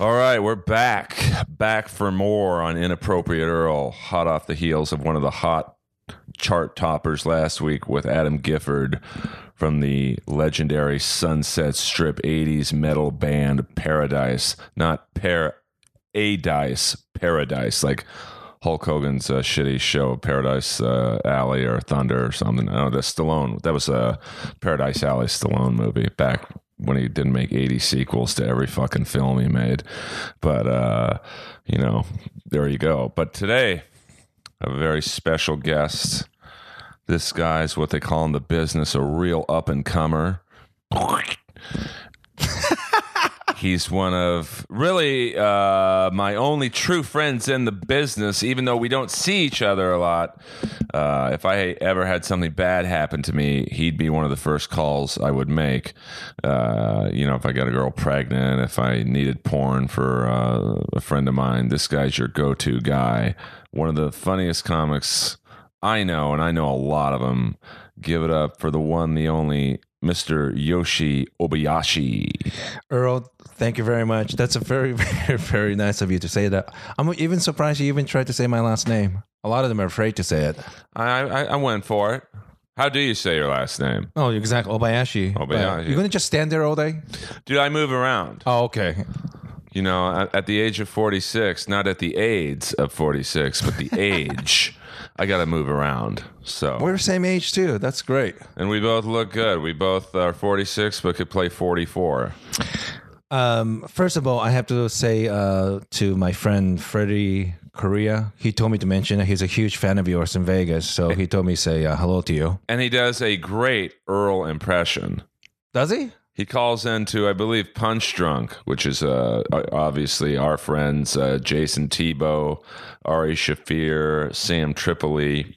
All right, we're back. Back for more on Inappropriate Earl, hot off the heels of one of the hot chart toppers last week with Adam Gifford from the legendary Sunset Strip 80s metal band Paradise. Not Par A Dice, Paradise, like Hulk Hogan's uh, shitty show, Paradise uh, Alley or Thunder or something. Oh, the Stallone. That was a Paradise Alley Stallone movie back when he didn't make 80 sequels to every fucking film he made. But, uh, you know, there you go. But today, I have a very special guest. This guy's what they call in the business a real up and comer. He's one of really uh, my only true friends in the business, even though we don't see each other a lot. Uh, if I ever had something bad happen to me, he'd be one of the first calls I would make. Uh, you know, if I got a girl pregnant, if I needed porn for uh, a friend of mine, this guy's your go to guy. One of the funniest comics I know, and I know a lot of them. Give it up for the one, the only Mr. Yoshi Obayashi. Earl, thank you very much. That's a very, very, very nice of you to say that. I'm even surprised you even tried to say my last name. A lot of them are afraid to say it. I, I, I went for it. How do you say your last name? Oh, exactly. Obayashi. Obayashi. Uh, You're going to just stand there all day? Dude, I move around. Oh, okay. You know, at, at the age of 46, not at the AIDS of 46, but the age, I got to move around. So, We're the same age, too. That's great. and we both look good. We both are 46, but could play 44. Um, first of all, I have to say uh, to my friend Freddie Korea, he told me to mention that he's a huge fan of yours in Vegas. So he told me to say uh, hello to you. And he does a great Earl impression. Does he? He calls into, I believe, Punch Drunk, which is uh, obviously our friends uh, Jason Tebow, Ari Shaffir, Sam Tripoli,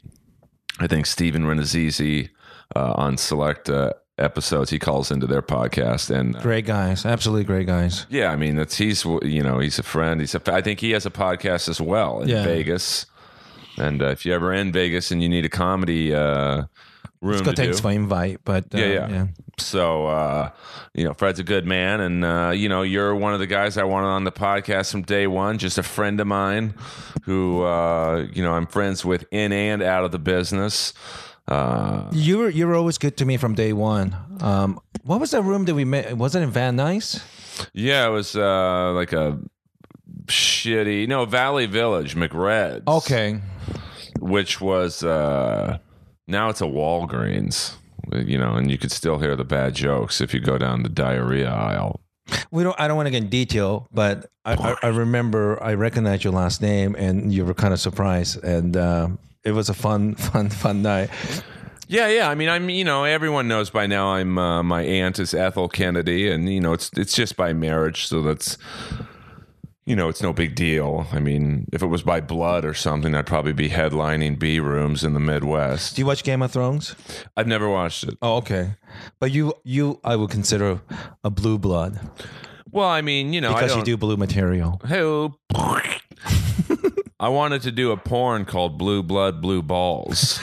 I think Stephen Rannazzisi uh, on select uh, episodes. He calls into their podcast, and uh, Great guys. Absolutely great guys. yeah, I mean, that's he's you know he's a friend. He's a, I think he has a podcast as well in Yeah. Vegas. And uh, if you're ever in Vegas and you need a comedy uh, room Scott, to do, thanks for invite. But uh, Yeah, yeah. So, uh, you know, Fred's a good man. And, uh, you know, you're one of the guys I wanted on the podcast from day one, just a friend of mine who, uh, you know, I'm friends with in and out of the business. Uh, You were you were always good to me from day one. Um, what was that room that we met? Was it in Van Nuys? yeah, it was uh, like a shitty, no, Valley Village, McRed's. Okay. Which was, uh, now it's a Walgreens, you know, and you could still hear the bad jokes if you go down the diarrhea aisle. We don't. I don't want to get in detail, but I, I, I remember I recognized your last name, and you were kind of surprised, and uh, it was a fun, fun, fun night. Yeah, yeah. I mean, I'm you know everyone knows by now. I'm uh, my aunt is Ethel Kennedy, and you know it's it's just by marriage, so that's you know it's no big deal. I mean, if it was by blood or something, I'd probably be headlining B rooms in the Midwest. Do you watch Game of Thrones? I've never watched it. Oh, okay. But you, you, I would consider a blue blood Well, I mean, you know, I because you don't. do blue material. Hey, I wanted to do a porn called Blue Blood, Blue Balls.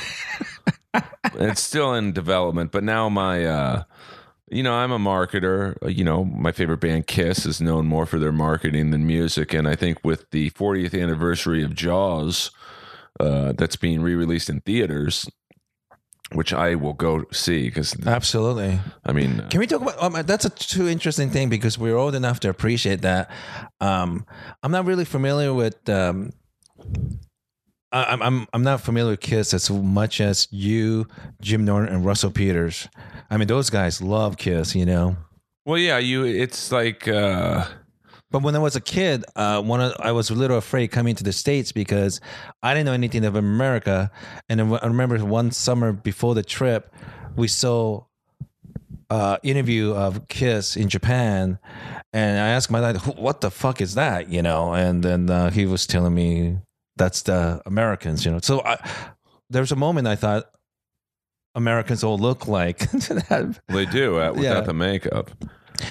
it's still in development, but now my, uh, you know, I'm a marketer. You know, my favorite band, Kiss, is known more for their marketing than music. And I think with the 40th anniversary of Jaws, uh, that's being re released in theaters, which I will go see because, Absolutely. I mean, uh, Can we talk about um, that's a too interesting thing because we're old enough to appreciate that. Um, I'm not really familiar with. Um, I'm I'm I'm not familiar with Kiss as much as you, Jim Norton, and Russell Peters. I mean, those guys love Kiss, you know. well, yeah, you, it's like, uh, But when I was a kid, uh, one of, I was a little afraid coming to the states because I didn't know anything of America. And I remember one summer before the trip, we saw uh, interview of Kiss in Japan, and I asked my dad, "What the fuck is that?" You know, and then uh, he was telling me that's the Americans. You know, so I, there was a moment I thought Americans all look like that. they do uh, without Yeah. the makeup.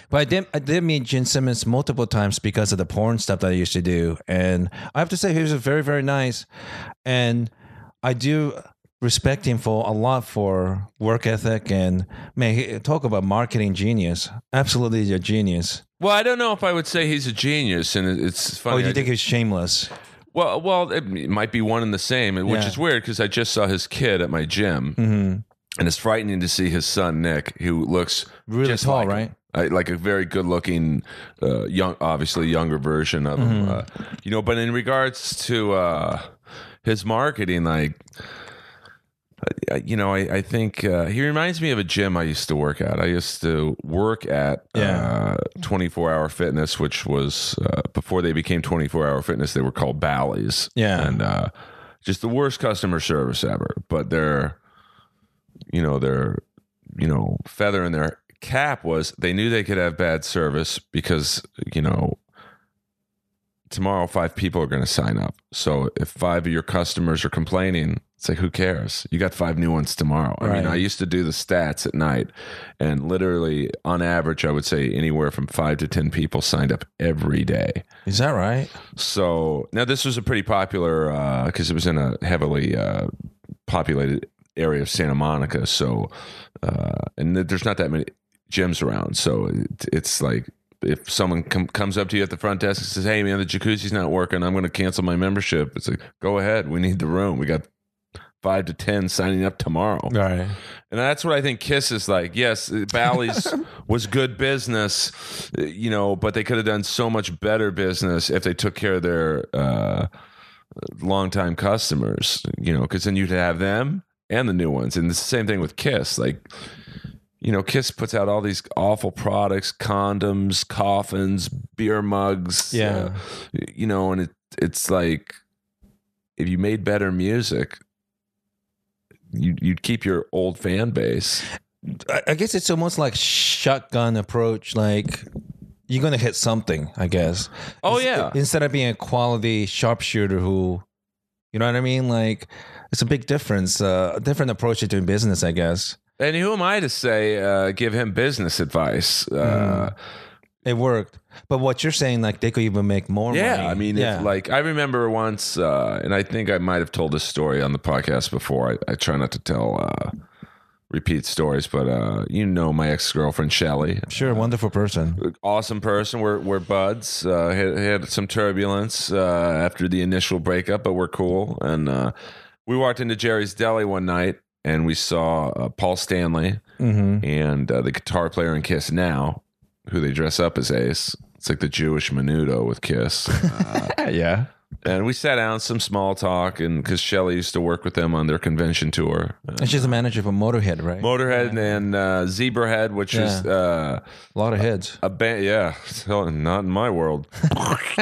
But I did I did meet Gene Simmons multiple times because of the porn stuff that I used to do, and I have to say he was very very nice, and I do respect him for a lot for work ethic and man, he, talk about marketing genius. Absolutely a genius. Well, I don't know if I would say he's a genius, and it's funny. Oh, do I you think he's shameless? Well, well, it might be one and the same, which Yeah. is weird because I just saw his kid at my gym, Mm-hmm. and it's frightening to see his son Nick, who looks Really just tall, like right? Uh, like a very good-looking, uh, young, obviously younger version of him. Mm-hmm. Uh, you know, but in regards to uh, his marketing, like. You know, I, I think uh, he reminds me of a gym I used to work at. I used to work at Yeah. uh, 24 Hour Fitness, which was uh, before they became 24 Hour Fitness, they were called Bally's Yeah. and uh, just the worst customer service ever. But their, you know, their, you know, feather in their cap was they knew they could have bad service because you know tomorrow five people are going to sign up. So if five of your customers are complaining, it's like who cares? You got five new ones tomorrow. I mean, I used to do the stats at night, and literally on average, I would say anywhere from five to ten people signed up every day. Is that right? So now this was a pretty popular because it was in a heavily uh, populated area of Santa Monica. So uh, and th- there's not that many gyms around. So it, it's like if someone com- comes up to you at the front desk and says, "Hey man, the jacuzzi's not working. I'm going to cancel my membership." It's like, "Go ahead. We need the room. We got." Five to ten signing up tomorrow, Right. and that's what I think Kiss is like. Yes, Bally's was good business, you know, but they could have done so much better business if they took care of their uh, longtime customers, you know, because then you'd have them and the new ones. And it's the same thing with Kiss. Like, you know, Kiss puts out all these awful products, condoms, coffins, beer mugs. Yeah. uh, you know, and it, it's like if you made better music, you, you'd keep your old fan base. I, guess it's almost like shotgun approach. Like you're gonna hit something. I guess. Oh, Ins- yeah. Instead of being a quality sharpshooter who, you know what I mean? Like it's a big difference. Uh, a different approach to doing business. I guess And who am I to say, uh, give him business advice? Uh, it worked. But what you're saying, like they could even make more. Yeah, money. I mean, yeah. if, like I remember once, uh, and I think I might have told this story on the podcast before. I, I try not to tell uh, repeat stories, but uh, you know my ex girlfriend Shelly, sure, wonderful person. awesome person. We're we're buds. Uh, had, had some turbulence uh, after the initial breakup, but we're cool. And uh, we walked into Jerry's Deli one night, and we saw uh, Paul Stanley Mm-hmm. and uh, the guitar player in Kiss now, who they dress up as Ace. It's like the Jewish Menudo with Kiss. Uh, Yeah. and we sat down, some small talk, and because Shelly used to work with them on their convention tour, And she's a manager for Motorhead, right? Motorhead and uh, Zebrahead, which is uh, a lot of heads. a band. Yeah, not in my world.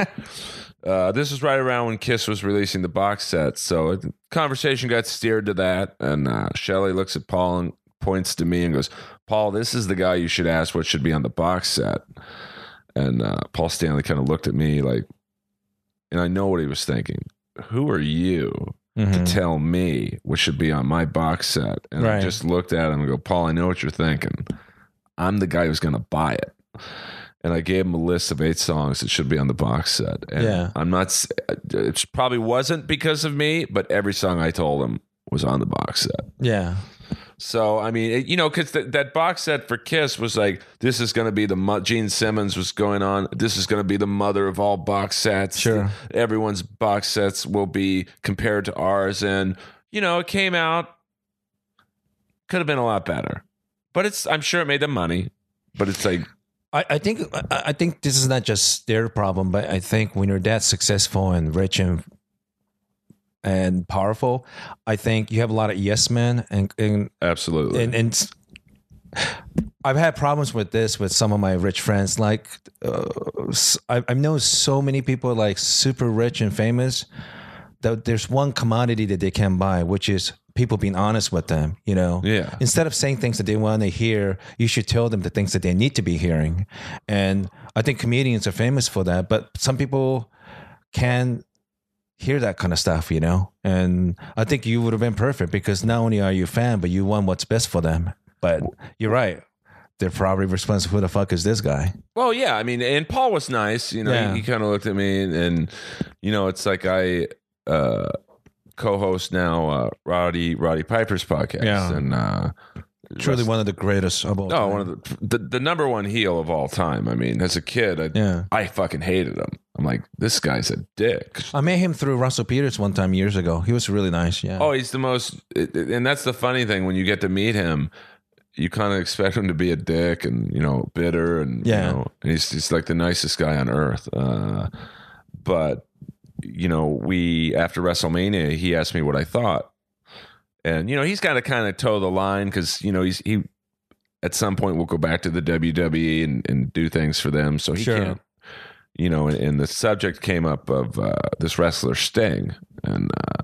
uh, this was right around when Kiss was releasing the box set, so the conversation got steered to that. And uh, Shelly looks at Paul and points to me and goes, "Paul, this is the guy you should ask what should be on the box set." And uh, Paul Stanley kind of looked at me like, and I know what he was thinking. Who are you to Mhm. tell me what should be on my box set. And I just looked at him and go, Paul, I know what you're thinking. I'm the guy who's going to buy it. And I gave him a list of eight songs that should be on the box set. And Yeah. I'm not, it probably wasn't because of me, but every song I told him was on the box set. Yeah. So, I mean, it, you know, because th- that box set for Kiss was like, this is going to be the, mo- Gene Simmons was going on, this is going to be the mother of all box sets. Sure. Everyone's box sets will be compared to ours. And, you know, it came out, could have been a lot better. But it's, I'm sure it made them money. But it's like, I, I think I I think this is not just their problem, but I think when you're that successful and rich and and powerful, I think you have a lot of yes men and and absolutely. and, and I've had problems with this with some of my rich friends. Like uh, I, I know so many people like super rich and famous that there's one commodity that they can buy, which is people being honest with them. You know, Yeah. Instead of saying things that they want to hear, you should tell them the things that they need to be hearing. And I think comedians are famous for that. But some people can hear that kind of stuff, you know. And I think you would have been perfect because not only are you a fan, but you want what's best for them. But you're right. They're probably responsible. Who the fuck is this guy? Well, yeah, I mean, and Paul was nice. You know, Yeah. he, he kind of looked at me, and, and you know, it's like I, uh, co-host now uh, Roddy Roddy Piper's podcast, Yeah. and uh, Truly one of the greatest of all. no, time. one of the, the the number one heel of all time. I mean, as a kid, I, Yeah. I fucking hated him. I'm like, this guy's a dick. I met him through Russell Peters one time years ago. He was really nice. Yeah. Oh, he's the most, and that's the funny thing when you get to meet him. You kind of expect him to be a dick and you know bitter and Yeah. you know, and he's he's like the nicest guy on earth. Uh, but you know, we after WrestleMania, he asked me what I thought, and you know, he's got to kind of toe the line because you know he's he at some point will go back to the WWE and, and do things for them, so he Sure. can't. You know, and, and the subject came up of uh, this wrestler Sting, and uh,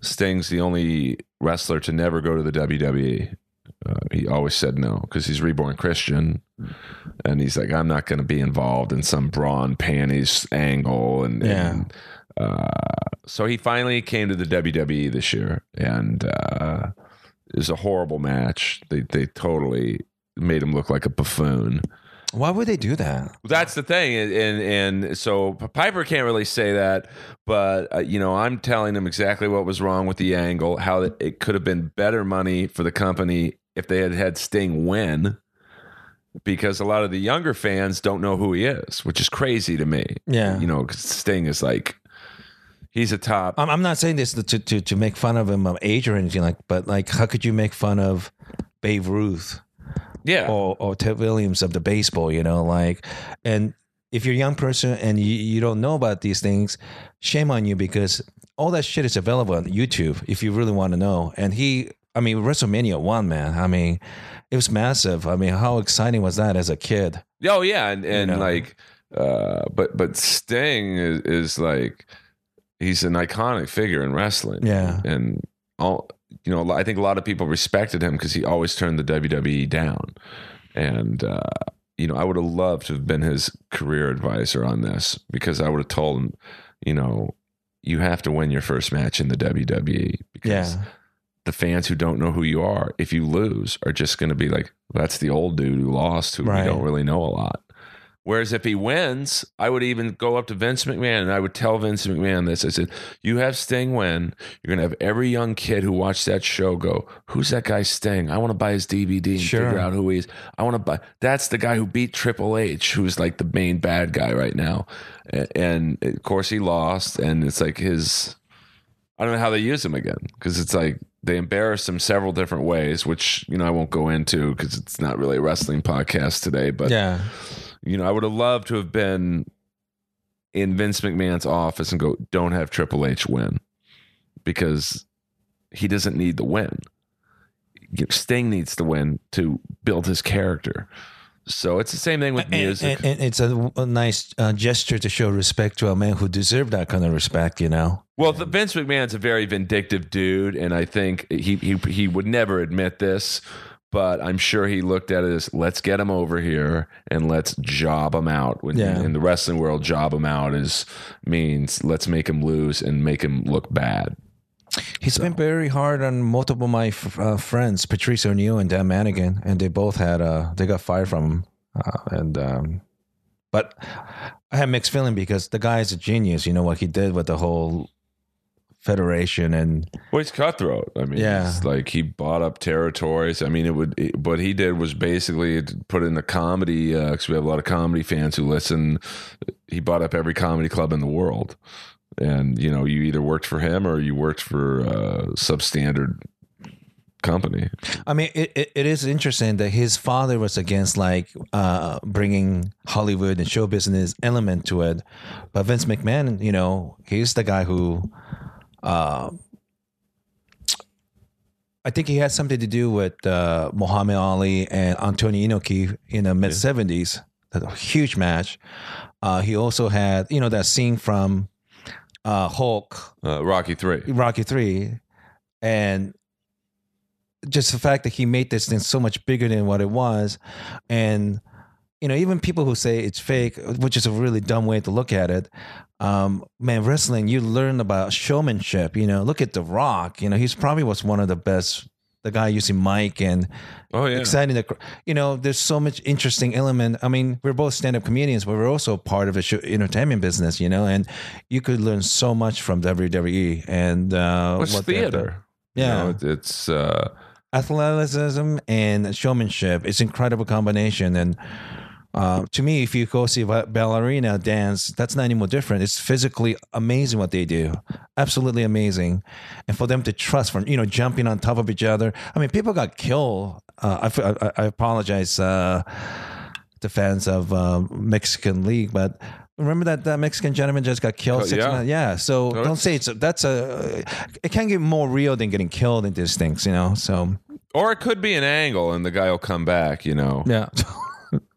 Sting's the only wrestler to never go to the WWE. Uh, he always said no because he's reborn Christian, and he's like, I'm not going to be involved in some brawn panties angle, and, Yeah. and uh, so he finally came to the WWE this year, and uh, it was a horrible match. They they totally made him look like a buffoon. Why would they do that? That's the thing, and and, and so Piper can't really say that, but uh, you know I'm telling him exactly what was wrong with the angle, how it- it could have been better money for the company if they had had Sting win, because a lot of the younger fans don't know who he is, which is crazy to me. Yeah. you know, 'cause Sting is like he's a top. I'm, I'm not saying this to, to to make fun of him of age or anything like, but like, how could you make fun of Babe Ruth yeah, or or Ted Williams of the baseball? You know, like, and if you're a young person and you, you don't know about these things, shame on you because all that shit is available on YouTube if you really want to know. And he, I mean, WrestleMania one, man. I mean, it was massive. I mean, how exciting was that as a kid? Oh yeah, and and know. like, uh, but but Sting is, is like he's an iconic figure in wrestling. Yeah. and all you know, I think a lot of people respected him because he always turned the WWE down, and uh, you know, I would have loved to have been his career advisor on this because I would have told him, you know, you have to win your first match in the WWE because Yeah. The fans who don't know who you are, if you lose, are just going to be like, that's the old dude who lost, who Right. we don't really know a lot. Whereas if he wins, I would even go up to Vince McMahon and I would tell Vince McMahon this. I said, You have Sting win. You're going to have every young kid who watched that show go, Who's that guy Sting? I want to buy his DVD and Sure. figure out who he is. I want to buy. That's the guy who beat Triple H, who's like the main bad guy right now. And of course, he lost. And it's like his. I don't know how they use him again because it's like they embarrassed him several different ways, which you know I won't go into because it's not really a wrestling podcast today. But Yeah. you know, I would have loved to have been in Vince McMahon's office and go, "Don't have Triple H win," because he doesn't need the win. Sting needs to win to build his character. So it's the same thing with And, music. and- and it's a, a nice uh, gesture to show respect to a man who deserved that kind of respect, you know? Well, the Vince McMahon's a very vindictive dude, and I think he he he would never admit this, but I'm sure he looked at it as let's get him over here and let's job him out. When Yeah. in the wrestling world, job him out is means let's make him lose and make him look bad. He's been very hard on multiple of my f- uh, friends, Patrice O'Neal and Dan Madigan, and they both had uh, they got fired from him. Uh, and um, but I have mixed feeling because the guy is a genius. You know what he did with the whole federation and Well, he's cutthroat. I mean, Yeah. like he bought up territories. I mean, it would. It, what he did was basically put in the comedy because we have a lot of comedy fans who listen. He bought up every comedy club in the world, and you know, you either worked for him or you worked for a substandard company. I mean, it, it, it is interesting that his father was against like uh, bringing Hollywood and show business element to it, but Vince McMahon, you know, he's the guy who, uh, I think he had something to do with uh, Muhammad Ali and Antonio Inoki in the mid seventies. A huge match. Uh, he also had, you know, that scene from uh, Hulk Uh, Rocky three. Rocky Three, and just the fact that he made this thing so much bigger than what it was, and you know, even people who say it's fake, which is a really dumb way to look at it. Um, man, wrestling, you learn about showmanship. You know, look at The Rock. You know, he's probably was one of the best the guy using mic and Oh yeah. exciting. The, you know, there's so much interesting element. I mean, we're both stand up comedians, but we're also part of the show, entertainment business. You know, and you could learn so much from WWE and uh, What's what they have done. theater? You Yeah. know, it's uh, athleticism and showmanship. It's incredible combination. And uh, to me, if you go see a ballerina dance, that's not any more different. It's physically amazing what they do, absolutely amazing. And for them to trust from you know jumping on top of each other. I mean, people got killed. Uh, I, I- I apologize, uh, the fans of uh, Mexican League, but. Remember that that Mexican gentleman just got killed. Six yeah. months- yeah. So No, don't say it's that's a. It can get more real than getting killed in these things, you know. So or it could be an angle, and the guy will come back. You know. yeah.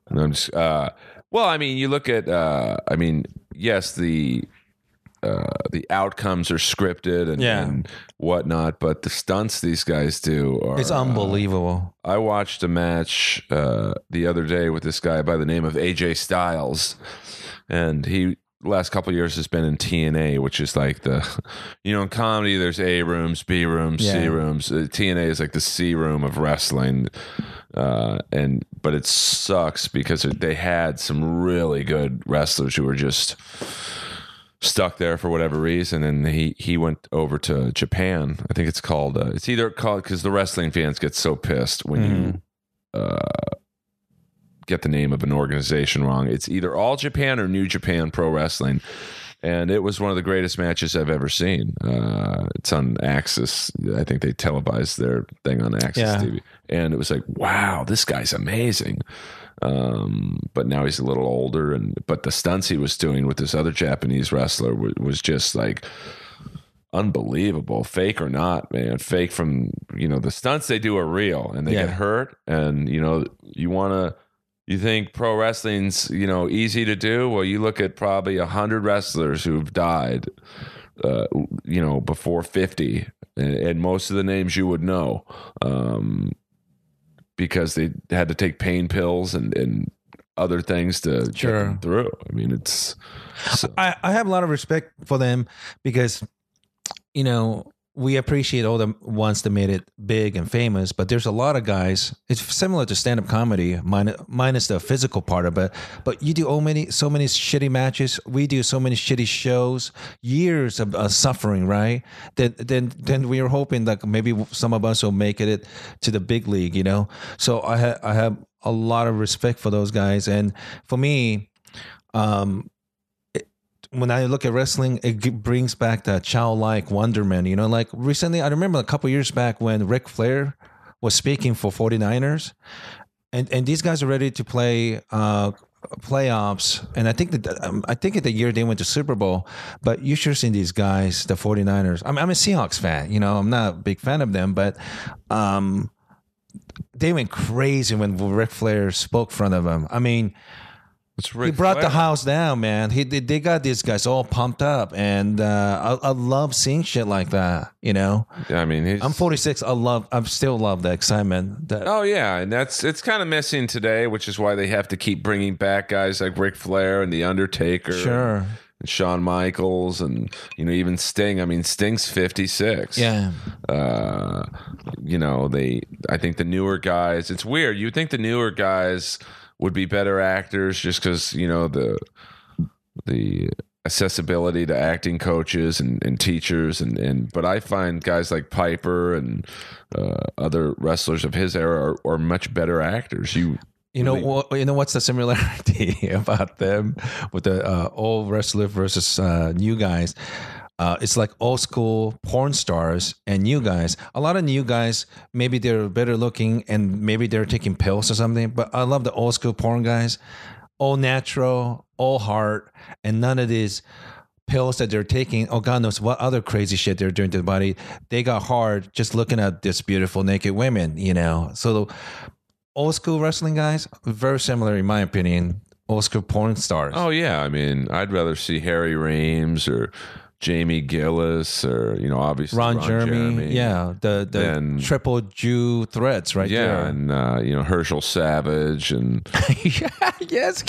I'm just, uh, well, I mean, you look at, uh, I mean, yes, the uh, the outcomes are scripted and, Yeah. and whatnot, but the stunts these guys do are It's uh, unbelievable. I watched a match uh, the other day with this guy by the name of AJ Styles, and he last couple of years has been in TNA, which is like the, you know, in comedy there's A rooms, B rooms, C rooms. Uh, TNA is like the C room of wrestling, uh, and but it sucks because they had some really good wrestlers who were just stuck there for whatever reason and he he went over to Japan. I think it's called uh, it's either called cuz the wrestling fans get so pissed when you uh get the name of an organization wrong it's either All Japan or New Japan Pro Wrestling and it was one of the greatest matches I've ever seen uh it's on AXS I think they televised their thing on AXS Yeah. TV and it was like wow this guy's amazing um, but now he's a little older, and but the stunts he was doing with this other Japanese wrestler was, was just like unbelievable, fake or not, man. Fake from you know the stunts they do are real, and they Yeah. get hurt, and you know you want to. You think pro wrestling's you know easy to do? Well, you look at probably a hundred wrestlers who've died, uh, you know, before fifty, and, and most of the names you would know. Um, because they had to take pain pills and, and other things to get Sure. them through. I mean, it's so, I, I have a lot of respect for them because, you know, we appreciate all the ones that made it big and famous, but there's a lot of guys. It's similar to stand up comedy, minus, minus the physical part of it. But you do so many, so many shitty matches. We do so many shitty shows. Years of uh, suffering, right? Then, then, then we are hoping that maybe some of us will make it to the big league. You know. So I ha- I have a lot of respect for those guys, and for me, um, when I look at wrestling, it brings back that childlike wonderment. You know, like recently, I remember a couple years back when Ric Flair was speaking for 49ers, and and these guys are ready to play uh, playoffs. And I think that um, I think at the year they went to Super Bowl, but you sure seen these guys, the 49ers. I'm, I'm a Seahawks fan. You know, I'm not a big fan of them, but um, they went crazy when Ric Flair spoke in front of them. I mean he brought the house down, man. He they, they got these guys all pumped up, and uh, I, I love seeing shit like that. You know, I mean, he's, I'm 46. I love. I still love the excitement. That Oh yeah, and that's it's kind of missing today, which is why they have to keep bringing back guys like Ric Flair and the Undertaker, sure, and Shawn Michaels, and you know even Sting. I mean, Sting's fifty six. yeah, uh, you know, they. I think the newer guys. It's weird. You think the newer guys would be better actors just because you know the the accessibility to acting coaches and, and teachers and, and but I find guys like Piper and uh, other wrestlers of his era are, are much better actors. You You know Really? what? You know what's the similarity about them with the uh, old wrestler versus uh, new guys? Uh, it's like old school porn stars and new guys. A lot of new guys, maybe they're better looking and maybe they're taking pills or something. But I love the old school porn guys, all natural, all heart, and none of these pills that they're taking. Oh God knows what other crazy shit they're doing to the body. They got hard just looking at this beautiful naked women. You know, so old school wrestling guys very similar in my opinion. Old school porn stars. oh yeah, I mean I'd rather see Harry Reams or Jamie Gillis or you know obviously Ron, Jeremy, yeah, the the And- triple Jew threats right yeah, there. and uh, you know Herschel Savage and yeah, yes.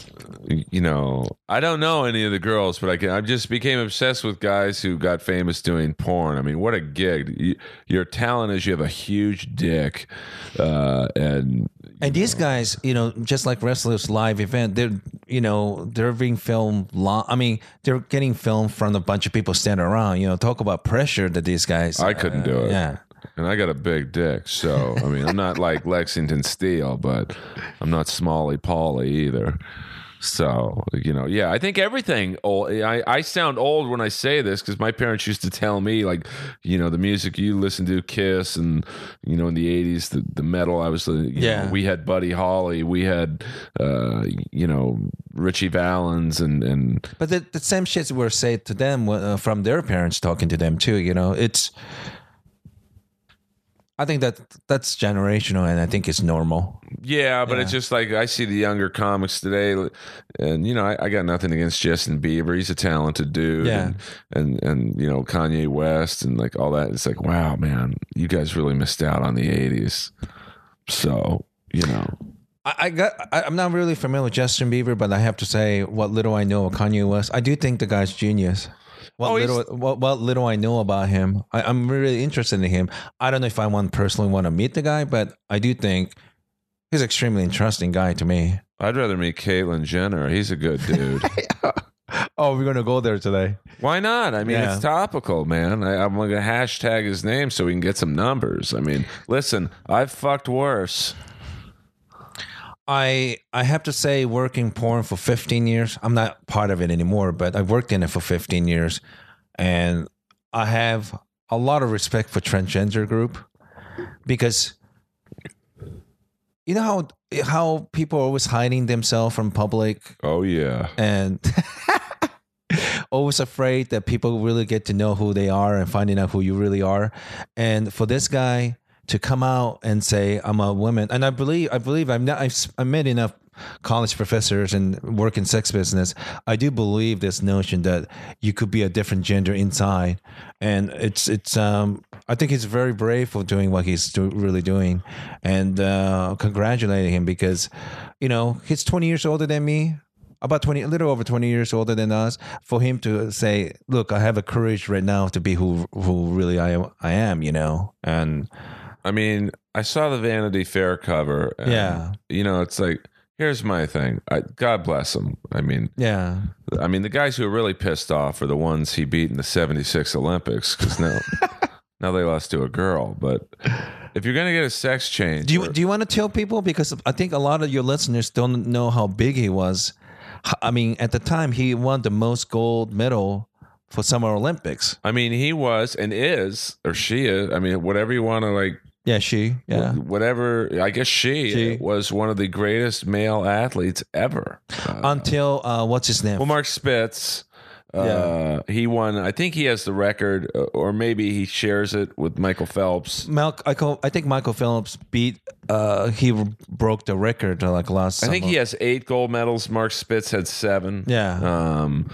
you know, I don't know any of the girls, but I can. I just became obsessed with guys who got famous doing porn. I mean, what a gig! You, your talent is you have a huge dick, uh, and And these guys, you know, just like wrestlers live event, they're you know they're being filmed. Long, I mean, they're getting filmed from a bunch of people standing around. You know, talk about pressure that these guys. I couldn't do it. Yeah. and I got a big dick, so I mean, I'm not like Lexington Steele, but I'm not Smalley Polly either. So you know, yeah, I think everything old. I, I sound old when I say this because my parents used to tell me like, you know, the music you listen to, Kiss, and you know, in the '80s, the, the metal. I was, you Yeah. know, we had Buddy Holly, we had, uh, you know, Ritchie Valens, and and But the, the same shit were said to them uh, from their parents talking to them too. You know, it's. I think that that's generational, and I think it's normal. Yeah, but it's just like I see the younger comics today, and you know I, I got nothing against Justin Bieber. He's a talented dude, Yeah. and, and and you know Kanye West and like all that. It's like wow, man, you guys really missed out on the '80s. So you know, I, I got. I, I'm not really familiar with Justin Bieber, but I have to say, what little I know of Kanye West, I do think the guy's genius. What Oh, little, what, what little I know about him, I, I'm really interested in him. I don't know if I want personally want to meet the guy, but I do think he's an extremely interesting guy to me. I'd rather meet Caitlyn Jenner. He's a good dude. Oh, we're gonna go there today. Why not? I mean, Yeah. it's topical, man. I, I'm gonna hashtag his name so we can get some numbers. I mean, listen, I've fucked worse. I I have to say, working porn for 15 years, I'm not part of it anymore, but I worked in it for 15 years, and I have a lot of respect for transgender group because you know how how people are always hiding themselves from public Oh yeah. and always afraid that people really get to know who they are and finding out who you really are. And for this guy to come out and say, "I'm a woman," and I believe, I believe, I'm not. I've, s- I met enough college professors and work in sex business. I do believe this notion that you could be a different gender inside, and it's it's. Um, I think he's very brave for doing what he's do, really doing, and uh, congratulating him because, you know, he's 20 years older than me about 20 a little over 20 years older than us for him to say look i have a courage right now to be who who really i am i am you know and I mean, I saw the Vanity Fair cover. and, Yeah. You know, it's like, here's my thing. I, God bless him. I mean, yeah I mean, the guys who are really pissed off are the ones he beat in the '76 Olympics because now, now they lost to a girl. But if you're gonna get a sex change, do you or- do you want to tell people because i think a lot of your listeners don't know how big he was I mean at the time he won the most gold medal for summer olympics I mean, he was and is, or she is. I mean, whatever you want to like. Yeah she yeah Whatever, I guess she, She. was one of the greatest male athletes ever. Uh, until uh what's his name Well, Mark Spitz, uh, he won. I think he has the record, uh, or maybe he shares it with Michael Phelps. Mal- I, call, I think Michael Phillips beat. Uh, he broke the record uh, like last. I think he has eight gold medals. Mark Spitz had seven. Yeah. Um,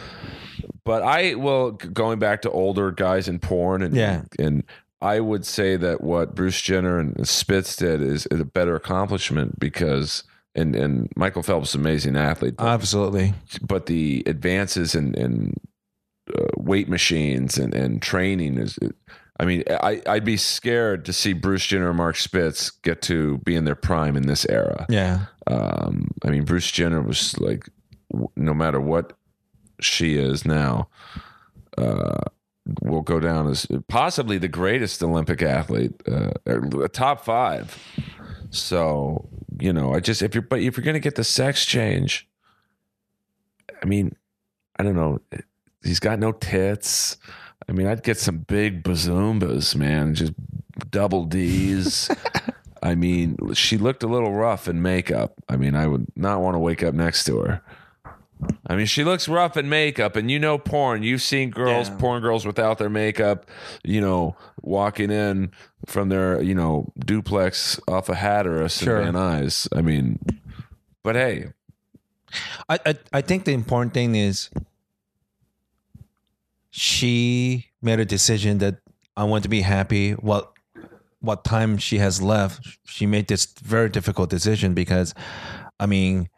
but I well, g- going back to older guys in porn, and Yeah. and I would say that what Bruce Jenner and Spitz did is, a better accomplishment because. And, and Michael Phelps is an amazing athlete, but, Absolutely. but the advances in, in uh, weight machines and, and training is I mean I, I'd be scared to see Bruce Jenner and Mark Spitz get to be in their prime in this era. Yeah. Um, I mean Bruce Jenner was like w- no matter what she is now uh, will go down as possibly the greatest Olympic athlete, uh, top five. So you know, I just if you're but if you're gonna get the sex change, I mean, I don't know. He's got no tits. I mean, I'd get some big bazoombas, man. Just double D's. I mean, she looked a little rough in makeup. I mean, I would not want to wake up next to her. I mean, she looks rough in makeup, and you know porn. You've seen girls, Yeah. porn girls without their makeup, you know, walking in from their, you know, duplex off a Hatteras Sure. and Van Nuys. I mean, but hey, I, I I think the important thing is she made a decision that I want to be happy. What what time she has left, she made this very difficult decision because, I mean,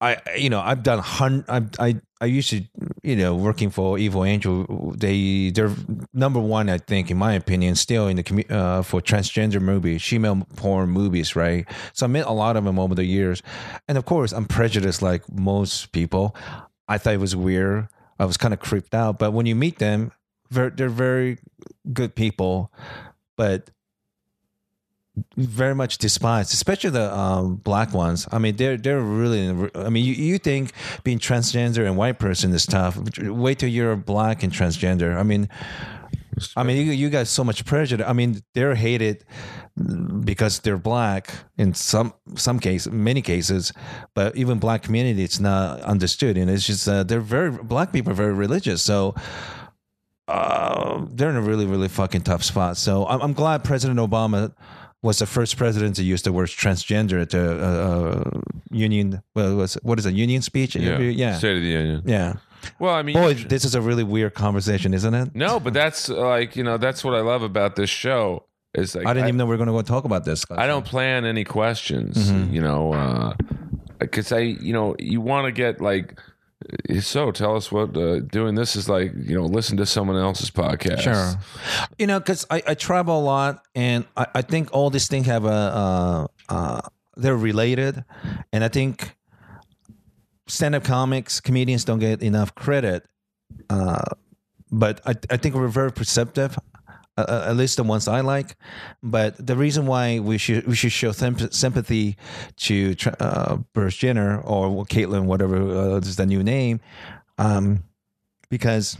I you know I've done hun I I I used to you know working for Evil Angel. They they're number one I think in my opinion still in the commu- uh, for transgender movies female porn movies right? So I met a lot of them over the years. And of course I'm prejudiced like most people. I thought it was weird. I was kind of creeped out. But when you meet them very, they're very good people. But very much despised, especially the um, black ones. I mean, they're they're really. I mean, you, you think being transgender and white person is tough. Wait till you're black and transgender. I mean, I mean, you you got so much prejudice. I mean, they're hated because they're black in some some cases, many cases. But even black community, it's not understood, and it's just uh, they're very black people are very religious, so. Uh, they're in a really, really fucking tough spot. So I'm, I'm glad President Obama was the first president to use the word transgender at the uh, uh, union. Well, was what is a union speech? Yeah. yeah, State of the Union. yeah. Well, I mean, Boy, this is a really weird conversation, isn't it? no, but that's uh, like you know that's what I love about this show is like I didn't even know we were going to go talk about this. I don't plan any questions, Mm-hmm. you know, because I, you know, you want to get like, so tell us what uh, doing this is like, you know, listen to someone else's podcast. Sure. You know, because I, I travel a lot, and I, I think all these things have a uh, uh, they're related, and I think stand-up comics, comedians don't get enough credit, uh, but I, I think we're very perceptive. Uh, at least the ones I like, but the reason why we should we should show symp- sympathy to uh, Bruce Jenner or Caitlyn, whatever uh, is the new name, um, because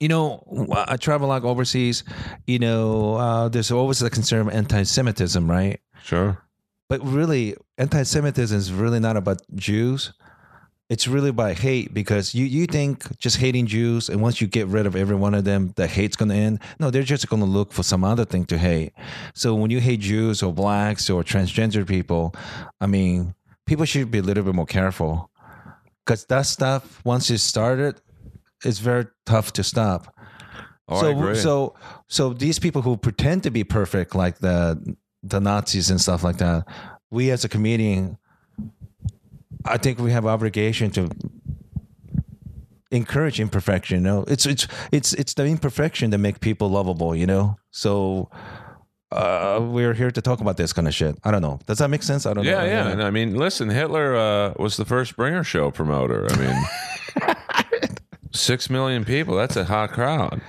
you know, I travel like overseas. You know, uh, there's always a concern of anti-Semitism, right? Sure. But really, anti-Semitism is really not about Jews. It's really about hate because you you think just hating Jews and once you get rid of every one of them, the hate's gonna end. No, they're just gonna look for some other thing to hate. So when you hate Jews or blacks or transgender people, I mean, people should be a little bit more careful because that stuff once it started, it's very tough to stop Oh, so so so these people who pretend to be perfect like the the nazis and stuff like that we as a comedian i think we have obligation to encourage imperfection you know it's it's it's it's the imperfection that make people lovable you know so uh, we're here to talk about this kind of shit. I don't know. Does that make sense? I don't yeah, know. yeah. And I mean, listen, Hitler uh, was the first Bringer Show promoter. I mean, six million people. That's a hot crowd.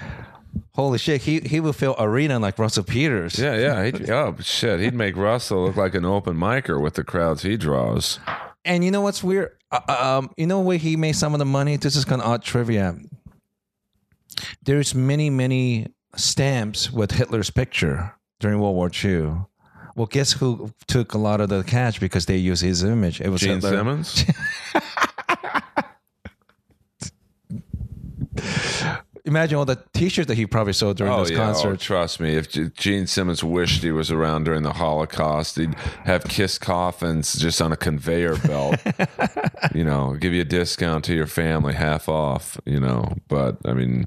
Holy shit. He he will fill arena like Russell Peters. Yeah, yeah. He'd, oh shit, he'd make Russell look like an open micer with the crowds he draws. And you know what's weird? Uh, um, you know where he made some of the money? This is kind of odd trivia. There's many, many stamps with Hitler's picture during World War II. Well, guess who took a lot of the cash because they used his image? It was Gene Hitler. Simmons. Imagine all the T-shirts that he probably sold during Oh those yeah, oh, concerts. trust me. If Gene Simmons wished he was around during the Holocaust, he'd have kiss coffins just on a conveyor belt. you know, give you a discount to your family, half off. You know, but I mean,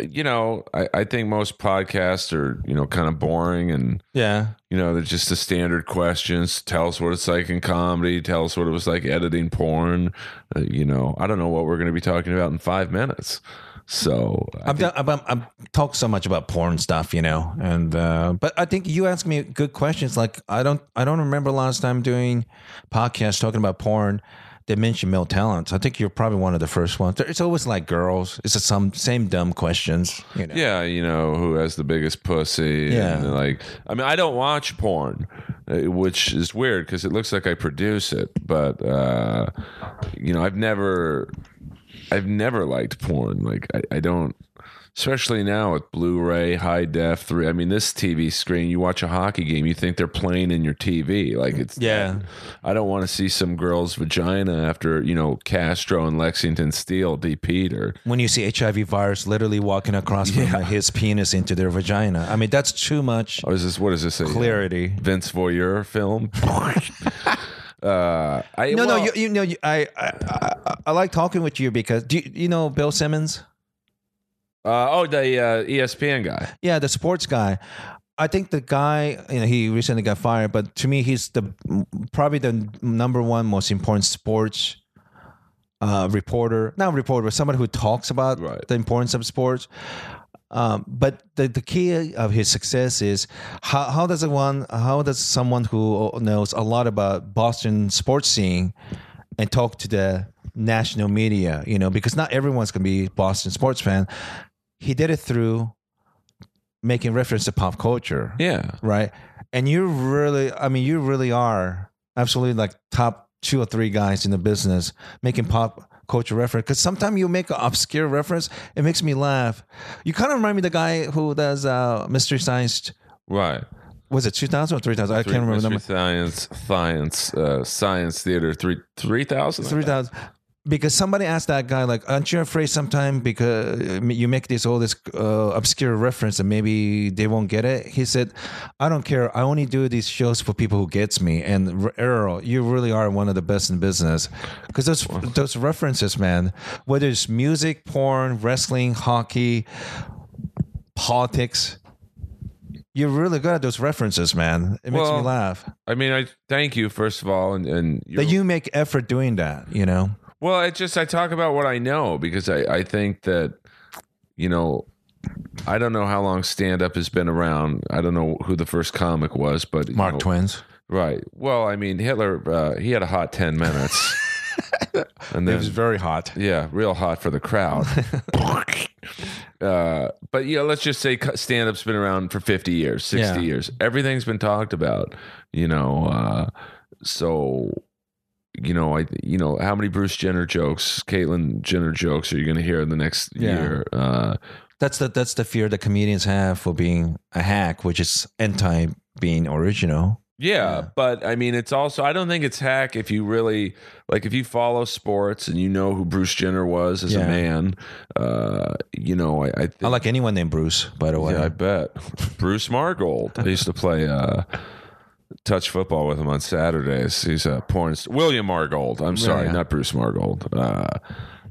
you know, I, I think most podcasts are you know kind of boring and yeah, you know they're just the standard questions. Tell us what it's like in comedy. Tell us what it was like editing porn. Uh, you know, I don't know what we're going to be talking about in five minutes. So I I'm, done, I'm, I'm, I'm talk so much about porn stuff, you know, and uh, but I think you ask me good questions. Like I don't I don't remember last time doing podcast talking about porn. They mentioned male talents. I think you're probably one of the first ones. It's always like girls. It's the some same dumb questions. You know. Yeah, you know who has the biggest pussy. Yeah. and like I mean, I don't watch porn, uh, which is weird because it looks like I produce it, but uh, you know, I've never, I've never liked porn. Like I, I don't, especially now with Blu-ray, high def, three. I mean, this TV screen, you watch a hockey game, you think they're playing in your TV. Like it's Yeah. I don't want to see some girl's vagina after you know Castro and Lexington Steele DP'd her. When you see HIV virus literally walking across from his penis into their vagina, I mean that's too much Oh, is this what is this? Clarity. Vince Voyeur film. uh, I, No, well, no, you, you know, you, I, I, I, I like talking with you because do you, you know Bill Simmons? Uh, oh, the uh, ESPN guy. Yeah, the sports guy. I think the guy, you know, he recently got fired, but to me, he's the probably the number one most important sports uh, reporter. Not reporter, but somebody who talks about Right. the importance of sports. Um, but the, the key of his success is how, how does one how does someone who knows a lot about Boston sports scene and talk to the national media, you know, because not everyone's gonna be Boston sports fan. He did it through making reference to pop culture Yeah. right? And you really, I mean, you really are absolutely like top two or three guys in the business making pop culture reference. Because sometimes you make an obscure reference, it makes me laugh. You kind of remind me of the guy who does uh, Mystery Science. Right. Was it 2000 or 3000? I can't remember the Mystery number. Science, science, uh, science theater. Three three thousand. 3000. Because somebody asked that guy, like, aren't you afraid sometime because you make this all this uh, obscure reference and maybe they won't get it? He said, I don't care. I only do these shows for people who gets me. And Earl, you really are one of the best in business because those those references, man, whether it's music, porn, wrestling, hockey, politics. You're really good at those references, man. It makes Well, me laugh. I mean, I thank you first of all, and and That you make effort doing that, you know? Well, it just I talk about what I know because I I think that you know I don't know how long stand up has been around. I don't know who the first comic was, but Mark know, Twins. right? Well, I mean Hitler uh, he had a hot ten minutes, and then it was very hot. yeah, real hot for the crowd. uh, but yeah, let's just say stand up's been around for 50 years, 60 Yeah. years. Everything's been talked about, you know. Uh, so, you know, I, you know, how many Bruce Jenner jokes, Caitlyn Jenner jokes are you going to hear in the next Yeah. year? Uh, That's the that's the fear that comedians have for being a hack, which is anti being original. Yeah, Yeah. but I mean, it's also I don't think it's hack if you really like if you follow sports and you know who Bruce Jenner was as a man. Uh, you know, I, I think I like anyone named Bruce, by the way. Yeah, I bet. Bruce Margold. I used to play uh, touch football with him on Saturdays. He's a porn star. William Margold. I'm sorry, Yeah. not Bruce Margold. Uh,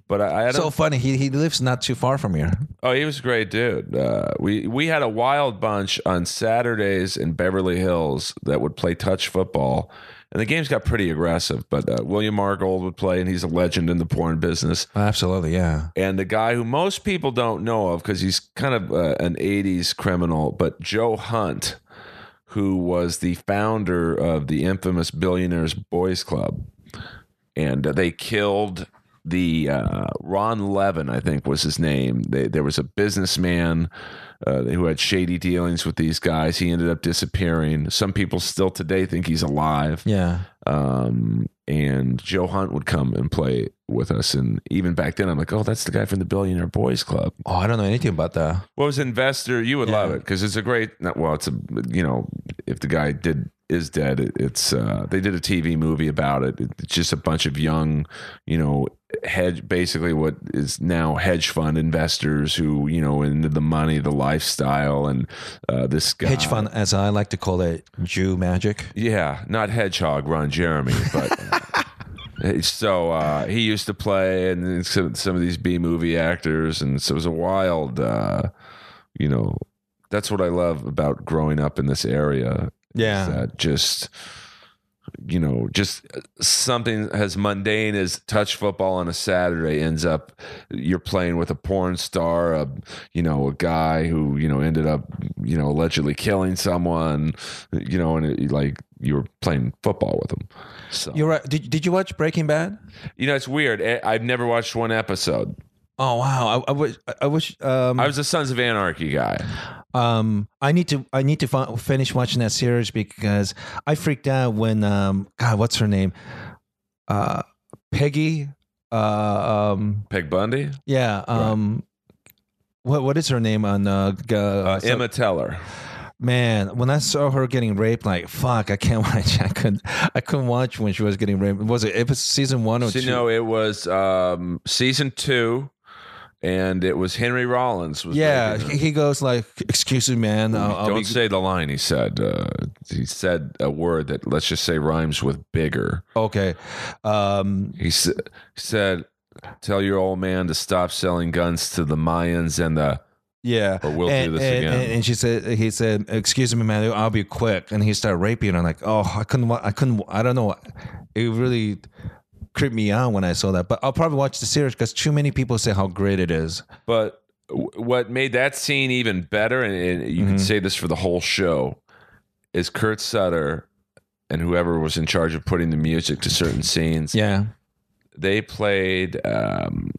but I, I so funny. He he lives not too far from here. oh, he was a great dude. Uh, we we had a wild bunch on Saturdays in Beverly Hills that would play touch football. And the games got pretty aggressive, but uh, William Margold would play, and he's a legend in the porn business. Absolutely, yeah. and the guy who most people don't know of because he's kind of uh, an 80s criminal, but Joe Hunt, who was the founder of the infamous Billionaires Boys Club. And uh, they killed the uh, Ron Levin, I think was his name. They, there was a businessman uh, who had shady dealings with these guys. He ended up disappearing. Some people still today think he's alive Yeah. um, and Joe Hunt would come and play with us. And even back then, I'm like, oh, that's the guy from the Billionaire Boys Club. Oh, I don't know anything about that. What was Investor? You would love it because it's a great. Well, it's a you know, if the guy did is dead, it, it's uh, they did a TV movie about it. It's just a bunch of young, you know, hedge basically what is now hedge fund investors who you know into the money, the lifestyle, and uh, this guy Hedge fund, as I like to call it, Jew magic. Yeah, not Hedgehog, Ron Jeremy, but so uh, he used to play, and some, some of these B movie actors, and so it was a wild, uh, you know, that's what I love about growing up in this area. is Yeah. that just you know, just something as mundane as touch football on a Saturday ends up you're playing with a porn star, a you know, a guy who you know ended up you know allegedly killing someone, you know, and it, like you were playing football with him. So You're right. Did, did you watch Breaking Bad? you know, it's weird. I've never watched one episode. Oh wow! I, I wish. I wish. Um, I was a Sons of Anarchy guy. um, I need to. I need to fi- finish watching that series because I freaked out when. Um, God, what's her name? Uh, Peggy. Uh, um, Peg Bundy, yeah. Um, what what is her name on? Uh, g- uh, so- Emma Teller. Man, when I saw her getting raped, like fuck, I can't watch. I couldn't. I couldn't watch when she was getting raped. Was it it was season one or So, two? no, it was um, season two, and it was Henry Rollins. Was yeah, he he goes like, "Excuse me, man. I'll, I'll Don't be say the line. He said. Uh, he said a word that let's just say rhymes with bigger. okay." Um, He sa- said, tell your old man to stop selling guns to the Mayans and the Yeah. Or we'll do this and, again. And, and she said, he said, "Excuse me, man, I'll be quick." And he started raping her. I'm like, oh, I couldn't, I couldn't, I don't know. It really creeped me out when I saw that. But I'll probably watch the series because too many people say how great it is. But what made that scene even better, and, you Mm-hmm. can say this for the whole show, is Kurt Sutter and whoever was in charge of putting the music to certain scenes. Yeah. They played. Um,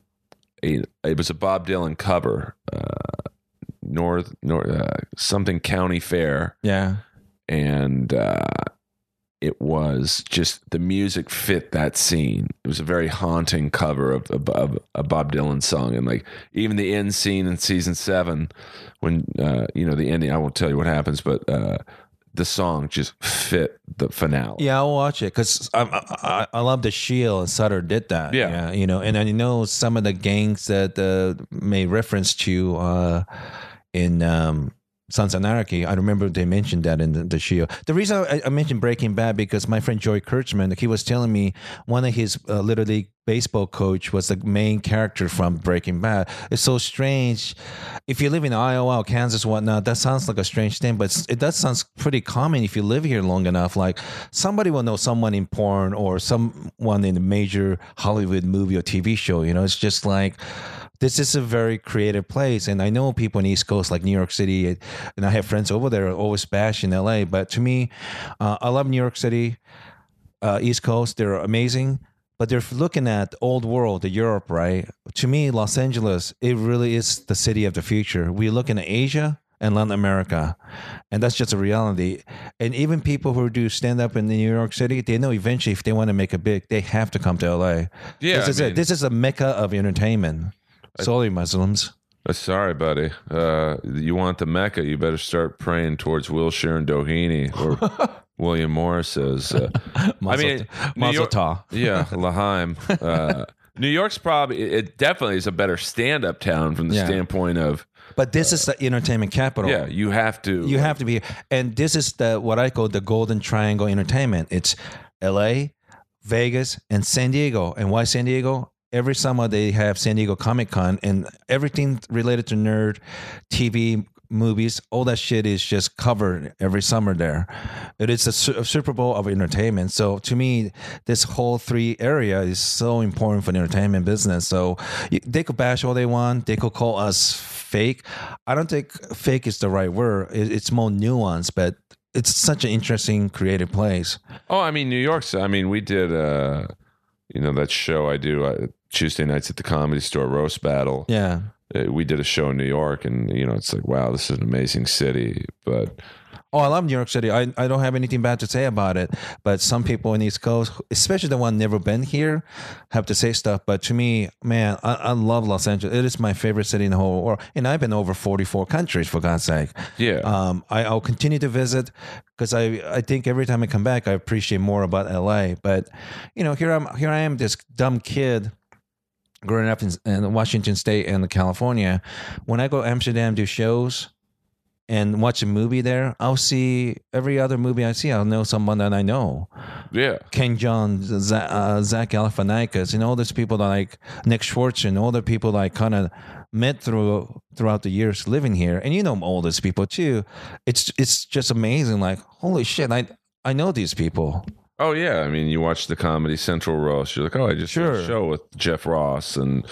a, it was a Bob Dylan cover, uh, North North uh, something County Fair, Yeah. and uh, it was just the music fit that scene. It was a very haunting cover of, of, of a Bob Dylan song, and like even the end scene in season seven, when uh, you know the ending. I won't tell you what happens, but uh, the song just fit the finale. Yeah, I'll watch it because I, I I love the Shield and Sutter did that. Yeah. you know, and I know some of the gangs that uh, made reference to uh, in um, Sons Anarchy. I remember they mentioned that in the, the Shield. The reason I, I mentioned Breaking Bad because my friend Joey Kurtzman, he was telling me one of his uh, little league baseball coach was the main character from Breaking Bad. It's so strange. If you live in Iowa or Kansas, whatnot, that sounds like a strange thing, but it does sound pretty common if you live here long enough. Like somebody will know someone in porn or someone in a major Hollywood movie or TV show. You know, it's just like this is a very creative place and i know people in east coast like new york city and i have friends over there always bash in la but to me uh, i love new york city uh, east coast they're amazing but they're looking at the old world the europe right to me los angeles it really is the city of the future we're looking at asia and Latin America, and that's just a reality. And even people who do stand up in New York City, they know eventually if they want to make it big, they have to come to LA. Yeah, this I is mean- it. This is a mecca of entertainment. Sorry, Muslims. Uh, sorry, buddy. Uh, you want the Mecca? You better start praying towards Wilshire and Doheny, or William Morris says. Uh, I mean, New York- yeah, L'chaim. Uh, New York's probably it definitely is a better stand-up town from the Yeah. standpoint of But this is the entertainment capital. yeah, you have to You have to be, and this is the what I call the golden triangle entertainment. It's L.A., Vegas, and San Diego. And why San Diego? Every summer they have San Diego Comic Con, and everything related to nerd, TV, movies, all that shit is just covered every summer there. It is a, su- a Super Bowl of entertainment. So to me, this whole three area is so important for the entertainment business. So they could bash all they want. They could call us fake. I don't think fake is the right word. It, it's more nuanced, but it's such an interesting creative place. Oh, I mean New York's. I mean we did. uh You know that show I do uh, Tuesday nights at the Comedy Store roast battle. Yeah. Uh, we did a show in New York, and you know it's like wow, this is an amazing city, but. Oh, I love New York City. I, I don't have anything bad to say about it. But some people in East Coast, especially the one never been here, have to say stuff. But to me, man, I, I love Los Angeles. It is my favorite city in the whole world. And I've been over 44 countries, for God's sake. Yeah. Um, I, I'll continue to visit because I, I think every time I come back, I appreciate more about LA. But, you know, here, I'm, here I am, this dumb kid growing up in, in Washington State and California. When I go to Amsterdam, do shows, and watch a movie there, I'll see every other movie I see. I'll know someone that I know. yeah. Ken John, Zach, uh, Zach Galifianakis, and all those people that like Nick Schwartz and all the people that I kind of met through throughout the years living here. And you know all these people too. It's it's just amazing. Like holy shit, I I know these people. Oh yeah, I mean, you watch the Comedy Central roast. You're like, oh, I just did a show with Jeff Ross, and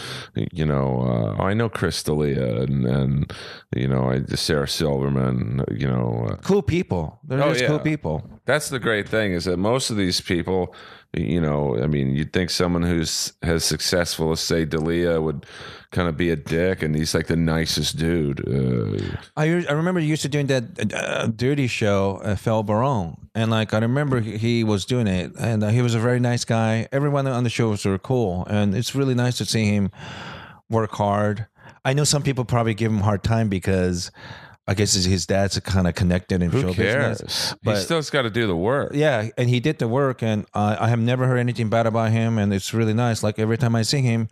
you know, uh, oh, I know Chris D'Elia, and and you know, I Sarah Silverman. You know, uh, Cool people. They're Oh, just yeah. cool people. that's the great thing is that most of these people, you know, I mean, you'd think someone who's as successful as say D'Elia would kind of be a dick, and he's like the nicest dude. Uh, I I remember used to doing that uh, dirty show, uh, Fel Baron, and like I remember he- was doing it, and uh, he was a very nice guy. Everyone on the show was cool, and it's really nice to see him work hard. I know some people probably give him hard time because I guess his- his dad's kind of connected in who show cares? business. he But still's got to do the work. yeah, and he did the work, and I, I have never heard anything bad about him, and it's really nice. Like every time I see him,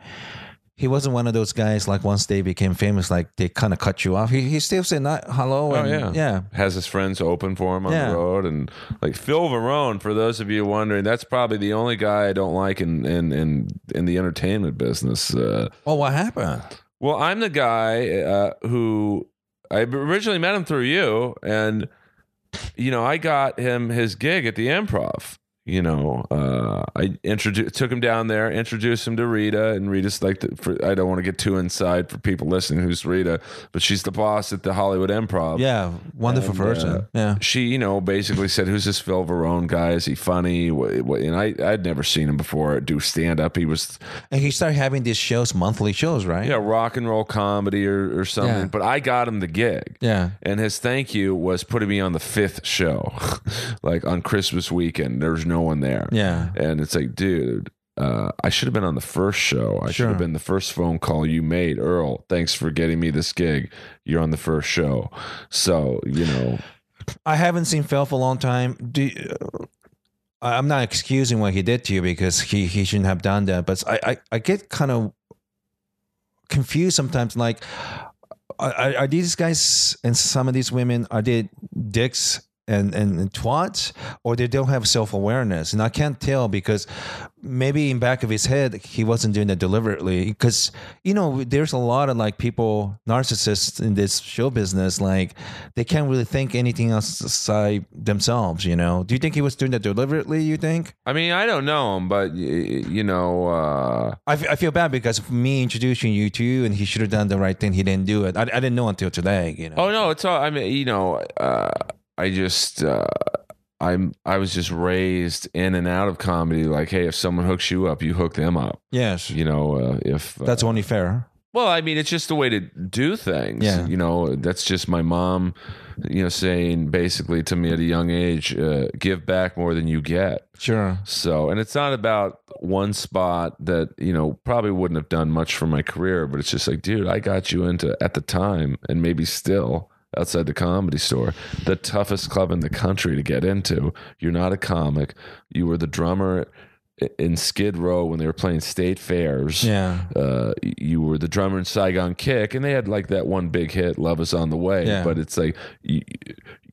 he wasn't one of those guys like once they became famous, like they kind of cut you off. He he still said not hello. Oh And, yeah, yeah. Has his friends open for him on Yeah. the road, and like Phil Varone. For those of you wondering, that's probably the only guy I don't like in in in, in the entertainment business. Uh, Oh, what happened? well, I'm the guy uh, who I originally met him through you, and you know I got him his gig at the Improv. You know, uh, I introduced, took him down there, introduced him to Rita, and Rita's like, the, for, I don't want to get too inside for people listening who's Rita, but she's the boss at the Hollywood Improv Yeah, wonderful And, person. uh, yeah. she, you know, basically said, "Who's this Phil Varone guy? Is he funny?" And I, I'd never seen him before do stand up. He was, And he started having these shows, monthly shows, right? Yeah, rock and roll comedy or, or something. Yeah. But I got him the gig, Yeah. and his thank you was putting me on the fifth show, like on Christmas weekend. There was no one there, Yeah. and it's like, dude. Uh, I should have been on the first show. I should have been the first phone call you made, Earl. Thanks for getting me this gig. You're on the first show, so you know. I haven't seen Phil for a long time. Do you- I'm not excusing what he did to you because he, he shouldn't have done that, but I, I, I get kind of confused sometimes. Like, are are these guys and some of these women are they dicks and, and, and twats, or they don't have self awareness? And I can't tell because maybe in back of his head he wasn't doing that deliberately. Because you know, there's a lot of like people narcissists in this show business. Like they can't really think anything else aside themselves. You know? Do you think he was doing that deliberately? You think? I mean, I don't know him, but you know, uh, I, f- I feel bad because me introducing you to you, and he should have done the right thing. He didn't do it. I, I didn't know until today. You know. oh no, it's all. I mean, you know, uh, I just, uh, I'm, I was just raised in and out of comedy. Like, hey, if someone hooks you up, you hook them up. yes, You know, uh, if uh, that's only fair. well, I mean, it's just the way to do things. Yeah. You know, that's just my mom, you know, saying basically to me at a young age, uh, give back more than you get. Sure. So, and it's not about one spot that, you know, probably wouldn't have done much for my career, but it's just like, dude, I got you into at the time and maybe still outside the comedy store, the toughest club in the country to get into. You're not a comic. You were the drummer in Skid Row when they were playing state fairs. Yeah. Uh, you were the drummer in Saigon Kick, and they had like that one big hit, "Love Is on the Way." Yeah. But it's like, you,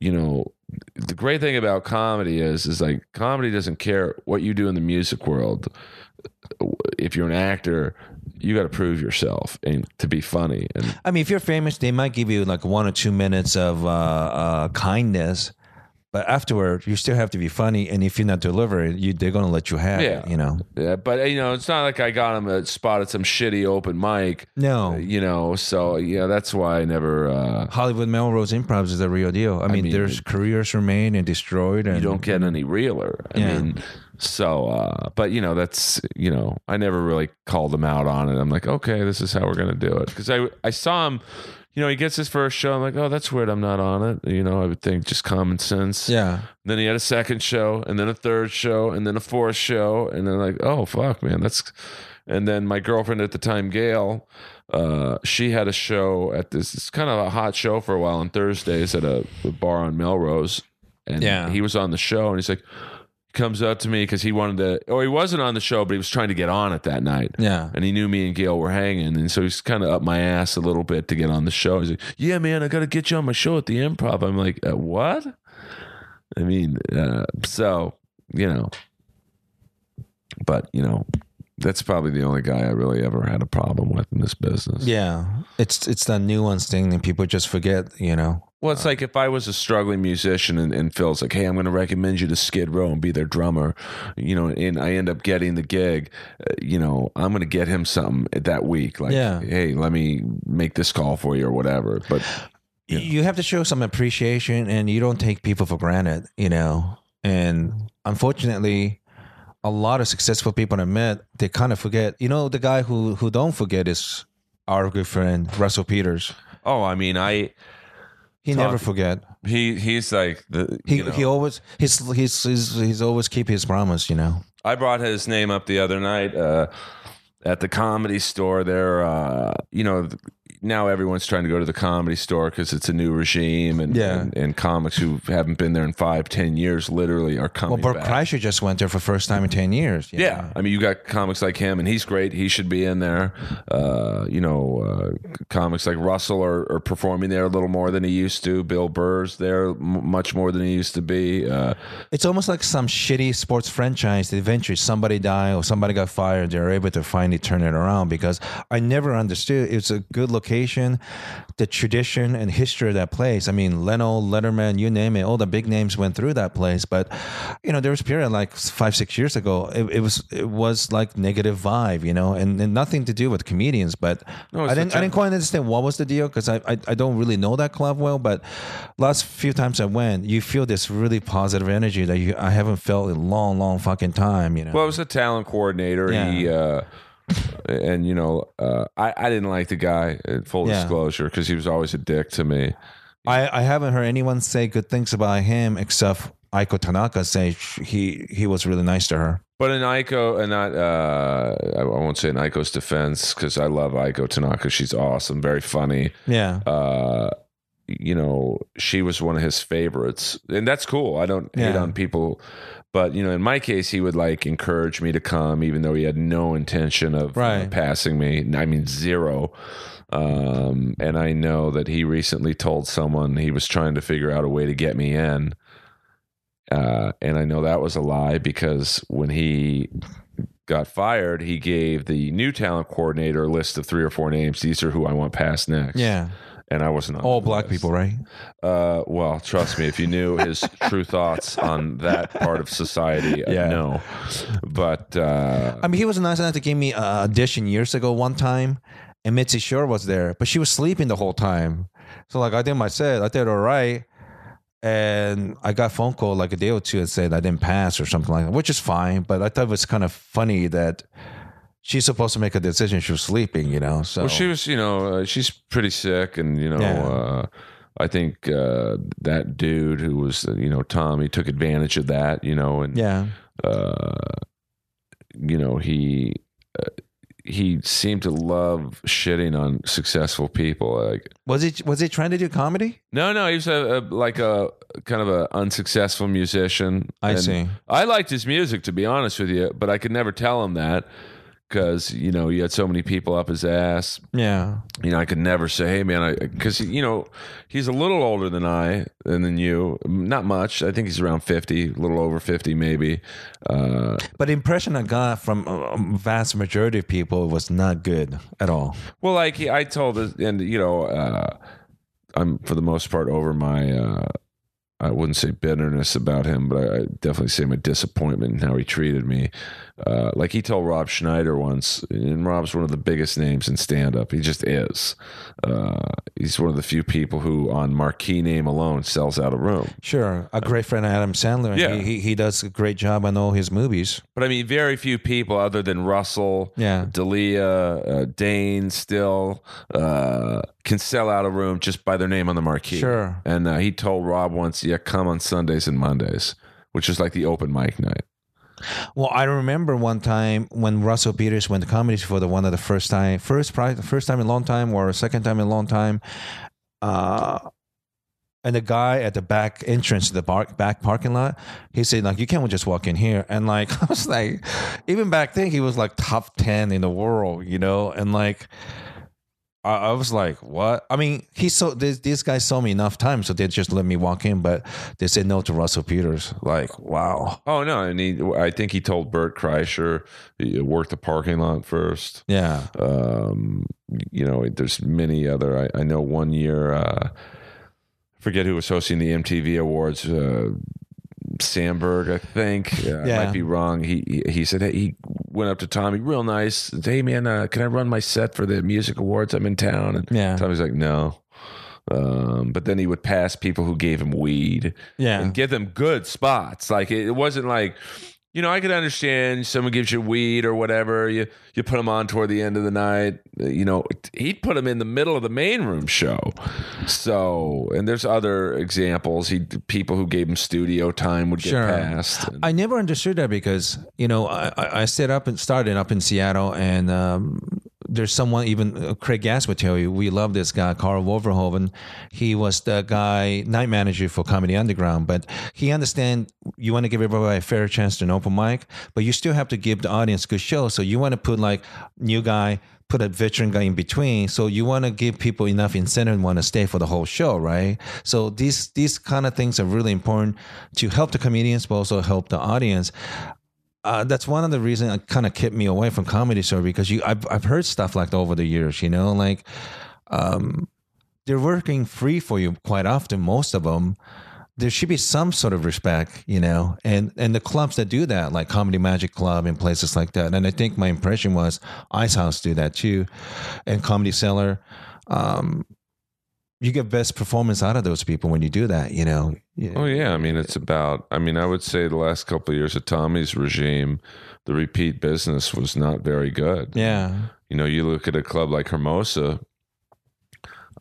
you know, the great thing about comedy is, is like comedy doesn't care what you do in the music world. If you're an actor, you got to prove yourself and to be funny. And I mean, if you're famous, they might give you like one or two minutes of uh, uh, kindness, but afterward, you still have to be funny. And if you're not delivering, you they're gonna let you have Yeah. it. You know. yeah, but you know, it's not like I got him a spot at some shitty open mic. No. You know, so yeah, that's why I never. Uh, Hollywood Melrose Improv is the real deal. I mean, mean, there's careers remain and destroyed, and you don't get any realer. I Yeah. mean, so, uh, but you know, that's, you know, I never really called him out on it. I'm like, okay, this is how we're going to do it. Cause I, I saw him, you know, he gets his first show. I'm like, oh, that's weird. I'm not on it. You know, I would think just common sense. yeah, Then he had a second show and then a third show and then a fourth show. And then like, oh, fuck, man, that's, and then my girlfriend at the time, Gail, uh, she had a show at this, it's kind of a hot show for a while on Thursdays at a, a bar on Melrose. And Yeah. he was on the show and he's like, comes up to me because he wanted to, or he wasn't on the show, but he was trying to get on it that night. yeah. And he knew me and Gail were hanging. And so he's kind of up my ass a little bit to get on the show. He's like, Yeah, man, I got to get you on my show at the improv. I'm like, uh, What? I mean, uh, so, you know, but, you know, that's probably the only guy I really ever had a problem with in this business. Yeah, it's it's that nuance thing that people just forget. You know. Well, it's like if I was a struggling musician and, and Phil's like, "Hey, I'm going to recommend you to Skid Row and be their drummer," you know, and I end up getting the gig, uh, you know, I'm going to get him something that week, like, Yeah. "Hey, let me make this call for you or whatever." But Yeah. You have to show some appreciation, and you don't take people for granted. You know, and unfortunately. A lot of successful people I met, they kind of forget. You know, the guy who who don't forget is our good friend Russell Peters. oh, I mean, I He Talk- never forget. he he's like the He you know, he always he's he's he's he's always keep his promise. You know. I brought his name up the other night uh, at the comedy store. There, uh, you know, now everyone's trying to go to the comedy store because it's a new regime, and, Yeah. and and comics who haven't been there in five, ten years literally are Well, coming Bert back. Kreischer just went there for first time in ten years. Yeah, know? I mean, you got comics like him, and he's great. He should be in there. Uh, you know, uh, comics like Russell are, are performing there a little more than he used to. Bill Burr's there m- much more than he used to be. Uh, It's almost like some shitty sports franchise that eventually somebody died or somebody got fired. They're able to finally turn it around because I never understood. It's a good location, the tradition and history of that place. I mean, Leno, Letterman, you name it, all the big names went through that place. But you know, there was a period like five, six years ago. It, it was it was like negative vibe, you know, and, and nothing to do with comedians. But No, I didn't I didn't quite understand what was the deal because I, I I don't really know that club well. But last few times I went, you feel this really positive energy that you I haven't felt in long, long fucking time. You know. well, it was a talent coordinator. He. Uh, and you know, uh, I I didn't like the guy. uh, Full Yeah. disclosure, because he was always a dick to me. I, I haven't heard anyone say good things about him except Aiko Tanaka say he he was really nice to her. But in Aiko, and not, uh, I won't say in Aiko's defense because I love Aiko Tanaka. She's awesome, very funny. Yeah. Uh, you know, she was one of his favorites, and that's cool. I don't hate on people, but you know, in my case, he would like encourage me to come, even though he had no intention of Right. passing me. I mean, zero. Um, and I know that he recently told someone he was trying to figure out a way to get me in. Uh, and I know that was a lie because when he got fired, he gave the new talent coordinator a list of three or four names. These are who I want passed next. Yeah. And I wasn't All black people, right? Uh, well, trust me, if you knew his true thoughts on that part of society, Yeah. yeah. no. But uh, I mean, he was nice enough to give me a audition years ago one time, and Mitzi Shore was there, but she was sleeping the whole time. So like I did my set, I did all right, and I got phone call like a day or two and said I didn't pass or something like that, which is fine. But I thought it was kind of funny that she's supposed to make a decision. She was sleeping, you know. So well, she was, you know, uh, she's pretty sick, and you know, Yeah. uh, I think uh, that dude who was, uh, you know, Tom, he took advantage of that, you know, and yeah, uh, you know, he uh, he seemed to love shitting on successful people, like. was he was he trying to do comedy? No, no, he was a, a like a kind of a unsuccessful musician. I And see. I liked his music, to be honest with you, but I could never tell him that because you know you had so many people up his ass. Yeah, You know, I could never say, "Hey, man," because you know he's a little older than I and than you. Not much. I think he's around fifty, a little over fifty, maybe. Uh, but the impression I got from a vast majority of people was not good at all. Well, like I told, and you know, uh, I'm for the most part over my. Uh, I wouldn't say bitterness about him, but I, I definitely say my disappointment in how he treated me. Uh, like he told Rob Schneider once, and Rob's one of the biggest names in stand up. He just is. Uh, he's one of the few people who, on marquee name alone, sells out a room. Sure, a great friend of Adam Sandler. Yeah. he, he he does a great job on all his movies. But I mean, very few people other than Russell, Yeah. D'Elia, uh, Dane, still uh, can sell out a room just by their name on the marquee. Sure. And uh, he told Rob once, "Yeah, come on Sundays and Mondays," which is like the open mic night. Well, I remember one time when Russell Peters went to comedy for the one of the first time, first the first time in a long time or second time in a long time. Uh, and the guy at the back entrance to the bar, back parking lot, he said like you can't just walk in here. And like I was like, even back then he was like top ten in the world, you know, and like. I I was like, "What?" I mean, he saw this. These guys saw me enough times, so they just let me walk in. But they said no to Russell Peters. Like, wow, Oh no! And he, I think he told Bert Kreischer he worked the parking lot first. yeah, Um, you know, there's many other. I, I know one year, uh, I forget who was hosting the MTV Awards. Uh, Samberg, I think. Uh, I might be wrong. He he, he said hey, he went up to Tommy, real nice. said, Hey man, uh, can I run my set for the music awards? I'm in town. And Yeah. Tommy's like, no. Um, but then he would pass people who gave him weed yeah. and give them good spots. Like it, it wasn't like, you know, I could understand someone gives you weed or whatever. You you put them on toward the end of the night. You know, he'd put them in the middle of the main room show. So, and there's other examples. He people who gave him studio time would get Sure. passed. I never understood that because you know I, I I set up and started up in Seattle and um, there's someone even uh, Craig Gass would tell you we love this guy Carl Wolverhoven. He was the guy night manager for Comedy Underground, but he understand you want to give everybody a fair chance to an open mic, but you still have to give the audience good show. So you want to put like new guy. Put a veteran guy in between, so you want to give people enough incentive want to stay for the whole show, right? So these these kind of things are really important to help the comedians, but also help the audience uh, that's one of the reasons it kind of kept me away from comedy store because you I've I've heard stuff like over the years, you know, like um, they're working free for you quite often. Most of them, there should be some sort of respect, you know, and and the clubs that do that, like Comedy Magic Club and places like that, and I think my impression was Ice House do that too, and Comedy Cellar. Um, you get best performance out of those people when you do that, you know. Oh yeah, I mean it's about. I mean I would say the last couple of years of Tommy's regime, the repeat business was not very good. Yeah, You know, you look at a club like Hermosa.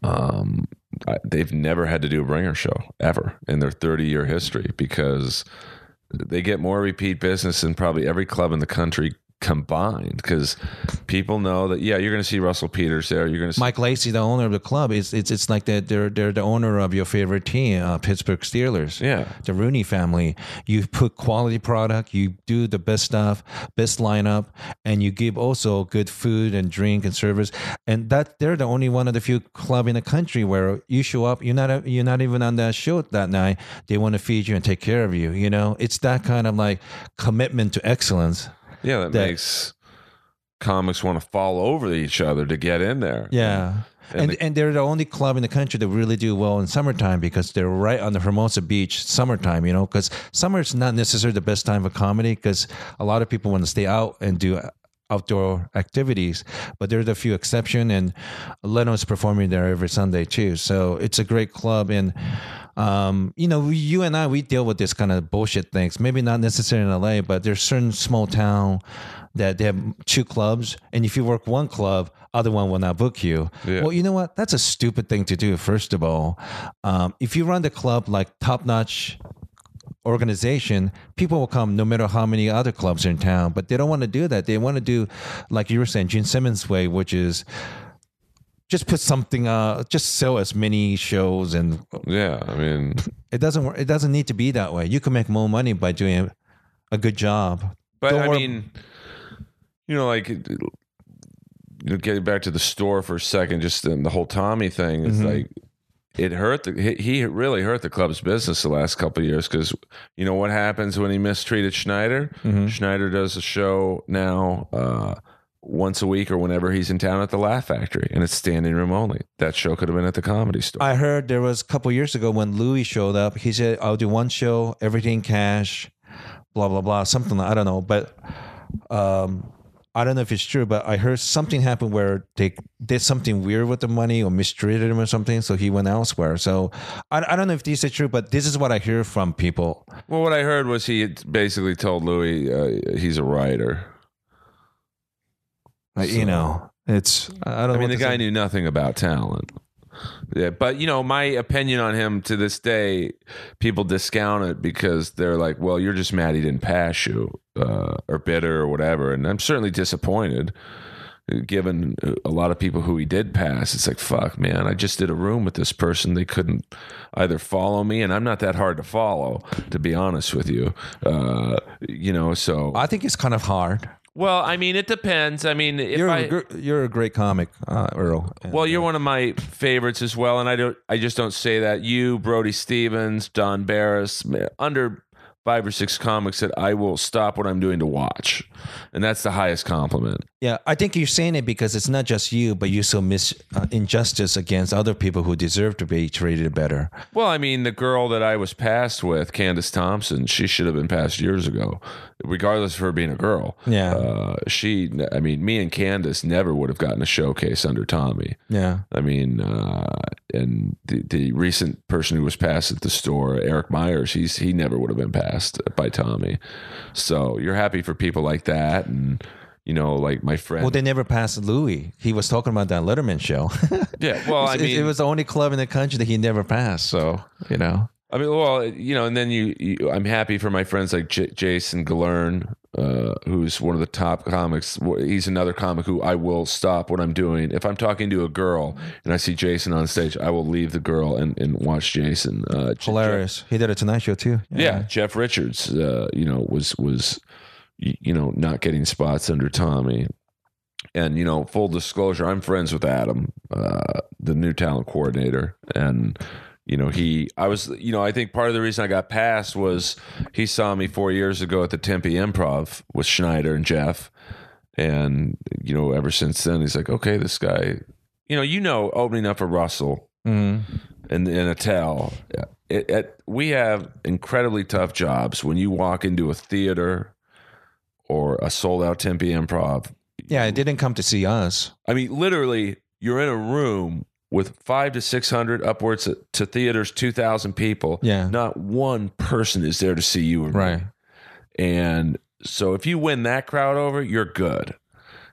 Um, I- they've never had to do a bringer show ever in their 30 year history because they get more repeat business than probably every club in the country combined because people know that yeah you're going to see Russell Peters there you're going to see Mike Lacey, the owner of the club, it's it's it's like that they're they're the owner of your favorite team, uh, Pittsburgh Steelers. Yeah. the Rooney family. You put quality product, you do the best stuff, best lineup, and you give also good food and drink and service. And that they're the only one of the few club in the country where you show up, you're not you're not even on that show that night. They want to feed you and take care of you. You know, it's that kind of like commitment to excellence. Yeah that, that- makes comics want to fall over each other to get in there Yeah. And And, and, they're the only club in the country that really do well in summertime because they're right on the Hermosa Beach summertime, you know, because summer is not necessarily the best time for comedy because a lot of people want to stay out and do uh, outdoor activities, but there's a few exception and Leno's performing there every Sunday too. So it's a great club and um, you know, you and I we deal with this kind of bullshit things. Maybe not necessarily in LA, but there's certain small town that they have two clubs, and if you work one club, other one will not book you. Yeah. Well, you know what? That's a stupid thing to do. First of all, um, if you run the club like top notch organization, people will come no matter how many other clubs are in town. But they don't want to do that. They want to do like you were saying, Gene Simmons' way, which is just put something uh just sell as many shows and yeah I mean it doesn't work it doesn't need to be that way you can make more money by doing a, good job But Don't I worry- mean, you know, like you know, getting back to the store for a second, just the whole Tommy thing is Mhm. like it hurt the he, he really hurt the club's business the last couple of years because you know what happens when he mistreated Schneider. Mhm. Schneider does a show now uh, once a week or whenever he's in town at the Laugh Factory, and it's standing room only. That show could have been at the Comedy Store. I heard there was a couple years ago when Louis showed up. He said, "I'll do one show, everything cash, blah blah blah, something I don't know." But um, I don't know if it's true. But I heard something happened where they did something weird with the money or mistreated him or something, so he went elsewhere. So I, I don't know if this is true, but this is what I hear from people. well, what I heard was he basically told Louis uh, he's a writer. Like, you know, it's I don't. know I mean, the guy say. knew nothing about talent. Yeah, but you know, my opinion on him to this day, people discount it because they're like, "Well, you're just mad he didn't pass you, uh, or bitter, or whatever." And I'm certainly disappointed, given a lot of people who he did pass. It's like, "Fuck, man! I just did a room with this person. They couldn't either follow me, and I'm not that hard to follow, to be honest with you. Uh, you know, so I think it's kind of hard. Well, I mean, it depends. I mean, if You're I, a, gr- you're a great comic, uh, Earl. Well, you're one of my favorites as well, and I don't. I just don't say that. You, Brody Stevens, Don Barris, under five or six comics that I will stop what I'm doing to watch, and that's the highest compliment. Yeah, I think you're saying it because it's not just you, but you still miss uh, injustice against other people who deserve to be treated better. Well, I mean, the girl that I was passed with, Candace Thompson, she should have been passed years ago, regardless of her being a girl. Yeah. Uh, she, I mean, me and Candace never would have gotten a showcase under Tommy. Yeah, I mean, uh, and the, the recent person who was passed at the store, Eric Myers, he's he never would have been passed by Tommy. So you're happy for people like that, and you know, like my friend. well, they never passed Louis. He was talking about that Letterman show. yeah, well, I mean, it was the only club in the country that he never passed. So you know, I mean, well, you know, and then you, you I'm happy for my friends like J- Jason Galern, uh, who's one of the top comics. He's another comic who I will stop what I'm doing. If I'm talking to a girl and I see Jason on stage, I will leave the girl and, and watch Jason. Uh, Hilarious. He did a Tonight Show too. yeah, Jeff Richards, uh, you know, was was you know not getting spots under Tommy. And you know, full disclosure, I'm friends with Adam, uh, the new talent coordinator, and you know he. I was, you know, I think part of the reason I got passed was he saw me four years ago at the Tempe Improv with Schneider and Jeff, and you know, ever since then, he's like, okay, this guy, you know, you know, opening up for Russell Mhm. and in a tell. It, it, we have incredibly tough jobs when you walk into a theater or a sold out Tempe improv. Yeah, it didn't come to see us. I mean, literally, you're in a room with five to 600, upwards to theaters, 2,000 people. Yeah. Not one person is there to see you. or me. And so if you win that crowd over, you're good.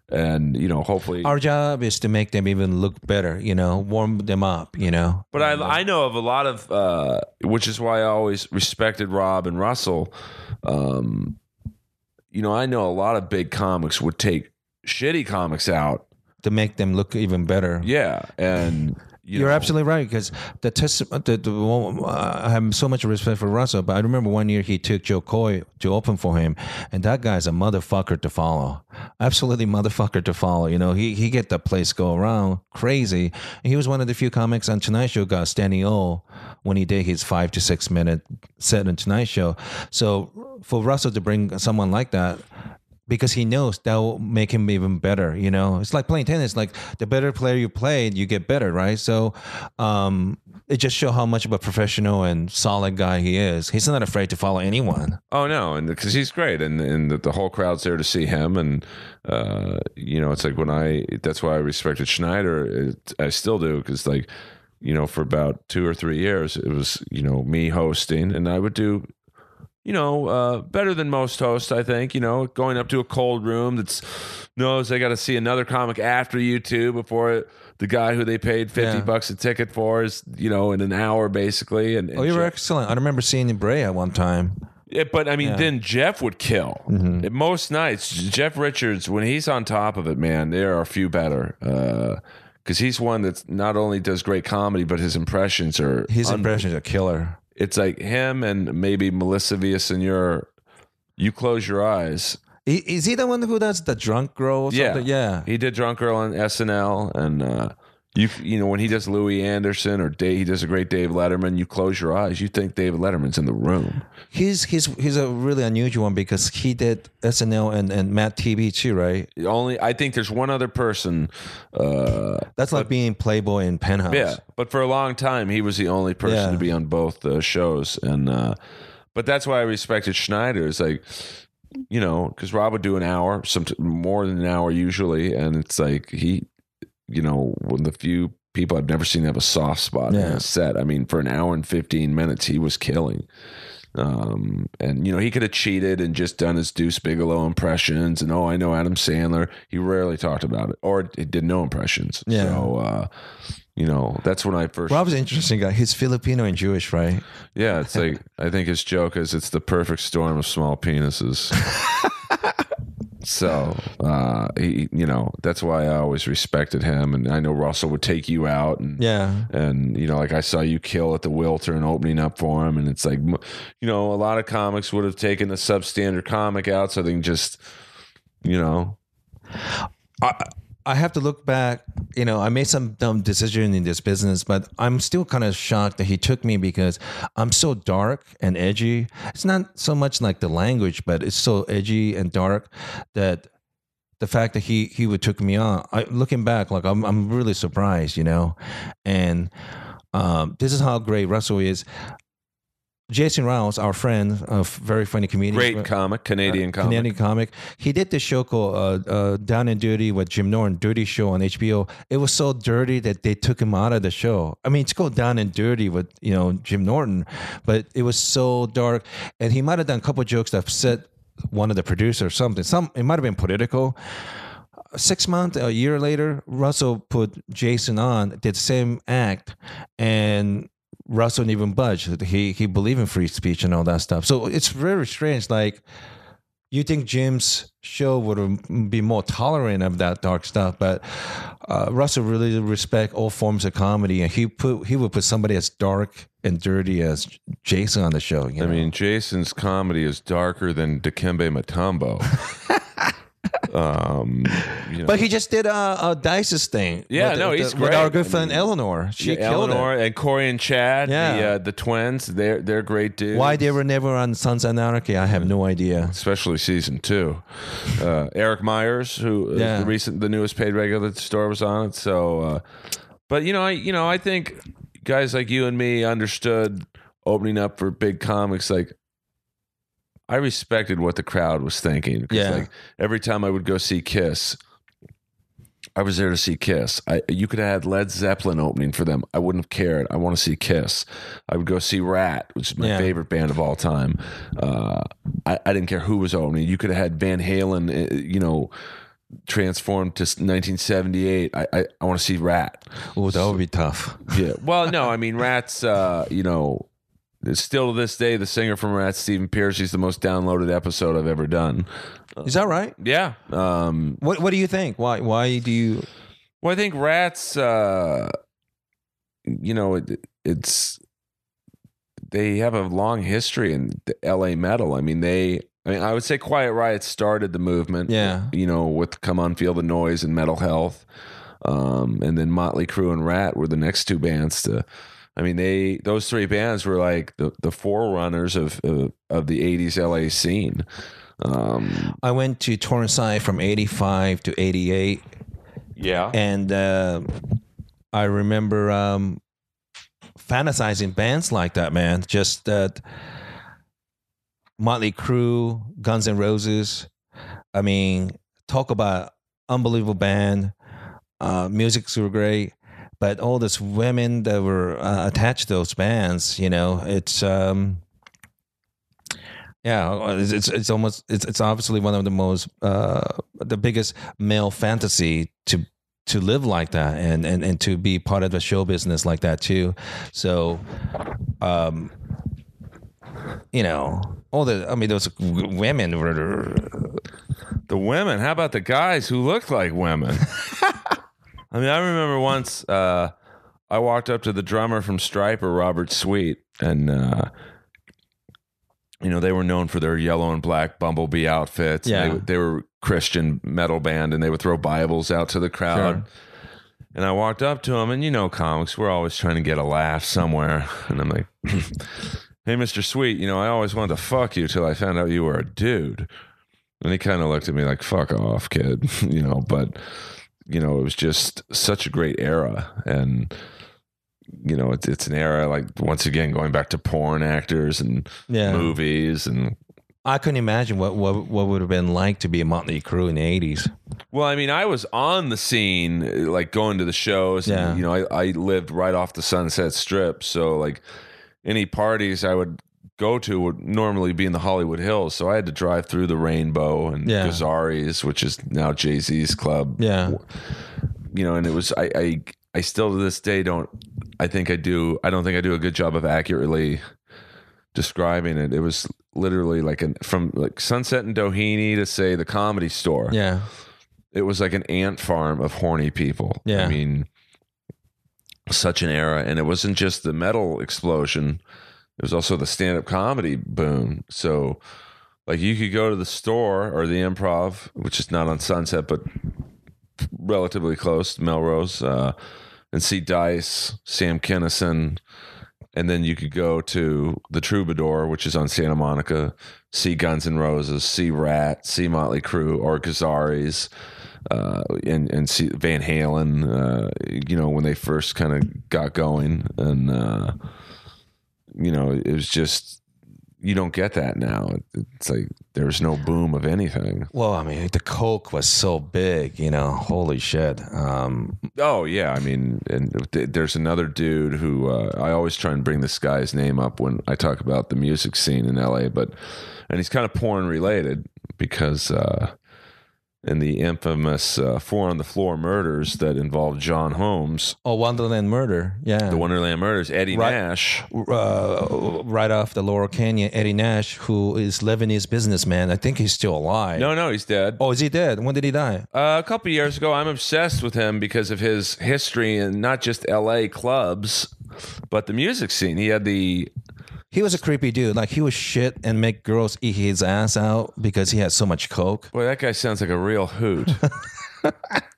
And, you know, hopefully. Our job is to make them even look better, you know, warm them up, you know. But I I know of a lot of uh, which is why I always respected Rob and Russell. Um, you know, I know a lot of big comics would take shitty comics out. To make them look even better. Yeah, and you You're know, absolutely right because the test. The, the, I have so much respect for Russell, but I remember one year he took Jo Koy to open for him, and that guy's a motherfucker to follow. Absolutely motherfucker to follow. You know, he he get the place go around crazy. And he was one of the few comics on Tonight Show got standing O when he did his five to six minute set on Tonight Show. So for Russell to bring someone like that. Because he knows that will make him even better, you know. It's like playing tennis. Like the better player you play, you get better, right? So, um, it just shows how much of a professional and solid guy he is. He's not afraid to follow anyone. Oh no, and because he's great, and and the, the whole crowd's there to see him, and uh, you know, it's like when I. That's why I respected Schneider. It, I still do because like, you know, for about two or three years, it was you know me hosting, and I would do. You know, uh, better than most hosts, I think. You know, going up to a cold room that's knows they got to see another comic after you too before the guy who they paid fifty Yeah. bucks a ticket for is you know in an hour basically. And, and Oh, you were excellent. I remember seeing you at one time. yeah, but I mean, then Jeff would kill. Mm-hmm. Most nights, Jeff Richards, when he's on top of it, man, there are a few better. Because he's one that not only does great comedy, but his impressions are. His un- impressions are killer. It's like him and maybe Melissa Villasenor. You close your eyes. Is he the one who does the drunk girl? Or Yeah. something? yeah. He did Drunk Girl on SNL, and uh, you you know when he does Louie Anderson or Dave, he does a great Dave Letterman. You close your eyes, you think David Letterman's in the room. He's he's he's a really unusual one because he did SNL and, and MADtv too, right? Only I think there's one other person. Uh, That's like being Playboy in Penthouse. Yeah, but for a long time, he was the only person Yeah. to be on both uh, shows, and uh, but that's why I respected Schneider. It's like you know, because Rob would do an hour, some more than an hour usually, and it's like he, you know, one of the few people I've never seen have a soft spot in Yeah. a set. I mean, for an hour and fifteen minutes, he was killing. Um, and you know, he could have cheated and just done his Deuce Bigalow impressions. And oh, I know Adam Sandler. He rarely talked about it, or he did no impressions. Yeah. So, uh, you know, that's when I first. Rob's an interesting guy. He's Filipino and Jewish, right? yeah, it's like I think his joke is it's the perfect storm of small penises. so, uh, he, you know, that's why I always respected him, and I know Russell would take you out, and Yeah. and you know like i saw you kill at the Wiltern and opening up for him and it's like you know a lot of comics would have taken a substandard comic out so they can just you know I I have to look back. You know, I made some dumb decision in this business, but I'm still kind of shocked that he took me because I'm so dark and edgy. It's not so much like the language, but it's so edgy and dark that the fact that he he would took me on. I looking back, like I'm I'm really surprised, you know, and um, this is how great Russell is. Jason Rouse, our friend, a very funny comedian, great comic canadian comic Canadian comic. He did this show called uh, uh, Down and Dirty with Jim Norton, Dirty Show on HBO. It was so dirty that they took him out of the show. I mean, it's called Down and Dirty with you know Jim Norton, but it was so dark, and he might have done a couple jokes that upset one of the producers or something. Some it might have been political. Six months, a year later, Russell put Jason on, did the same act, and Russell didn't even budge. He he believed in free speech and all that stuff. So it's very strange. Like you think Jim's show would be more tolerant of that dark stuff, but uh, Russell really respect all forms of comedy, and he put he would put somebody as dark and dirty as Jason on the show. You know? I mean, Jason's comedy is darker than Dikembe Mutombo. um, you know. but he just did uh, uh Dice's thing. Yeah, with, no, with- he's with great. our good I friend mean, Eleanor. She Yeah, killed Eleanor it. and Corey and Chad, the Yeah. uh, the twins, they're they're great dudes. Why they were never on Sons of Anarchy, I have no idea. especially season two. Uh, Eric Myers, who uh, Yeah. the recent the newest paid regular at the store was on it. So, uh, but you know, I you know I think guys like you and me understood opening up for big comics. Like, I respected what the crowd was thinking. Yeah. Like every time I would go see Kiss. I was there to see Kiss. I, you could have had Led Zeppelin opening for them. I wouldn't have cared. I want to see Kiss. I would go see Ratt, which is my Yeah. favorite band of all time. Uh, I, I didn't care who was opening. You could have had Van Halen, uh, you know, transformed to 1978. I I, I want to see Ratt. Oh, that would be tough. Yeah. Well, no, I mean Ratt's. Uh, you know, still to this day, the singer from Ratt's, Stephen Pearcy, he's the most downloaded episode I've ever done. Is that right? Yeah. Um, What What do you think? Why Why do you? Well, I think Ratt's. Uh, you know, it, it's they have a long history in the L.A. metal. I mean, they. I mean, I would say Quiet Riot started the movement. Yeah. You know, with Come On, Feel the Noise and Metal Health, um, and then Motley Crue and Ratt were the next two bands to. I mean, they those three bands were like the the forerunners of of, of the '80s LA scene. Um, I went to Torrance High from '85 to '88, yeah, and uh, I remember um, fantasizing bands like that. Man, just that Motley Crue, Guns N' Roses. I mean, talk about unbelievable band. Uh, musics were great, but all those women that were uh, attached to those bands, you know, it's um, yeah, it's it's, it's almost it's it's obviously one of the most uh, the biggest male fantasy to to live like that and and and to be part of the show business like that too. So, um, you know, all the I mean, those women were The women. How about the guys who looked like women? I mean, I remember once uh, I walked up to the drummer from Stryper, Robert Sweet, and uh, you know they were known for their yellow and black bumblebee outfits. Yeah. they, they were Christian metal band, and they would throw Bibles out to the crowd. Sure. And I walked up to him, and you know, comics, we're always trying to get a laugh somewhere. And I'm like, hey, Mr. Sweet, you know, I always wanted to fuck you till I found out you were a dude. And he kind of looked at me like, fuck off, kid, you know, but, you know, it was just such a great era. And, you know, it's, it's an era like, once again, going back to porn actors and yeah. movies. And, I couldn't imagine what what what would have been like to be a Motley Crue in the eighties. well, I mean, I was on the scene, like going to the shows. Yeah. And, you know, I, I lived right off the Sunset Strip. So, like, any parties I would go to would normally be in the Hollywood Hills. So I had to drive through the Rainbow and Yeah. Gazzarri's, which is now Jay Z's club. Yeah, You know, and it was, I, I, I still to this day don't, I think I do, I don't think I do a good job of accurately describing it. It was literally like an, from like Sunset and Doheny to say the comedy store yeah, it was like an ant farm of horny people. Yeah. I mean, such an era. And it wasn't just the metal explosion, was also the stand up comedy boom. So, like, you could go to the store or the improv, which is not on Sunset, but relatively close, to Melrose, uh, and see Dice, Sam Kinison. And then you could go to the Troubadour, which is on Santa Monica, see Guns N' Roses, see Ratt, see Motley Crue, or Gazzarri's, uh, and and see Van Halen. Uh, you know when they first kind of got going, and uh, you know it was just you don't get that now. It's like there's no boom of anything. Well, I mean, the Coke was so big, you know. Holy shit! Um, Oh yeah, I mean, and there's another dude who uh, I always try and bring this guy's name up when I talk about the music scene in LA, but and he's kind of porn related because uh, in the infamous uh, four on the floor murders that involved John Holmes, Oh, Wonderland Murder. Yeah. the Wonderland murders. Eddie Right. Nash. uh, right off the Laurel Canyon, Eddie Nash, who is Lebanese businessman. I think he's still alive. No, no, he's dead. Oh, is he dead? When did he die? Uh, a couple years ago, I'm obsessed with him because of his history and not just L.A. clubs, but the music scene. He had the He was a creepy dude. Like he was shit and make girls eat his ass out because he had so much coke. boy. That guy sounds like a real hoot.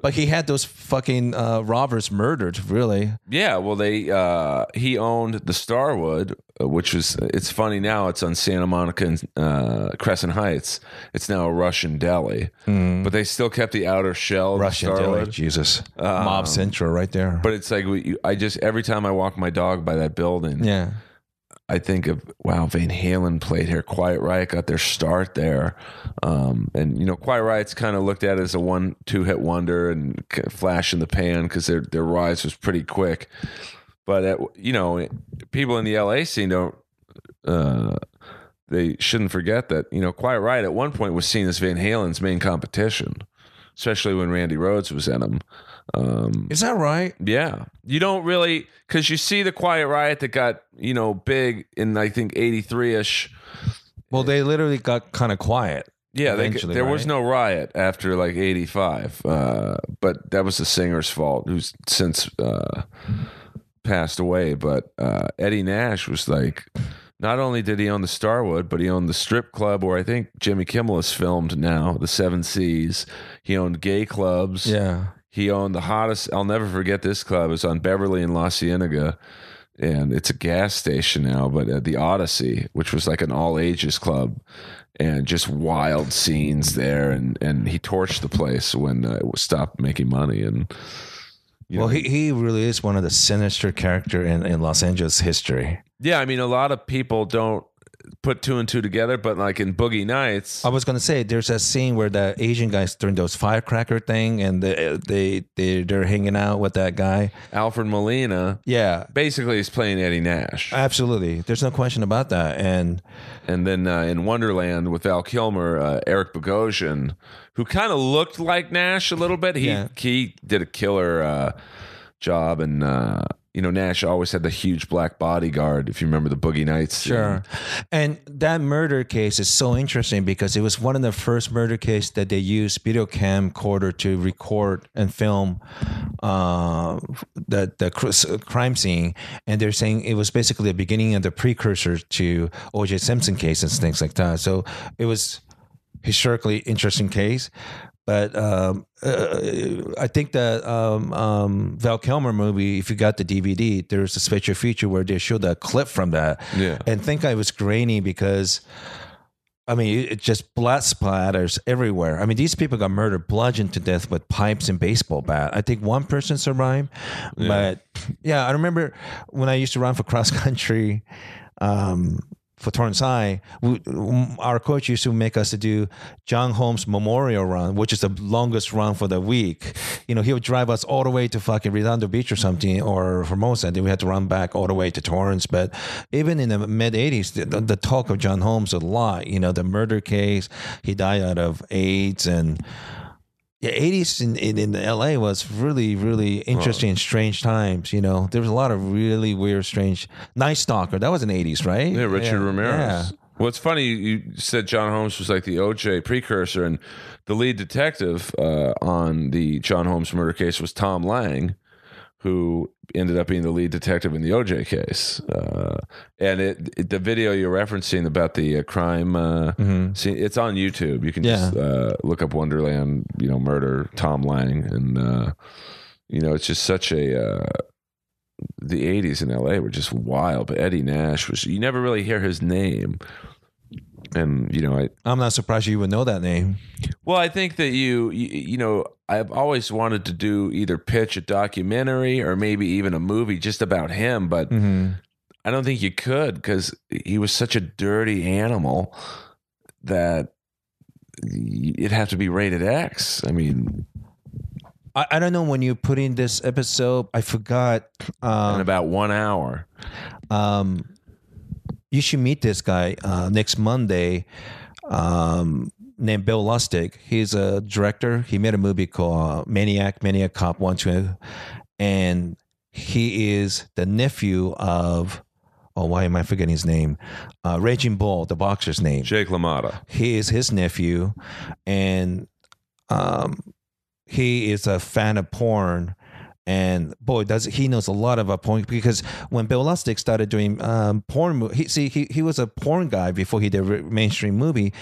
But he had those fucking uh, robbers murdered. Really? yeah, well, they uh, he owned the Starwood, uh, which was. It's funny now. It's on Santa Monica and uh, Crescent Heights. It's now a Russian deli, but they still kept the outer shell. Russian deli. Jesus. Mob Central right there. But it's like we, I just every time I walk my dog by that building, yeah. I think of wow, Van Halen played here. Quiet Riot got their start there, um, and you know, Quiet Riot's kind of looked at as a one two hit wonder and flash in the pan because their their rise was pretty quick. But at, you know, people in the LA scene don't. Uh, they shouldn't forget that you know, Quiet Riot at one point was seen as Van Halen's main competition, especially when Randy Rhoads was in them. Um, Is that right? yeah. You don't really because you see the Quiet Riot that got you know big in I think eighty three ish. Well, they literally got kind of quiet. Yeah, they, there was no riot after like eighty five, uh, but that was the singer's fault, who's since uh, passed away. But uh, Eddie Nash was like. Not only did he own the Starwood, but he owned the strip club where I think Jimmy Kimmel is filmed now, the Seven Seas. He owned gay clubs. Yeah. He owned the hottest. I'll never forget this club. It was on Beverly and La Cienega, and it's a gas station now. But uh, the Odyssey, which was like an all ages club, and just wild scenes there. And and he torched the place when uh, it stopped making money. And you Well, know, he, he really is one of the sinister character in, in Los Angeles history. Yeah, I mean, a lot of people don't put two and two together, but like in Boogie Nights, I was gonna say there's a scene where the Asian guys doing those firecracker thing, and they they they they're hanging out with that guy. Alfred Molina Yeah, basically he's playing Eddie Nash. absolutely. There's no question about that. And And then uh, in Wonderland with Val Kilmer, uh, Eric Bogosian, who kind of looked like Nash a little bit. He Yeah. he did a killer uh, job, and uh, you know Nash always had the huge black bodyguard. If you remember the Boogie Nights. Sure. And that murder case is so interesting because it was one of the first murder cases that they used video camcorder to record and film uh, the the cr- crime scene. And they're saying it was basically the beginning of the precursor to O.J. Simpson case and things like that. So it was historically interesting case. But um, uh, I think that um, um, Val Kilmer movie, if you got the DVD, there's a special feature where they showed a clip from that. Yeah. And think I was grainy because, I mean, it just blood splatters everywhere. I mean, these people got murdered, bludgeoned to death with pipes and baseball bat. I think one person survived. But yeah, I remember when I used to run for cross country. Um, for Torrance High, we, um, our coach used to make us to do John Holmes Memorial Run, which is the longest run for the week. You know, he would drive us all the way to fucking Redondo Beach or something, or Formosa. And then we had to run back all the way to Torrance. But even in the mid 80s, the, the talk of John Holmes a lot. You know, the murder case, he died out of AIDS and. Yeah, 80s in, in, in LA was really, really interesting and strange times. You know, there was a lot of really weird, strange. Night Stalker, that was in 80s, right? Yeah, Richard Yeah, Ramirez. yeah. Well, it's funny you said John Holmes was like the OJ precursor, and the lead detective uh, on the John Holmes murder case was Tom Lange, who ended up being the lead detective in the OJ case. Uh, and it, it- the video you're referencing about the uh, crime uh, scene, it's on YouTube. You can just uh, look up Wonderland, you know, murder Tom Lange, and uh, you know, it's just such a. Uh, the 80s in LA were just wild, but Eddie Nash was, you never really hear his name. And, you know, I, I'm not surprised you would know that name. well, I think that you, you, you know, I've always wanted to do either pitch a documentary or maybe even a movie just about him, but I don't think you could because he was such a dirty animal that it'd have to be rated X. I mean, I, I don't know when you put in this episode. I forgot. in Um, about one hour. um, you should meet this guy uh, next Monday. Um, named Bill Lustig. He's a director. He made a movie called uh, Maniac, Maniac Cop One Two, and he is the nephew of. Oh, why am I forgetting his name? Uh, Raging Bull, the boxer's name. Jake LaMotta. He is his nephew, and um, he is a fan of porn. And boy, does he knows a lot about porn because when Bill Lustig started doing um, porn, he see he he was a porn guy before he did a mainstream movie.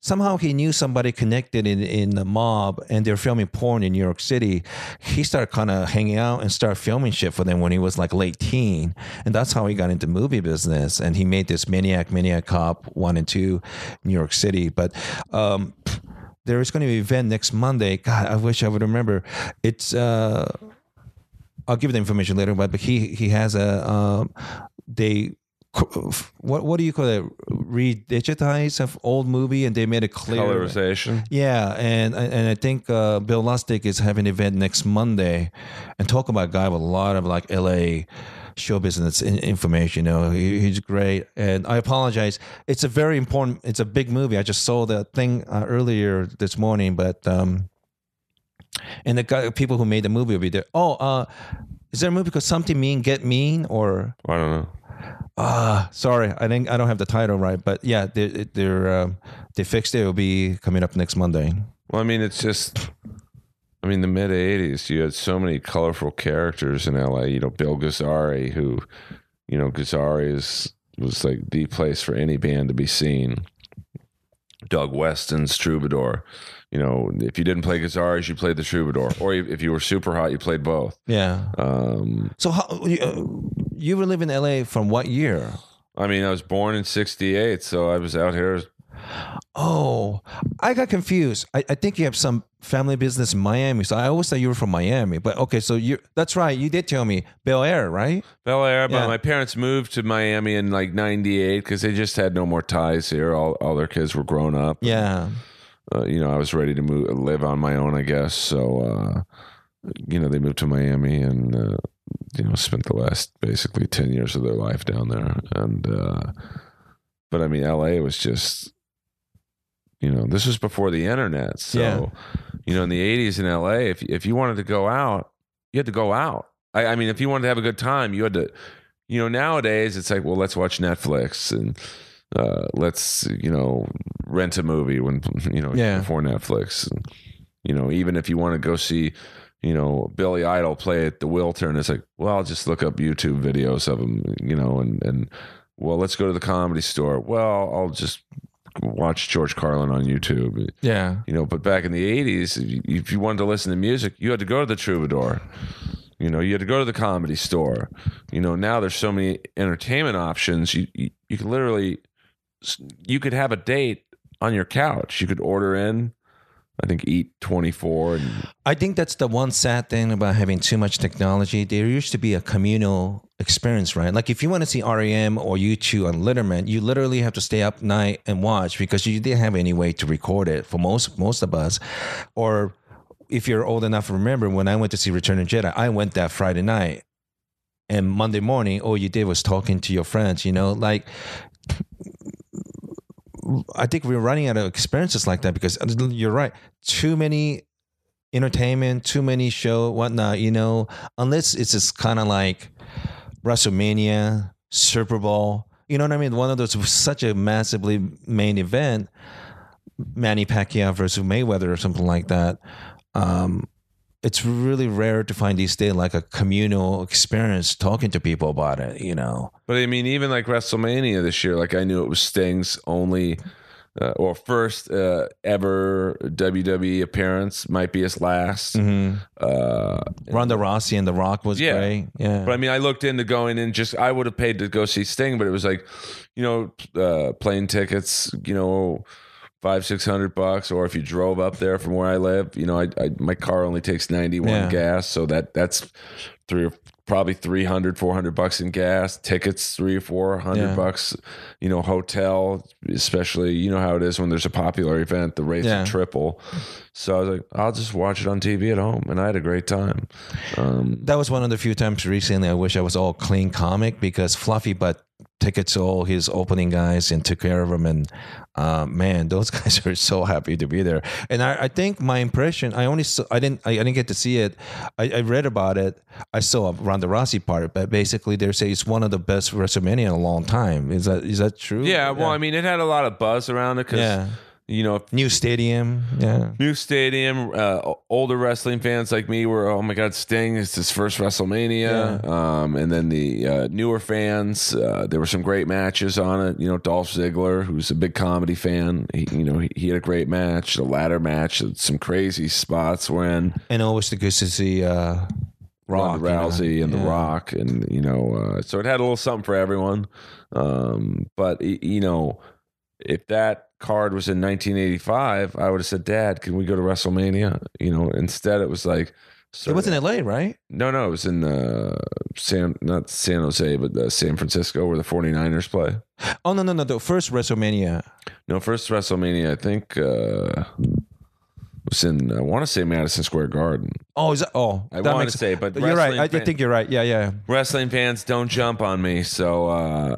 Somehow he knew somebody connected in, in the mob and they're filming porn in New York City. He started kind of hanging out and started filming shit for them when he was like late teen. And that's how he got into movie business. And he made this Maniac, Maniac Cop 1 and 2 New York City. But um, there is going to be an event next Monday. God, I wish I would remember. It's uh, I'll give the information later. But but he he has a um, they what what do you call it? Redigitize of old movie, and they made it clear. Colorization. Yeah, and and I think uh, Bill Lustig is having an event next Monday, and talk about a guy with a lot of like L.A. show business information. You know, he, he's great. And I apologize. It's a very important. It's a big movie. I just saw the thing uh, earlier this morning, but um, and the guy, people who made the movie will be there. Oh, uh, is there a movie called Something Mean Get Mean or? I don't know. Ah, sorry, I think I don't have the title right, but yeah, they they're um, they fixed it. It'll be coming up next Monday. Well, I mean, it's just. I mean, the mid '80s, you had so many colorful characters in LA. You know, Bill Gazzarri, who, you know, Gazzarri is was like the place for any band to be seen. Doug Weston's Troubadour. You know, if you didn't play Gazzarri's, you played the Troubadour, or if you were super hot, you played both. Yeah. Um, So how you, uh, you were living in LA from what year? I mean, I was born in '68, so I was out here. Oh, I got confused. I, I think you have some family business in Miami, so I always thought you were from Miami. But okay, so you that's right. You did tell me Bel Air, right? Bel Air, but Yeah. my parents moved to Miami in like '98 because they just had no more ties here. All all their kids were grown up. Yeah. uh, you know, I was ready to move, live on my own, I guess. So, uh, you know, they moved to Miami and, uh, you know, spent the last basically 10 years of their life down there. And, uh, but I mean, LA was just, you know, this was before the internet. So, Yeah. you know, in the 80s in LA, if, if you wanted to go out, you had to go out. I, I mean, if you wanted to have a good time, you had to, you know, nowadays it's like, well, let's watch Netflix and, uh, let's you know rent a movie when you know Yeah. before Netflix. And, you know, even if you want to go see, you know, Billy Idol play at the Wiltern, it's like, well, I'll just look up YouTube videos of him, you know, and and well, let's go to the comedy store. Well, I'll just watch George Carlin on YouTube. Yeah. You know, but back in the '80s, if you- wanted to listen to music, you had to go to the Troubadour. You know, you had to go to the comedy store. You know, now there's so many entertainment options. You you, you could literally, you could have a date on your couch. You could order in. I think eat 24 and I think that's the one sad thing about having too much technology. There used to be a communal experience, right? Like if you want to see REM or U2 on Letterman, you literally have to stay up night and watch because you didn't have any way to record it for most most of us. Or if you're old enough to remember, when I went to see Return of Jedi, I went that Friday night. And Monday morning, all you did was talking to your friends, you know, like I think we're running out of experiences like that because you're right. Too many entertainment, too many show, whatnot, you know, unless it's just kind of like WrestleMania, Super Bowl, you know what I mean? One of those such a massively main event, Manny Pacquiao versus Mayweather or something like that. Um, it's really rare to find these days like a communal experience talking to people about it, you know. But I mean, even like WrestleMania this year, like I knew it was Sting's only uh, or first uh, ever WWE appearance, might be his last. Uh, Ronda Rousey and The Rock was Yeah. great. Yeah. but I mean, I looked into going in just I would have paid to go see Sting, but it was like, you know, uh, plane tickets, you know, five six hundred bucks, or if you drove up there from where I live, you know, I, I my car only takes ninety one Yeah. gas, so that that's three or probably 300 400 bucks in gas tickets three or four hundred Yeah. bucks you know hotel especially you know how it is when there's a popular event the rates Yeah. are triple so i was like i'll just watch it on tv at home and i had a great time um, that was one of the few times recently I wish I was all clean comic because Fluffy but tickets all his opening guys and took care of them. And uh, man, those guys are so happy to be there. And I, I think my impression, I only saw, I didn't I, I didn't get to see it. I, I read about it. I saw Ronda Rousey part, but basically they say it's one of the best WrestleMania in a long time. Is that is that true? Yeah, well, I mean, it had a lot of buzz around it because Yeah. you know New stadium. Yeah. new stadium. Uh, older wrestling fans like me were, oh my god, Sting is his first WrestleMania. Um, and then the uh, newer fans, uh, there were some great matches on it. You know, Dolph Ziggler, who's a big comedy fan, he, you know, he, he had a great match. The ladder match, some crazy spots when And always the good to see uh, Rock Ronda you know. Rousey and The Rock, and you know, uh, so it had a little something for everyone. Um, but you know, if that card was in 1985, I would have said, "Dad, can we go to WrestleMania?" You know, instead it was like, It was in LA, right? no, no, it was in uh, San, not San Jose, but uh, San Francisco, where the 49ers play. Oh no, no, no. The first WrestleMania. No, first WrestleMania, I think. Uh, was in I want to say Madison Square Garden. Oh, is that? Oh, I that want makes- to say, but You're right. I, I think you're right. Yeah, yeah. wrestling fans don't jump on me. So, uh,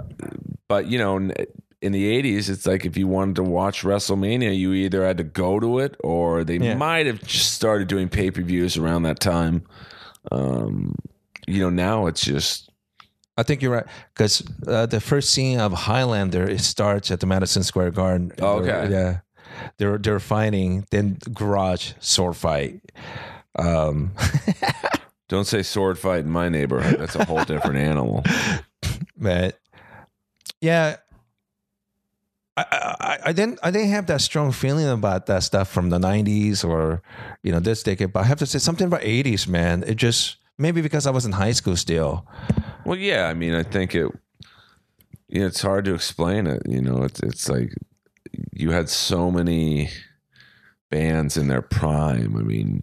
but you know, in the '80s, it's like if you wanted to watch WrestleMania, you either had to go to it or they Yeah. might have just started doing pay per views around that time. Um, you know, now it's just I think you're right because uh, the first scene of Highlander it starts at the Madison Square Garden. Oh, okay. yeah, they're they're fighting. Then garage sword fight. Um, don't say sword fight in my neighborhood. That's a whole different animal. but yeah. I, I, I didn't I didn't have that strong feeling about that stuff from the '90s or you know this decade, but I have to say something about '80s, man. It just maybe because I was in high school still. Well, yeah, I mean, I think it. You know, it's hard to explain it. You know, it's it's like you had so many bands in their prime. I mean,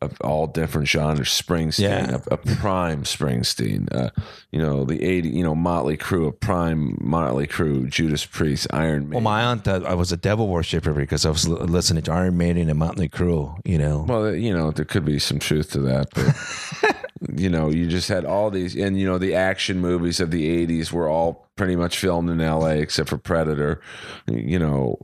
of all different genres. Springsteen, Yeah. a, a prime Springsteen. Uh, you know, the eighty. You know, Motley Crue, a prime Motley Crue. Judas Priest, Iron Maiden. Well, my aunt thought I was a devil worshiper because I was li- listening to Iron Maiden and Motley Crue. You know, Well, you know, there could be some truth to that, but you know, you just had all these, and you know, the action movies of the '80s were all pretty much filmed in LA, except for Predator. You know,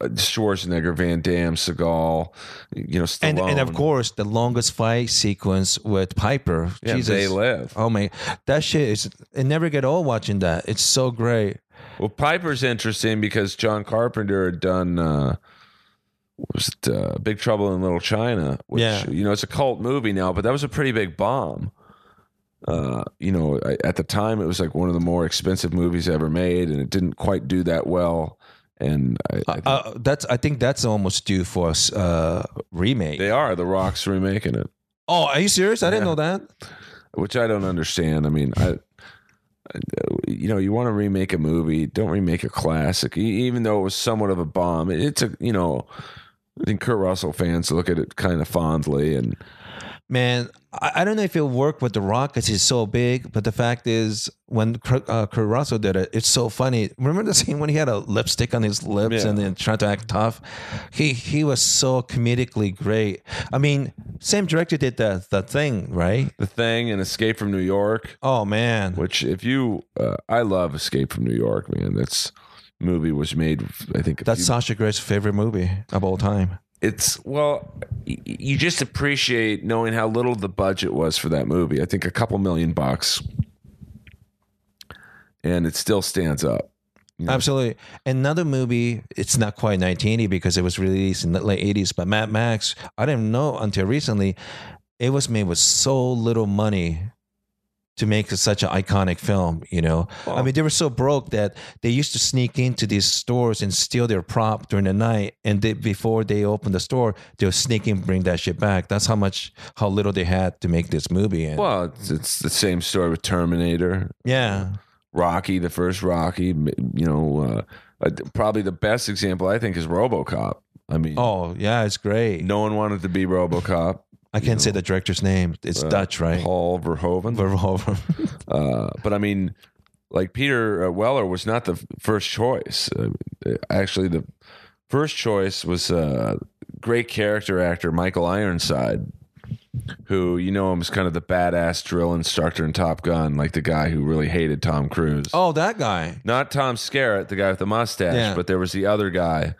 Schwarzenegger, Van Damme, Seagal. You know, Stallone. and and of course the longest fight sequence with Piper. yeah, Jesus. they live. Oh man, that shit is. It never get old watching that. It's so great. Well, Piper's interesting because John Carpenter had done. Uh, was it uh, Big Trouble in Little China? Which, Yeah. you know, it's a cult movie now, but that was a pretty big bomb. Uh, you know, I- at the time, it was like one of the more expensive movies ever made, and it didn't quite do that well. And I, I think Uh, that's. I think that's almost due for a uh, remake. they are. The Rock's remaking it, oh, are you serious? I didn't know that. which I don't understand. I mean, I. You know, you want to remake a movie, don't remake a classic, even though it was somewhat of a bomb. It's a, you know, I think Kurt Russell fans look at it kind of fondly, and Man, I, I don't know if it'll work with The Rock because he's so big, but the fact is, when Kurt, uh, Kurt Russell did it, it's so funny. Remember the scene when he had a lipstick on his lips Yeah. and then tried to act tough? He he was so comedically great. I mean, same director did the the thing, right? The Thing and Escape from New York, Oh man, which if you, uh, I love Escape from New York, man. That's movie was made, I think. that's few- Sasha Grey's favorite movie of all time. it's well, y- you just appreciate knowing how little the budget was for that movie. I think a couple million bucks, and it still stands up. Absolutely. Another movie, it's not quite 1980 because it was released in the late 80s, but Mad Max, I didn't know until recently, it was made with so little money to make such an iconic film, you know. I mean, they were so broke that they used to sneak into these stores and steal their prop during the night. And they, before they opened the store, they would sneak in, bring that shit back. That's how much, how little they had to make this movie. And Well, it's, it's the same story with Terminator, yeah. Rocky, the first Rocky. You know, uh, uh, probably the best example I think is RoboCop. I mean, Oh, yeah, it's great. no one wanted to be RoboCop. I can't say the director's name. It's Dutch, right? Paul Verhoeven. Verhoeven. Uh, but I mean, like Peter uh, Weller was not the first choice. Uh, actually, the first choice was uh, great character actor Michael Ironside. who you know him as kind of the badass drill instructor in Top Gun, like the guy who really hated Tom Cruise. Oh, that guy. Not Tom Skerritt, the guy with the mustache, Yeah. but there was the other guy,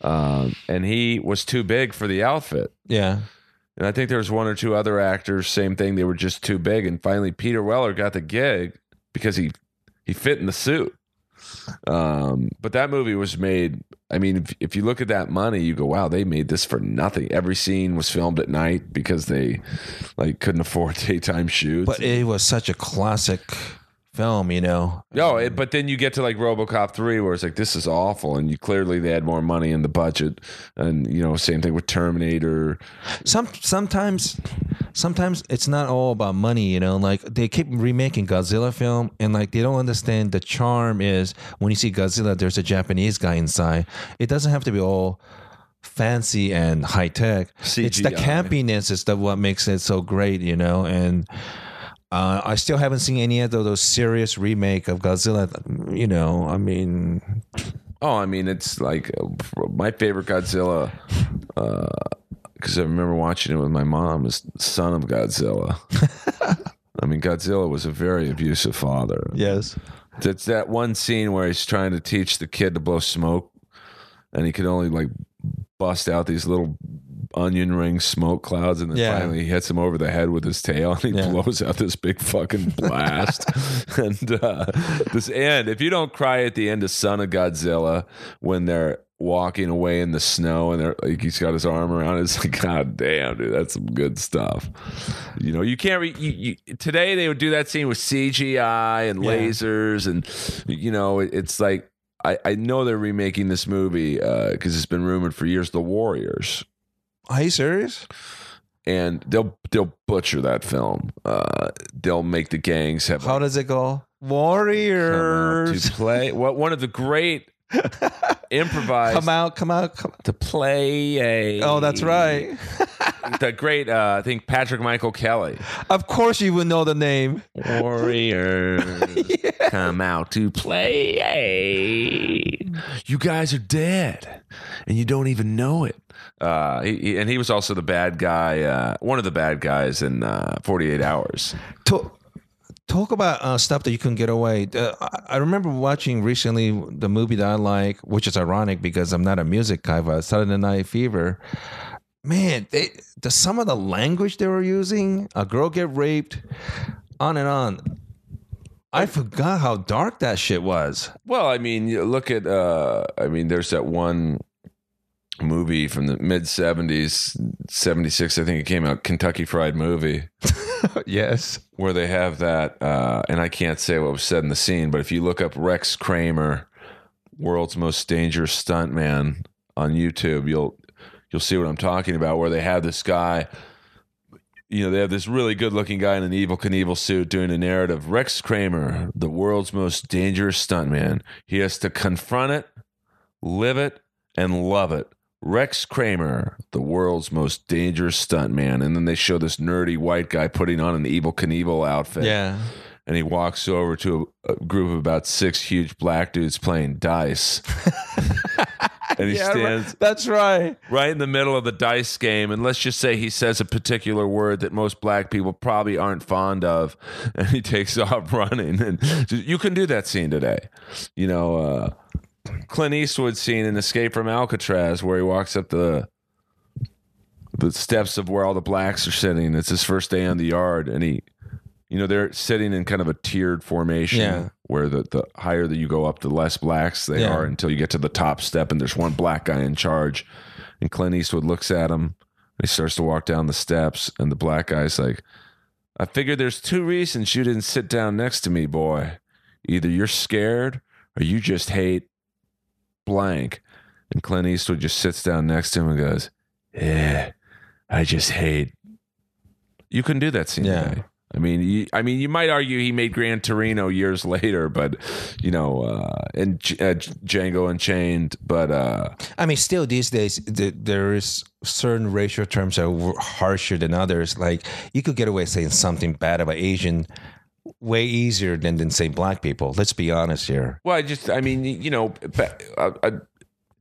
um, and he was too big for the outfit. Yeah. And I think there was one or two other actors, same thing. They were just too big. And finally, Peter Weller got the gig because he he fit in the suit. Um, but that movie was made. I mean, if, if you look at that money, you go, "Wow, they made this for nothing." Every scene was filmed at night because they like couldn't afford daytime shoots. But it was such a classic film, you know. no, it, um, but then you get to like RoboCop three, where it's like this is awful, and you clearly they had more money in the budget, and you know, same thing with Terminator. Some sometimes sometimes it's not all about money, you know. Like they keep remaking Godzilla film and like they don't understand the charm is when you see Godzilla there's a Japanese guy inside. It doesn't have to be all fancy and high tech. It's the campiness is the what makes it so great, you know, and uh, I still haven't seen any of those, serious remake of Godzilla. You know, I mean, Oh, I mean, it's like uh, my favorite Godzilla. Because I remember watching it with my mom. Is Son of Godzilla. I mean, Godzilla was a very abusive father. yes, It's that one scene where he's trying to teach the kid to blow smoke, and he can only like bust out these little onion ring smoke clouds, and then Yeah. finally he hits him over the head with his tail, and he Yeah. blows out this big fucking blast. and uh, this end, if you don't cry at the end of Son of Godzilla when they're walking away in the snow and they're like he's got his arm around it, it's like god damn dude that's some good stuff you know you can't re- you, you, today they would do that scene with cgi and Yeah. lasers and you know it, it's like I, I know they're remaking this movie because it's been rumored for years the warriors are you serious? and they'll they'll butcher that film uh, they'll make the gangs have How does it go? Warriors. to play what one of the great improvised Come out, come out, come out. to play a Oh, that's right. the great uh, I think Patrick Michael Kelly Of course you would know the name. Warriors come out to play. You guys are dead, and you don't even know it. Uh, he, and he was also the bad guy, uh, one of the bad guys in uh, Forty Eight Hours. Talk, talk about uh, stuff that you can get away. Uh, I- I remember watching recently the movie that I like, which is ironic because I'm not a music guy, but Saturday Night Fever. Man, they the some of the language they were using, a girl get raped, on and on. I forgot how dark that shit was. Well, I mean, look at. Uh, I mean, there's that one movie from the mid '70s, '76, I think it came out, Kentucky Fried Movie. yes. where they have that, uh, and I can't say what was said in the scene, but if you look up Rex Kramer, world's most dangerous stuntman on YouTube, you'll you'll see what I'm talking about. Where they have this guy, you know, they have this really good looking guy in an Evel Knievel suit doing a narrative. Rex Kramer, the world's most dangerous stuntman, he has to confront it, live it, and love it. Rex Kramer, the world's most dangerous stuntman. And then they show this nerdy white guy putting on an Evel Knievel outfit. Yeah. And he walks over to a, a group of about six huge black dudes playing dice. and he Yeah, stands right. That's right. right in the middle of the dice game. And let's just say he says a particular word that most black people probably aren't fond of. And he takes off running. And you can do that scene today. You know uh clint eastwood scene in escape from alcatraz where he walks up the the steps of where all the blacks are sitting. It's his first day on the yard. And he you know they're sitting in kind of a tiered formation. Yeah. Where the, the higher that you go up the less blacks they Yeah. are until you get to the top step and there's one black guy in charge and Clint Eastwood looks at him and he starts to walk down the steps and the black guy's like I figured there's two reasons you didn't sit down next to me boy either you're scared or you just hate blank and Clint Eastwood just sits down next to him and goes yeah I just hate you can do that scene Yeah. today. I mean, you, I mean, you might argue he made Gran Torino years later, but you know, uh, and uh, Django Unchained. But uh, I mean, still these days, th- there is certain racial terms that are harsher than others. Like you could get away saying something bad about Asian way easier than than saying black people. Let's be honest here. well, I just, I mean, you know, uh, uh,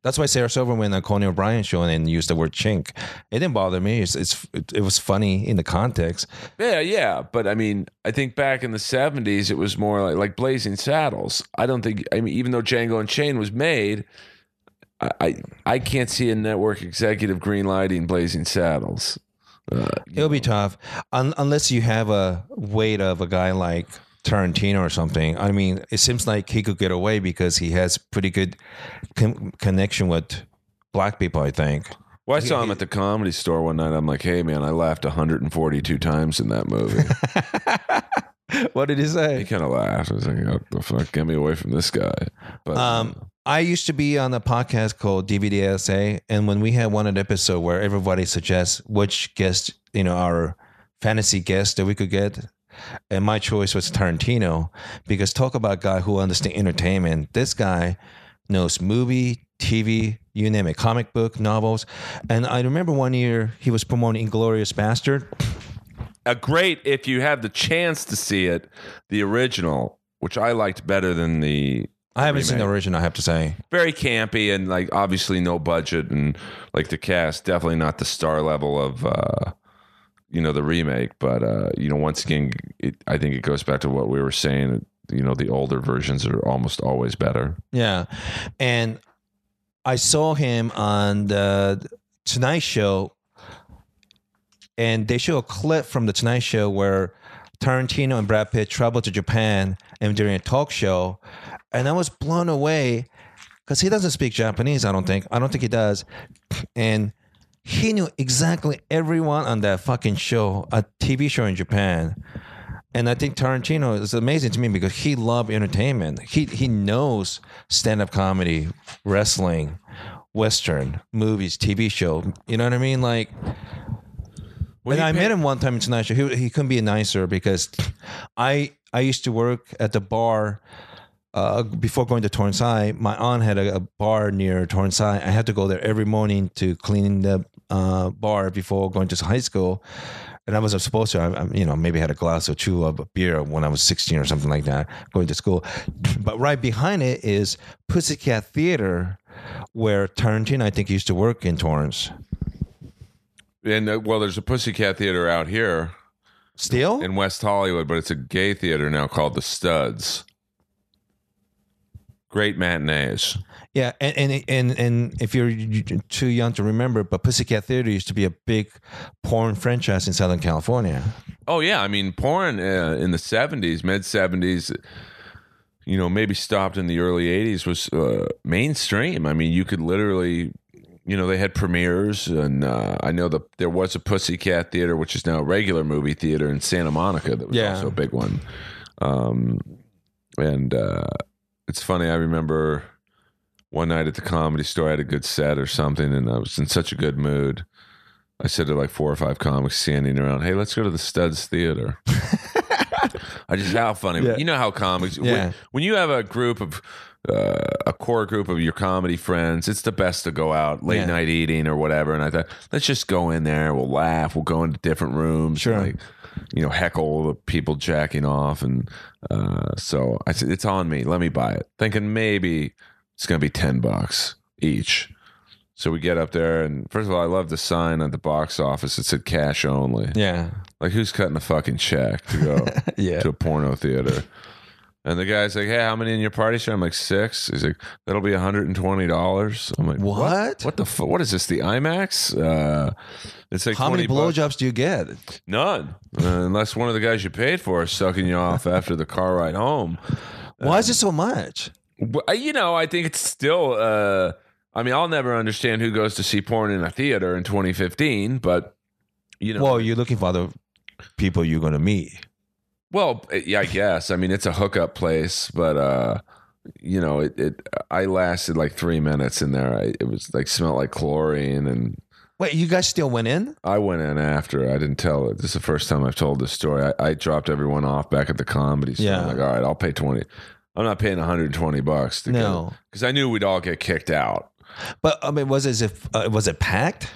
That's why Sarah Silverman went on Conan O'Brien show and used the word chink. It didn't bother me. It's, it's it, it was funny in the context. Yeah, yeah, but I mean, I think back in the '70s, it was more like like Blazing Saddles. I don't think. I mean, even though Django Unchained was made, I I, I can't see a network executive greenlighting Blazing Saddles. Uh, It'll be tough Un- unless you have a weight of a guy like Tarantino or something. I mean, it seems like he could get away because he has pretty good con- connection with black people. I think. well, I saw him at the comedy store one night. I'm like, hey man, I laughed 142 times in that movie. what did he say? he say? kind of laughed. I was like, what the fuck, get me away from this guy. But Um, I used to be on a podcast called DVDSA, and when we had one an episode where everybody suggests which guest, you know, our fantasy guest that we could get, and my choice was Tarantino because talk about a guy who understands entertainment. This guy knows movie, TV, you name it, comic book, novels, and I remember one year he was promoting Inglorious Bastard. a great if you have the chance to see it, the original, which I liked better than the I haven't seen the original, I have to say. very campy and like obviously no budget and like the cast definitely not the star level of uh you know the remake but uh you know once again it, i think it goes back to what we were saying you know the older versions are almost always better Yeah. And I saw him on the Tonight Show, and they show a clip from the Tonight Show where Tarantino and Brad Pitt travel to Japan and during a talk show. And I was blown away because he doesn't speak Japanese, I don't think. I don't think he does. And he knew exactly everyone on that fucking show, a TV show in Japan. And I think Tarantino is amazing to me because he loved entertainment. He he knows stand up comedy, wrestling, western, movies, TV show. You know what I mean? Like, when I met him one time in Tonight Show. He, he couldn't be nicer because I I used to work at the bar uh, before going to Torrance High. My aunt had a, a bar near Torrance I had to go there every morning to clean the uh, bar before going to high school. And I wasn't supposed to. I, I, you know, maybe had a glass or two of beer when I was 16 or something like that, going to school. But right behind it is Pussycat Theater, where Tarantino, I think, used to work in Torrance. and uh, well there's a pussycat theater out here Still? in west hollywood but it's a gay theater now called the studs great matinees Yeah, and and and and if you're too young to remember, but Pussycat Theater used to be a big porn franchise in Southern California. Oh yeah, I mean, porn uh, in the seventies, mid seventies, you know, maybe stopped in the early eighties was uh, mainstream. I mean, you could literally, you know, they had premieres, and uh, I know that there was a Pussycat Theater, which is now a regular movie theater in Santa Monica. That was Yeah. also a big one. Um, and uh, it's funny. I remember one night at the comedy store, I had a good set or something, and I was in such a good mood. I said to like four or five comics standing around, "Hey, let's go to the Studs Theater." I just how funny. Yeah. You know how comics Yeah. when, when you have a group of uh, a core group of your comedy friends, it's the best to go out late Yeah. night eating or whatever. And I thought, let's just go in there. We'll laugh. We'll go into different rooms. Sure. Like, you know, heckle the people jacking off, and uh, so I said, it's on me. Let me buy it, thinking maybe it's gonna be ten bucks each. So we get up there, and first of all, I love the sign at the box office. It said cash only. Yeah, Like, who's cutting a fucking check to go yeah. to a porno theater? And the guy's like, "Hey, how many in your party show?" I'm like, six. He's like, "That'll be 120 dollars." I'm like, What? What the? What is this? The IMAX? Uh, it's like How many 20 bucks. blowjobs do you get? None, uh, unless one of the guys you paid for is sucking you off after the car ride home. Why is it so much? Uh, You know, I think it's still. Uh, I mean, I'll never understand who goes to see porn in a theater in 2015, but you know, Well, you're looking for other people you're going to meet. Well, yeah, I guess. I mean, it's a hookup place, but uh, you know, it, it. I lasted like three minutes in there. I, it was like smelled like chlorine, and Wait, you guys still went in? I went in after. I didn't tell it. This is the first time I've told this story. I, I dropped everyone off back at the comedy store. Yeah. I'm like, all right, I'll pay twenty. I'm not paying 120 bucks to No. because I knew we'd all get kicked out. But I mean, was it as if uh, was it packed?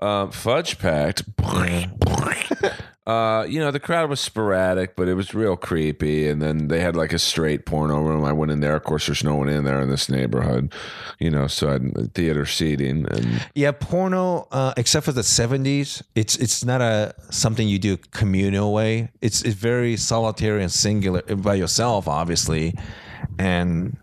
Um, fudge packed. Uh, you know, the crowd was sporadic, but it was real creepy. And then they had like a straight porno room. I went in there. Of course, there's no one in there in this neighborhood, you know. So I had theater seating, and Yeah, porno, uh, except for the seventies, it's it's not a something you do communal way. It's it's very solitary and singular by yourself, obviously, and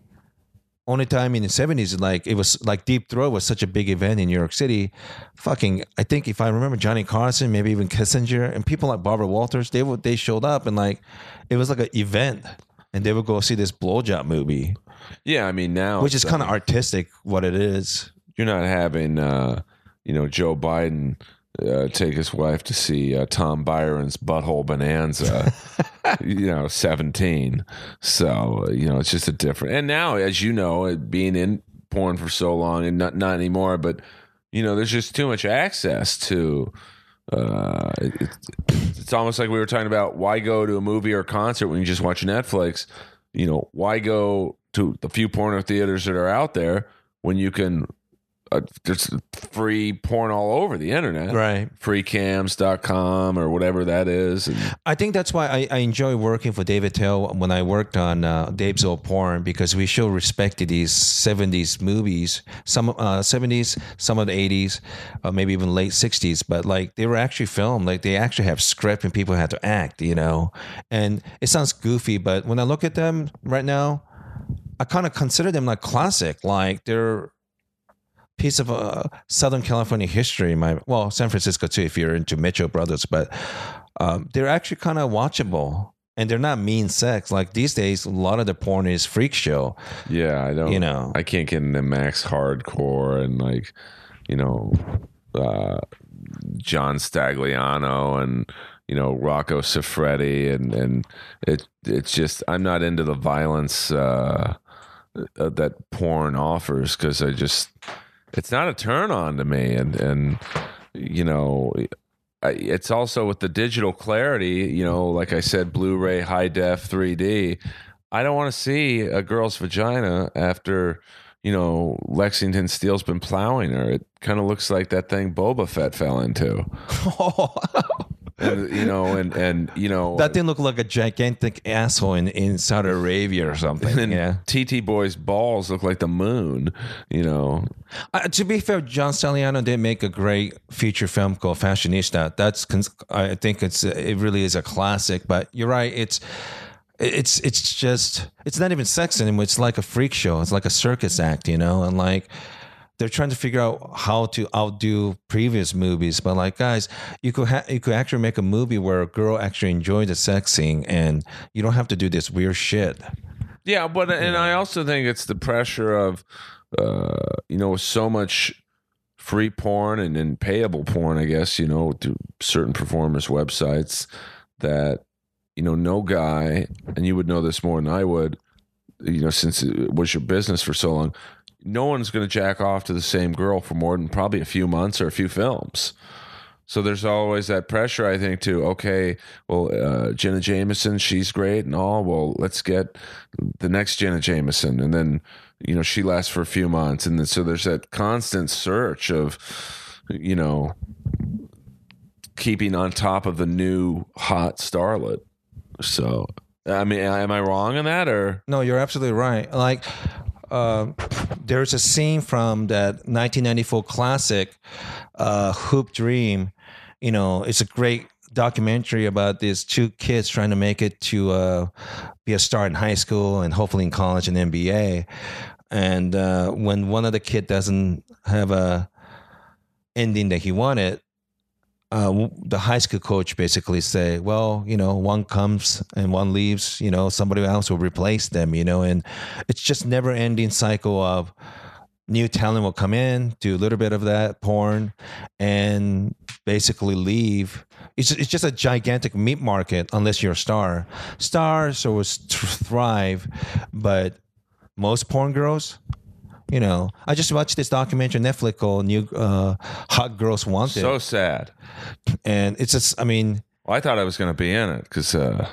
only time in the seventies, like it was like Deep Throat was such a big event in New York City. Fucking, I think if I remember Johnny Carson, maybe even Kissinger, and people like Barbara Walters, they would they showed up and like it was like an event, and they would go see this blowjob movie, yeah, I mean now, which is kind of uh, artistic. What it is. you're not having, uh, you know, Joe Biden. Uh, take his wife to see uh, Tom Byron's Butthole Bonanza, you know, 17. So, uh, you know, it's just a different. And now, as you know, it being in porn for so long and not, not anymore, but, you know, there's just too much access to. Uh, it, it- it's almost like we were talking about why go to a movie or concert when you just watch Netflix. You know, why go to the few porno theaters that are out there when you can uh, there's free porn all over the internet Right. freecams.com or whatever that is and I think that's why I, I enjoy working for David Tail when I worked on uh, Dave's Old Porn because we show respect to these 70s movies, some uh, 70s, some of the 80s, uh, maybe even late 60s, but like they were actually filmed, like they actually have script and people had to act, you know. And it sounds goofy, but when I look at them right now, I kind of consider them like classic, like they're piece of uh, Southern California history. My well, San Francisco too, if you're into Mitchell Brothers, but um, they're actually kind of watchable, and they're not mean sex. Like these days, a lot of the porn is freak show. yeah i don't You know. i can't get into max hardcore and like you know uh john stagliano and you know rocco siffredi and and it it's just i'm not into the violence uh uh, that porn offers because i just it's not a turn on to me. And and you know it's also with the digital clarity you know like i said blu-ray high def 3d i don't want to see a girl's vagina after you know lexington steele's been plowing her. It kind of looks like that thing boba fett fell into and you know and and you know that didn't look like a gigantic asshole in, in Saudi Arabia or something. and yeah. tt boy's balls look like the moon you know Uh, to be fair, John Stagliano did make a great feature film called Fashionista. That's cons- I think it's it really is a classic. But you're right. It's it's it's just it's not even sex anymore. It's like a freak show. It's like a circus act, you know. And like they're trying to figure out how to outdo previous movies. But like guys, you could ha- you could actually make a movie where a girl actually enjoys the sex scene, and you don't have to do this weird shit. Yeah, but and I also think it's the pressure of, uh, you know, so much free porn and, and payable porn, I guess, you know, to certain performers' websites that, you know, no guy, and you would know this more than I would, you know, since it was your business for so long, no one's going to jack off to the same girl for more than probably a few months or a few films. So there's always that pressure, I think, to okay, well, uh, Jenna Jameson, she's great and all. Well, let's get the next Jenna Jameson, and then you know she lasts for a few months, and then so there's that constant search of, you know, keeping on top of the new hot starlet. So, I mean, am I wrong in that, or No, you're absolutely right. Like, uh, there's a scene from that 1994 classic, uh, Hoop Dream. You know, it's a great documentary about these two kids trying to make it to uh, be a star in high school and hopefully in college and NBA. And uh, when one of the kid doesn't have a ending that he wanted, uh, the high school coach basically say, well, you know, one comes and one leaves, you know, somebody else will replace them, you know, and it's just never ending cycle of new talent will come in, do a little bit of that porn and basically leave. It's, it's just a gigantic meat market unless you're a star. Stars always th- thrive, but most porn girls, you know, I just watched this documentary on Netflix called "New uh, Hot Girls Wanted," so sad? and it's just, I mean, Well, I thought I was going to be in it because uh,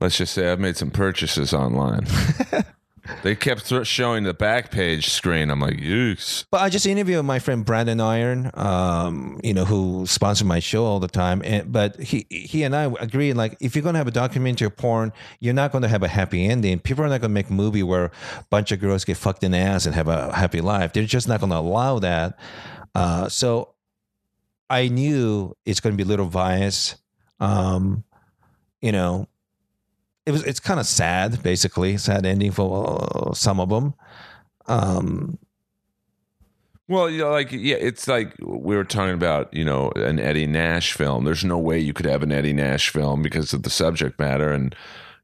let's just say I've made some purchases online. They kept th- showing the back page screen. I'm like, yikes. But I just interviewed my friend Brandon Iron, um, you know, who sponsored my show all the time. And but he he and I agree, like if you're gonna have a documentary porn, you're not gonna have a happy ending. People are not gonna make a movie where a bunch of girls get fucked in the ass and have a happy life. They're just not gonna allow that. Uh, so I knew it's gonna be a little biased. Um, you know, it was it's kind of sad, basically sad ending for uh, some of them. Um, Well, you know, like yeah, it's like we were talking about, you know, an Eddie Nash film. There's no way you could have an Eddie Nash film because of the subject matter. And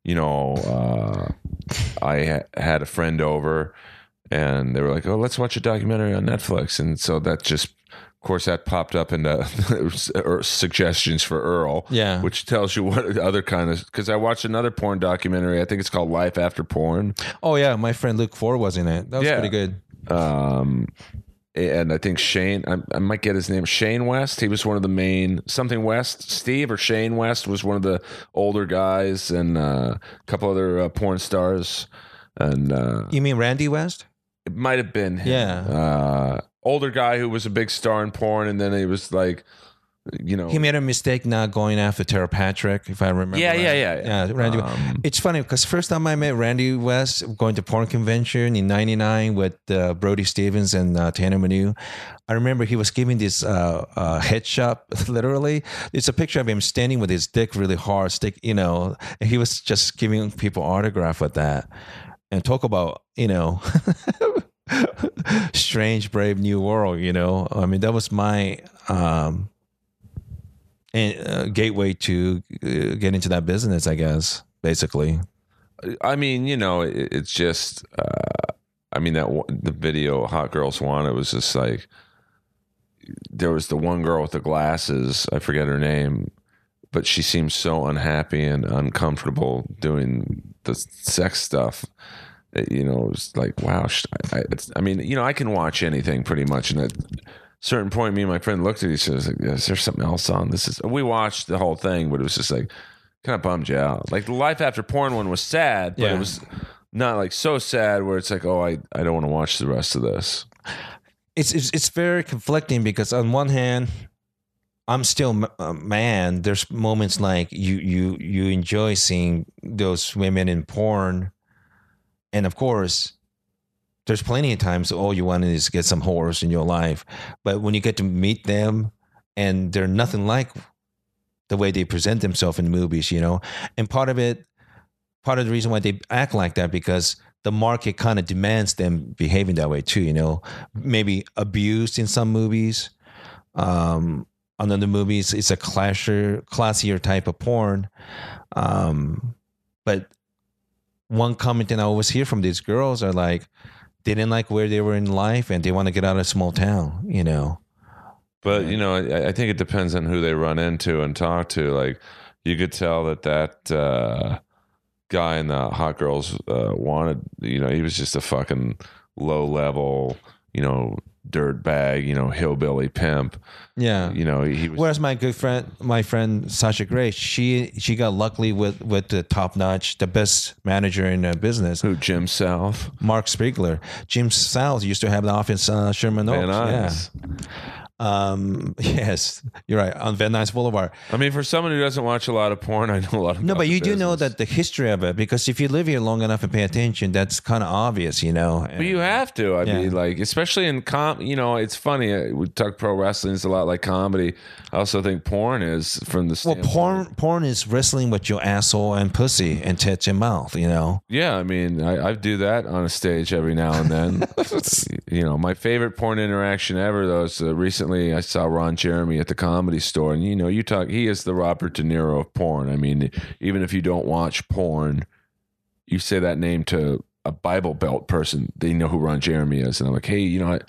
you know, uh, I ha- had a friend over, and they were like, "Oh, let's watch a documentary on Netflix." And so that just, of course, that popped up in the suggestions for Earl. Yeah. which tells you what other kind of. Because I watched another porn documentary. I think it's called Life After Porn. Oh yeah, my friend Luke Ford was in it. That was Yeah. pretty good. um, and I think Shane, I, I might get his name, Shane West. He was one of the main something West. Steve or Shane West was one of the older guys, and uh, a couple other uh, porn stars. And uh, You mean Randy West? it might have been him. Yeah. Older guy who was a big star in porn, and then he was like, you know, He made a mistake not going after Tara Patrick, if I remember. Yeah, right. yeah, yeah, yeah. Yeah, Randy. Um, it's funny because first time I met Randy West going to porn convention in '99 with uh, Brody Stevens and uh, Tanner Manu. I remember he was giving this uh, uh, head shop. Literally, it's a picture of him standing with his dick really hard, stick. You know, and he was just giving people autograph with that. And talk about you know. strange brave new world you know i mean that was my um and uh, gateway to uh, get into that business, I guess. Basically, I mean, you know, it, it's just, uh, I mean, that the video "Hot Girls Want" it was just like there was the one girl with the glasses. I forget her name, but she seemed so unhappy and uncomfortable doing the sex stuff. You know, it was like, wow. I, I, it's, I mean, you know, I can watch anything pretty much, and at a certain point, me and my friend looked at each other. Like, is there something else on? This is. We watched the whole thing, but it was just like kind of bummed you out. Like the life after porn one was sad, but Yeah. it was not like so sad where it's like, oh, I, I don't want to watch the rest of this. it's it's, it's very conflicting because on one hand, I'm still a man. There's moments like you you you enjoy seeing those women in porn, and of course. There's plenty of times all you want is to get some whores in your life, but when you get to meet them, and they're nothing like the way they present themselves in movies, you know. And part of it, part of the reason why they act like that because the market kind of demands them behaving that way too. You know, maybe abused in some movies. Um, on other movies, it's a clasher, classier type of porn. Um, but one comment that I always hear from these girls are like, they didn't like where they were in life and they want to get out of a small town. You know. But you know, I, I think it depends on who they run into and talk to. Like, you could tell that that uh, guy in the hot girls uh, wanted. You know, he was just a fucking low level, you know, dirt bag, you know, hillbilly pimp. Yeah. You know, he was. Whereas my good friend, my friend Sasha Grey, she she got luckily with with the top notch, the best manager in the business, who Jim South? Mark Spiegler. Jim South used to have an office uh, Sherman Oaks. Van Yeah. Um, yes, you're right on Van Nuys Boulevard. I mean, for someone who doesn't watch a lot of porn, I know a lot of. No, but you do know that the history of it because if you live here long enough and pay attention, that's kind of obvious, you know. But you have to. I Yeah. mean, like, especially in com, you know, it's funny. uh, We talk pro wrestling is a lot like comedy. I also think porn is from the well, porn porn is wrestling with your asshole and pussy and tits and mouth, you know. Yeah, I mean, I, I do that on a stage every now and then. you know, my favorite porn interaction ever, though, is uh, recently I saw Ron Jeremy at the comedy store, and you know, you talk. He is the Robert De Niro of porn. I mean, even if you don't watch porn, you say that name to a Bible Belt person, they know who Ron Jeremy is, and I'm like, hey, you know, I,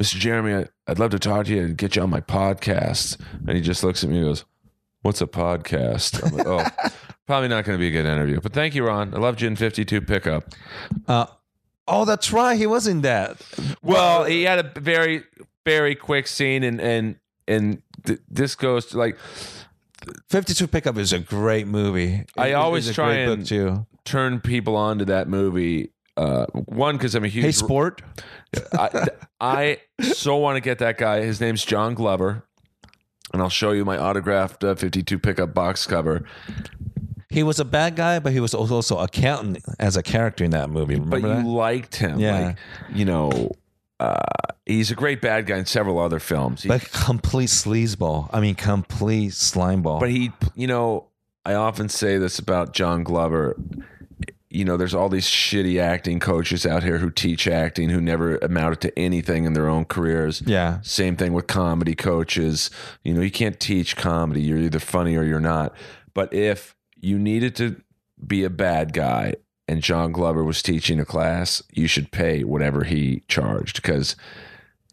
Mr. Jeremy, I, I'd love to talk to you and get you on my podcast, and he just looks at me and goes. What's a podcast? I'm like, oh, probably not going to be a good interview. But thank you, Ron. I love Gin 52 pickup. Uh, oh, that's right. He was in that. Well, he had a very, very quick scene, and and and th- this goes to like 52 Pickup is a great movie. I always a try great and- too. turn people on to that movie Uh, one because I'm a huge Hey, sport. I, I so want to get that guy. His name's John Glover, and I'll show you my autographed uh, 52 pickup box cover. He was a bad guy, but he was also a accountant as a character in that movie. But you that? liked him, Yeah. Like, you know, uh, he's a great bad guy in several other films. He- But complete sleazeball. I mean, complete slimeball. But he, you know, I often say this about John Glover. You know, there's all these shitty acting coaches out here who teach acting who never amounted to anything in their own careers. yeah. Same thing with comedy coaches. You know, you can't teach comedy. You're either funny or you're not. But if you needed to be a bad guy and John Glover was teaching a class, you should pay whatever he charged because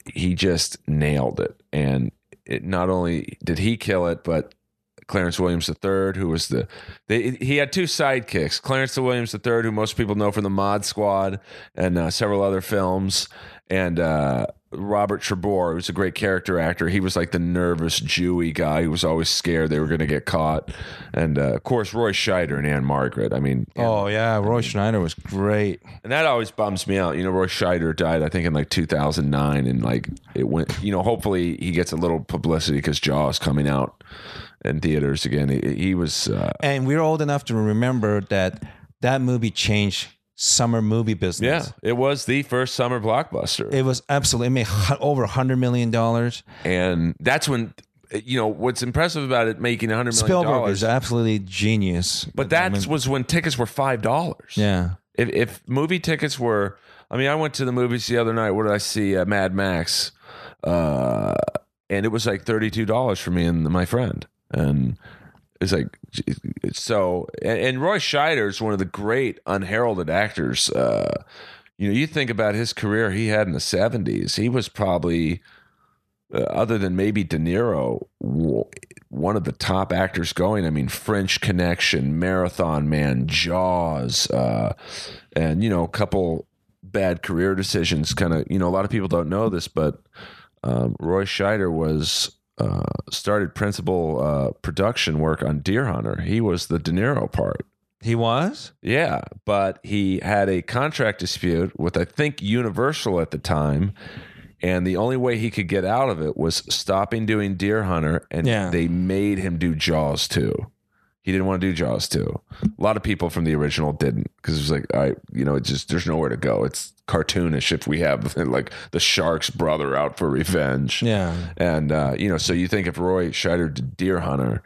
he just nailed it. And it not only did he kill it, but Clarence Williams III, who was the they, he had two sidekicks. Clarence Williams III, who most people know from the Mod Squad and uh, several other films, and uh, Robert Trebor, who's a great character actor. He was like the nervous Jewy guy who was always scared they were going to get caught, and uh, of course Roy Scheider and Ann-Margret. I mean, Oh yeah, Roy Schneider was great. and that always bums me out. You know, Roy Scheider died, I think, in like 2009, and like it went. You know, hopefully he gets a little publicity because Jaws coming out in theaters again. He, he was. Uh, And we're old enough to remember that that movie changed summer movie business. yeah, it was the first summer blockbuster, It was absolutely it made over a hundred million dollars. and that's when. You know what's impressive about it making a 100 million Spielberg dollars, is absolutely genius. but that was when tickets were five dollars. yeah. If, if movie tickets were, I mean, I went to the movies the other night. What did I see? Uh, Mad Max, uh, and it was like thirty two dollars for me and my friend, and it's like so. And, and Roy Scheider is one of the great unheralded actors. Uh, you know, you think about his career he had in the seventies. He was probably, uh, other than maybe De Niro, one of the top actors going. I mean, French Connection, Marathon Man, Jaws, uh, and you know, a couple bad career decisions. Kind of, you know, a lot of people don't know this, but um, Roy Scheider was uh, started principal uh, production work on Deer Hunter. He was the De Niro part. He was? Yeah, but he had a contract dispute with I think Universal at the time, and the only way he could get out of it was stopping doing Deer Hunter, and Yeah. they made him do Jaws two. He didn't want to do Jaws two. A lot of people from the original didn't because it was like, I, you know, it just there's nowhere to go. It's cartoonish if we have like the shark's brother out for revenge. Yeah. And uh, you know, so you think if Roy Scheider did Deer Hunter,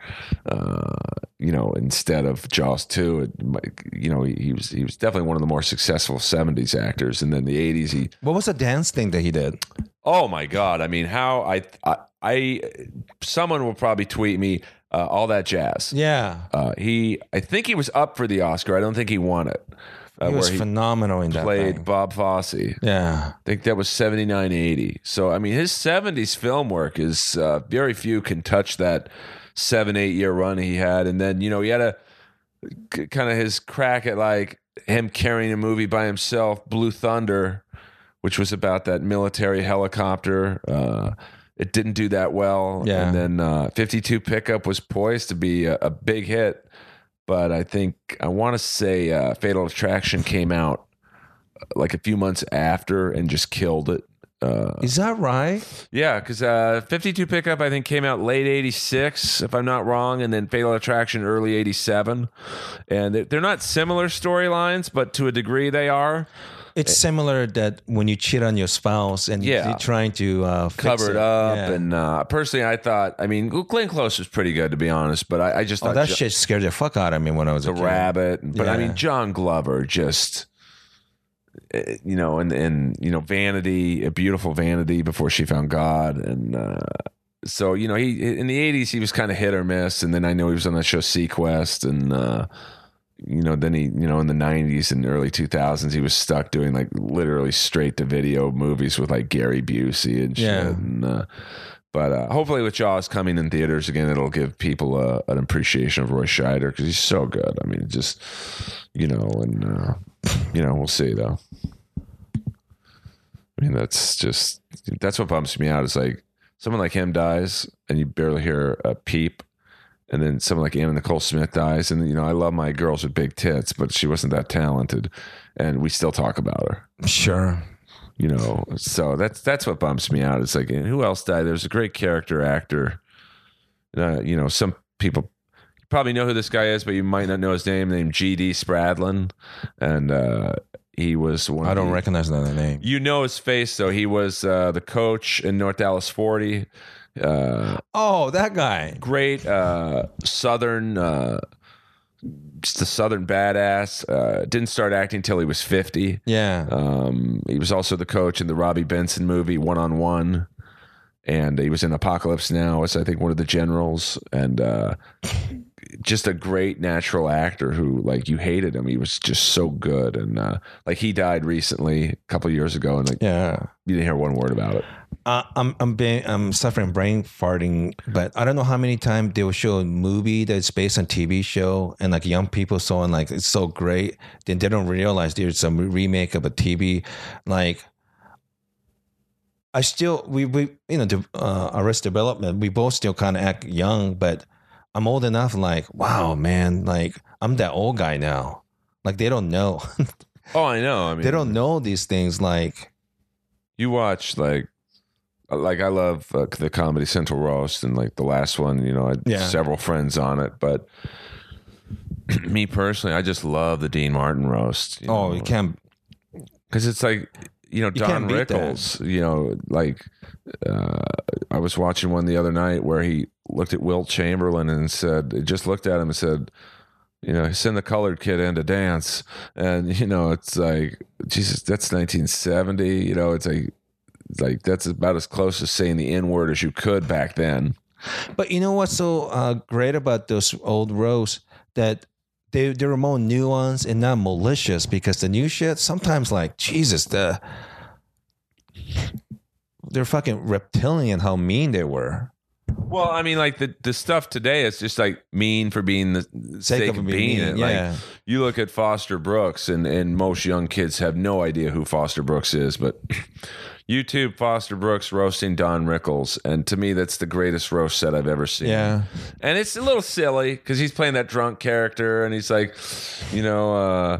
uh, you know, instead of Jaws two, it, might- you know, he, he was he was definitely one of the more successful '70s actors. And then the '80s, he What was the dance thing that he did? oh my god, I mean, how I I, I someone will probably tweet me uh, all that jazz. Yeah. Uh, he, I think he was up for the Oscar. I don't think he won it. Uh, He was phenomenal in that played thing. Bob Fosse. Yeah. I think that was 79 80. So, I mean, his 70s film work is uh, very few can touch that seven, eight year run he had. And then, you know, he had a kind of his crack at like him carrying a movie by himself, Blue Thunder, which was about that military helicopter. Uh, it didn't do that well. Yeah. And then uh, 52 Pickup was poised to be a, a big hit. But I think, I want to say uh, Fatal Attraction came out like a few months after and just killed it. Uh, Is that right? yeah, because uh, 52 Pickup, I think, came out late 86, if I'm not wrong, and then Fatal Attraction early 87. And they- they're not similar storylines, but to a degree they are. It's similar that when you cheat on your spouse and Yeah. you're trying to uh, fix Covered it. up. Yeah. And uh, personally, I thought, I mean, Glenn Close was pretty good, to be honest, but I, I just oh, thought that Jo- shit scared the fuck out of me when I was a kid. rabbit. But I Yeah. mean, John Glover just, eh, you know, and and you know, Vanity, a beautiful Vanity before she found God, and uh, so you know, he in the '80s he was kind of hit or miss, and then I know he was on that show seaQuest, and uh, you know, then he, you know, in the '90s and early 2000s he was stuck doing like literally straight to video movies with like Gary Busey and shit, Yeah. and. Uh, but uh, hopefully, with Jaws coming in theaters again, it'll give people a, an appreciation of Roy Scheider because he's so good. I mean, just you know, and uh, you know, we'll see though. I mean, that's just that's what bumps me out. Is like someone like him dies, and you barely hear a peep, and then someone like Anna Nicole Smith dies, and you know I love my girls with big tits, but she wasn't that talented, and we still talk about her. Sure. You know, so that's that's what bumps me out. It's like who else died? There's a great character actor. Uh, you know, some people you probably know who this guy is, but you might not know his name. Named G.D. Spradlin, and uh, he was one. I don't the- recognize that name. You know his face, though. He was uh, the coach in North Dallas 40. Uh, Oh, that guy. great uh, Southern, uh, just a Southern badass. Uh, didn't start acting until he was 50. Yeah. Um, he was also the coach in the Robby Benson movie, One on One. And he was in Apocalypse Now as I think one of the generals, and uh, just a great natural actor who like you hated him. He was just so good, and uh, like he died recently, a couple years ago, and like yeah. you didn't hear one word about it. Uh, I'm I'm being, I'm suffering brain farting, but I don't know how many times they will show a movie that's based on TV show, and like young people saw and like it's so great, then they don't realize there's some remake of a TV. Like, I still we we you know the uh, Arrest Development, we both still kind of act young, but I'm old enough. Like, wow, man, like I'm that old guy now. Like they don't know, Oh, I know. I mean, they don't know these things. Like, You watch like, like I love uh, the Comedy Central roast, and like the last one, you know, I had Yeah. several friends on it, but me personally, I just love the Dean Martin roast. oh, you can't. because it's like you know Don can't beat that. Rickles. You know, like uh, I was watching one the other night where he looked at Wilt Chamberlain and said, just looked at him and said, you know, send the colored kid in to dance, and you know, it's like Jesus, that's 1970. You know, it's like like that's about as close as saying the N word as you could back then. But you know what's so uh, great about those old roasts that they they were more nuanced and not malicious because the new shit sometimes like Jesus the they're fucking reptilian how mean they were. Well, I mean, like the the stuff today is just like mean for being the sake, of, being, it. yeah. Like you look at Foster Brooks, and and most young kids have no idea who Foster Brooks is, but YouTube Foster Brooks roasting Don Rickles, and to me, that's the greatest roast set I've ever seen. yeah. and it's a little silly because he's playing that drunk character, and he's like, you know. uh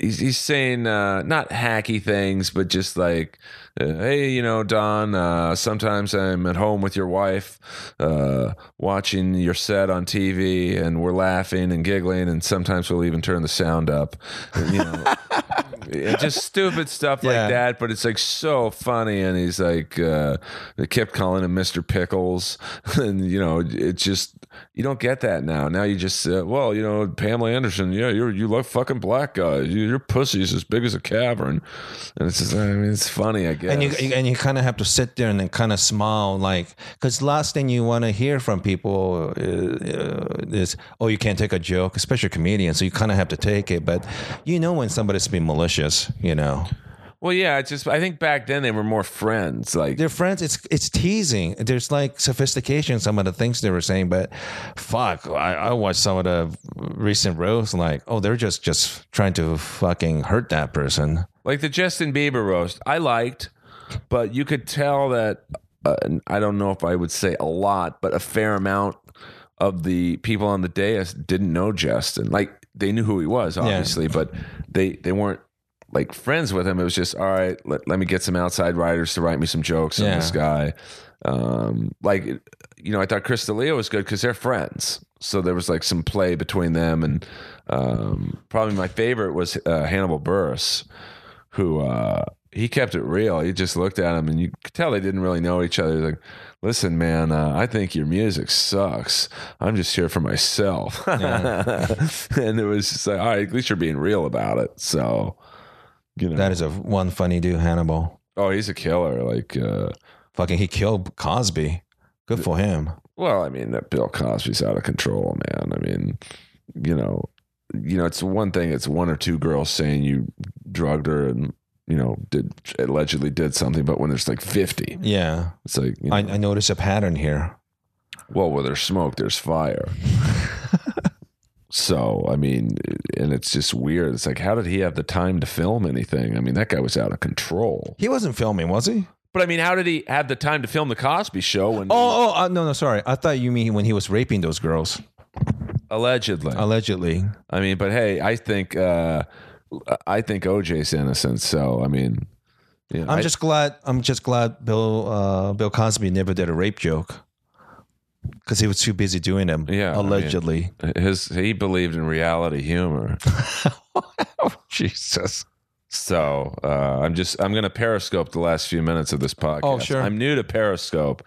He's, he's saying uh, not hacky things, but just like, uh, hey, you know, Don, uh, sometimes I'm at home with your wife uh, watching your set on TV and we're laughing and giggling, and sometimes we'll even turn the sound up. You know, just stupid stuff like that, but it's like so funny. And he's like, uh, they kept calling him Mr. Pickles. And, you know, it's just, you don't get that now. Now you just, uh, well, you know, Pamela Anderson, yeah, you're, you love fucking black guys. You, your pussy's as big as a cavern. And it's just, I mean, it's funny, I guess. And you and you kind of have to sit there and then kind of smile, like because last thing you want to hear from people uh, is, "Oh, you can't take a joke," especially comedians. So you kind of have to take it, but you know when somebody's being malicious, you know. well, yeah, it's just, I think back then they were more friends. Like, They're friends. It's it's teasing. There's like sophistication in some of the things they were saying, but fuck, I, I watched some of the recent roasts. Like, oh, they're just just trying to fucking hurt that person. Like the Justin Bieber roast, I liked, but you could tell that uh, I don't know if I would say a lot, but a fair amount of the people on the dais didn't know Justin. Like they knew who he was, obviously, but they they weren't like friends with him. It was just all right. Let, let me get some outside writers to write me some jokes on Yeah. this guy. Um, like you know, I thought Chris D'Elia was good because they're friends. So there was like some play between them, and um, probably my favorite was uh, Hannibal Buress who uh he kept it real. He just looked at him and you could tell they didn't really know each other. He's like, listen, man, uh, I think your music sucks. I'm just here for myself. and it was just like, all right, at least you're being real about it. So, you know, That is a one funny dude, Hannibal. oh, he's a killer. Like, uh, Fucking, he killed Cosby. Good for him. well, I mean, that Bill Cosby's out of control, man. I mean, you know, you know, it's one thing. It's one or two girls saying you drugged her and you know did allegedly did something, but when there's like fifty, Yeah, it's like you know, I, I notice a pattern here. Well, where there's smoke, there's fire. so, I mean, and it's just weird. It's like, how did he have the time to film anything? I mean, that guy was out of control. He wasn't filming, was he? But I mean, how did he have the time to film the Cosby Show? When Oh, oh, uh, no, no, sorry. I thought you mean when he was raping those girls, allegedly. allegedly. I mean, but hey, I think uh, I think OJ's innocent. So I mean, you know, I'm I- just glad. I'm just glad Bill uh, Bill Cosby never did a rape joke because he was too busy doing them. Yeah, I mean- allegedly. his he believed in reality humor. oh, Jesus. So uh, I'm just I'm going to Periscope the last few minutes of this podcast. Oh, sure. I'm new to Periscope.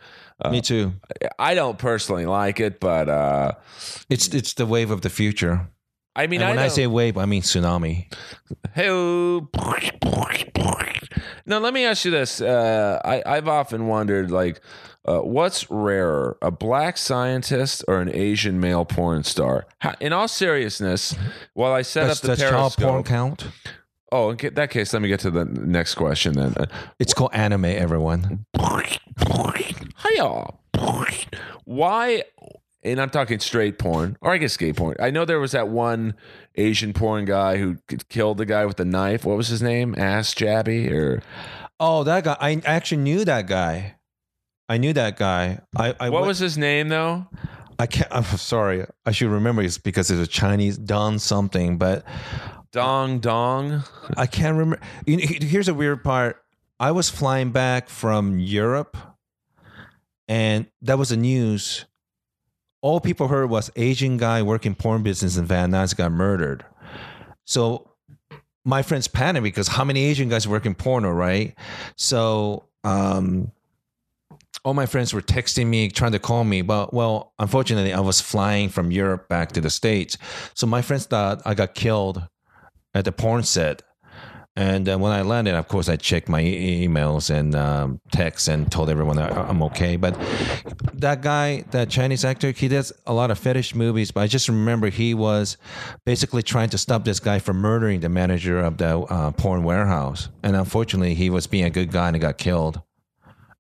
Me too. I don't personally like it, but uh, It's it's the wave of the future. I mean, And when I, say wave, I mean tsunami. Hey, now let me ask you this. Uh, I, I've often wondered, like, uh, what's rarer, a black scientist or an Asian male porn star? How, in all seriousness, while I set Does, up the does child porn count? oh, in that case, let me get to the next question then. Uh, It's called anime. Everyone. Hiya. Why? And I'm talking straight porn, or I guess gay porn. I know there was that one Asian porn guy who killed the guy with the knife. What was his name? Ass Jabby or Oh, that guy. I actually knew that guy. I knew that guy. I, I what went- was his name though? I can't. I'm sorry. I should remember it's because it's a Chinese Don something, but Dong Dong. I can't remember. You know, here's a weird part. I was flying back from Europe, and that was the news. All people heard was Asian guy working porn business in Van Nuys got murdered. So my friends panicked because how many Asian guys work in porno, right? So um, all my friends were texting me, trying to call me, but well, unfortunately, I was flying from Europe back to the states. So my friends thought I got killed at the porn set. And uh, when I landed, of course, I checked my e- emails and um, texts and told everyone that I'm okay. But that guy, that Chinese actor, he does a lot of fetish movies. But I just remember he was basically trying to stop this guy from murdering the manager of the uh, porn warehouse. And unfortunately, he was being a good guy and he got killed.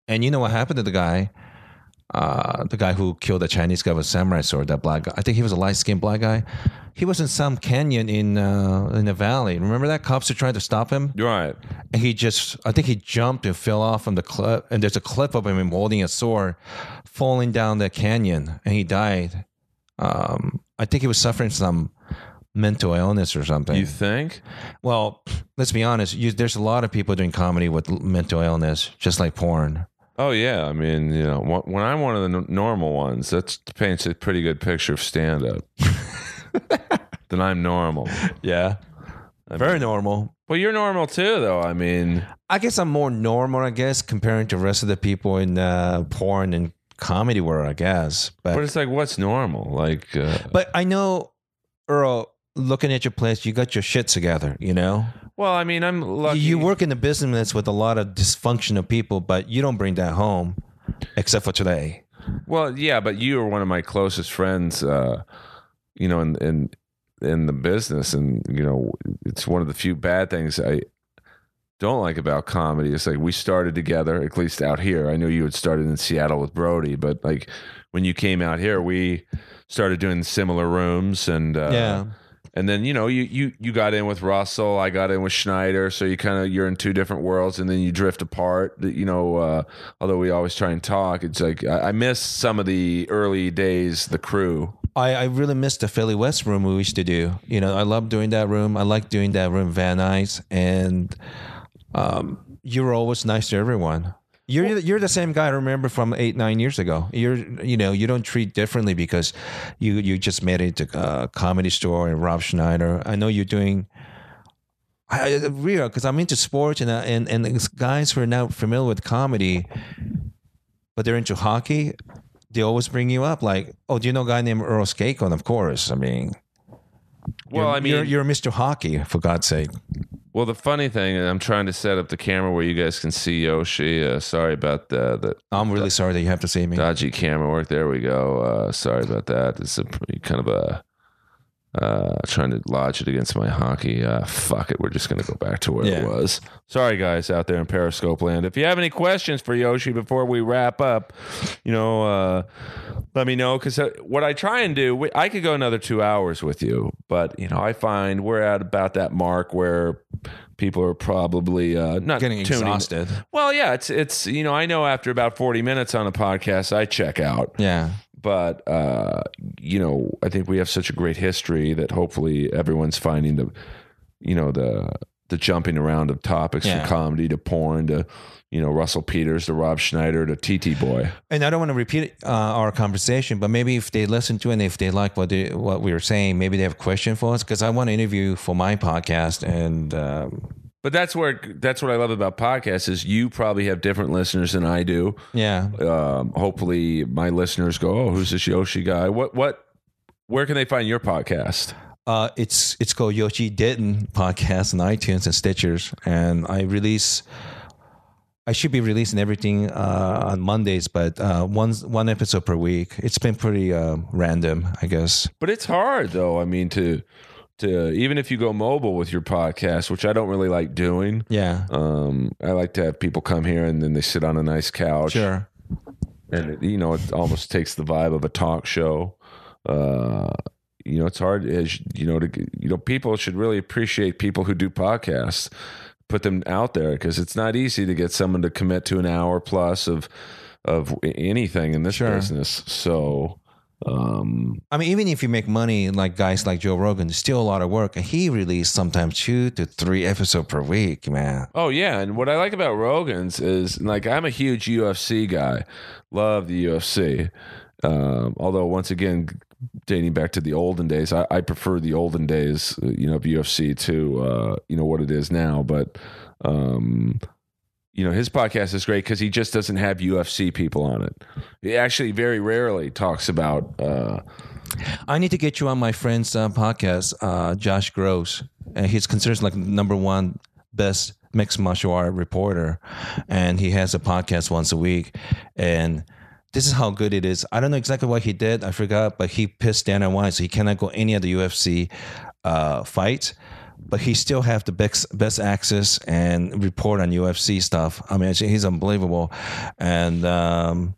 And you know what happened to the guy? Uh, the guy who killed the Chinese guy with a samurai sword, that black guy. I think he was a light skinned black guy. He was in some canyon in uh, in the valley. Remember that cops were trying to stop him, right. and he just I think he jumped and fell off from the cliff. And there's a clip of him holding a sword, falling down the canyon, and he died. Um, I think he was suffering some mental illness or something. You think? well, let's be honest. You, there's a lot of people doing comedy with mental illness, just like porn. Oh yeah. I mean, you know, when I'm one of the n- normal ones, that paints a pretty good picture of stand up. then I'm normal. Yeah, very normal. Well, you're normal too, though. I mean, I guess I'm more normal, I guess, comparing to the rest of the people in uh, porn and comedy world, I guess. But but it's like, what's normal? Like, uh, but I know, Earl, looking at your place, you got your shit together. You know, well, I mean, I'm lucky. you work in the business with a lot of dysfunctional people, but you don't bring that home, except for today. Well, yeah, but you are one of my closest friends, uh, you know, in in in the business, and you know, it's one of the few bad things I don't like about comedy. It's like we started together, at least out here. I know you had started in Seattle with Brody, but like when you came out here, we started doing similar rooms, and uh, yeah, and then you know you you you got in with Russell, I got in with Schneider, so you kind of you're in two different worlds, and then you drift apart. You know, uh, although we always try and talk, it's like I, I miss some of the early days, the crew. I, I really miss the Philly West room we used to do. You know, I love doing that room. I like doing that room Van Nuys, and um, you were always nice to everyone. You're you're the same guy I remember from eight nine years ago. You're you know you don't treat differently because you you just made it to a comedy store and Rob Schneider. I know you're doing. I, I- real because I'm into sports and uh, and and guys who are now familiar with comedy, but they're into hockey. They always bring you up like, oh, do you know a guy named Earl Skakel? Of course. I mean, Well, you're, I mean, you're, you're Mr. Hockey for God's sake. well, the funny thing, and I'm trying to set up the camera where you guys can see Yoshi. Uh, sorry about the the I'm really sorry that you have to see me. dodgy camera work. There we go. Uh, sorry about that. It's a kind of a Uh, trying to lodge it against my hockey. Uh, fuck it. We're just going to go back to where Yeah. it was. Sorry, guys, out there in Periscope land. If you have any questions for Yoshi before we wrap up, you know, uh, let me know. Because what I try and do, we- I could go another two hours with you, but, you know, I find we're at about that mark where people are probably uh, not Getting tuning- exhausted. Well, yeah, it's, it's, you know, I know after about 40 minutes on a podcast, I check out Yeah. But uh, you know, I think we have such a great history that hopefully everyone's finding the, you know, the the jumping around of topics Yeah. from comedy to porn to, you know, Russell Peters to Rob Schneider to TT Boy. And I don't want to repeat uh, our conversation, but maybe if they listen to it and if they like what they, what we were saying, maybe they have a question for us because I want to interview for my podcast and um, But that's where that's what I love about podcasts is you probably have different listeners than I do. yeah, Um, hopefully, my listeners go, "Oh, who's this Yoshi guy? What what? Where can they find your podcast?" uh, it's it's called Yoshi Didn't podcast on iTunes and Stitchers, and I release. I should be releasing everything uh, on Mondays, but uh, one one episode per week. It's been pretty uh, random, I guess. But it's hard though. I mean to to even if you go mobile with your podcast, which I don't really like doing. Yeah, Um, I like to have people come here and then they sit on a nice couch, sure. and it, you know it almost takes the vibe of a talk show. Uh, you know, it's hard as you know to you know people should really appreciate people who do podcasts, put them out there because it's not easy to get someone to commit to an hour plus of of anything in this Sure. business. So. Um, I mean, even if you make money like guys like Joe Rogan, still a lot of work. And he released sometimes two to three episodes per week, man. Oh yeah, and what I like about Rogan's is like I'm a huge UFC guy, love the UFC. Um, although once again, dating back to the olden days, I, I prefer the olden days, uh, you know, of UFC to uh, you know what it is now. But um, you know, his podcast is great because he just doesn't have UFC people on it. He actually very rarely talks about. Uh, I need to get you on my friend's uh, podcast, uh, Josh Gross. And he's considered like number one best mixed martial art reporter. And he has a podcast once a week. And this is how good it is. I don't know exactly what he did. I forgot, but he pissed Dana White, so he cannot go any of the UFC uh, fights. But he still have the best best access and report on UFC stuff. I mean, he's unbelievable, and um,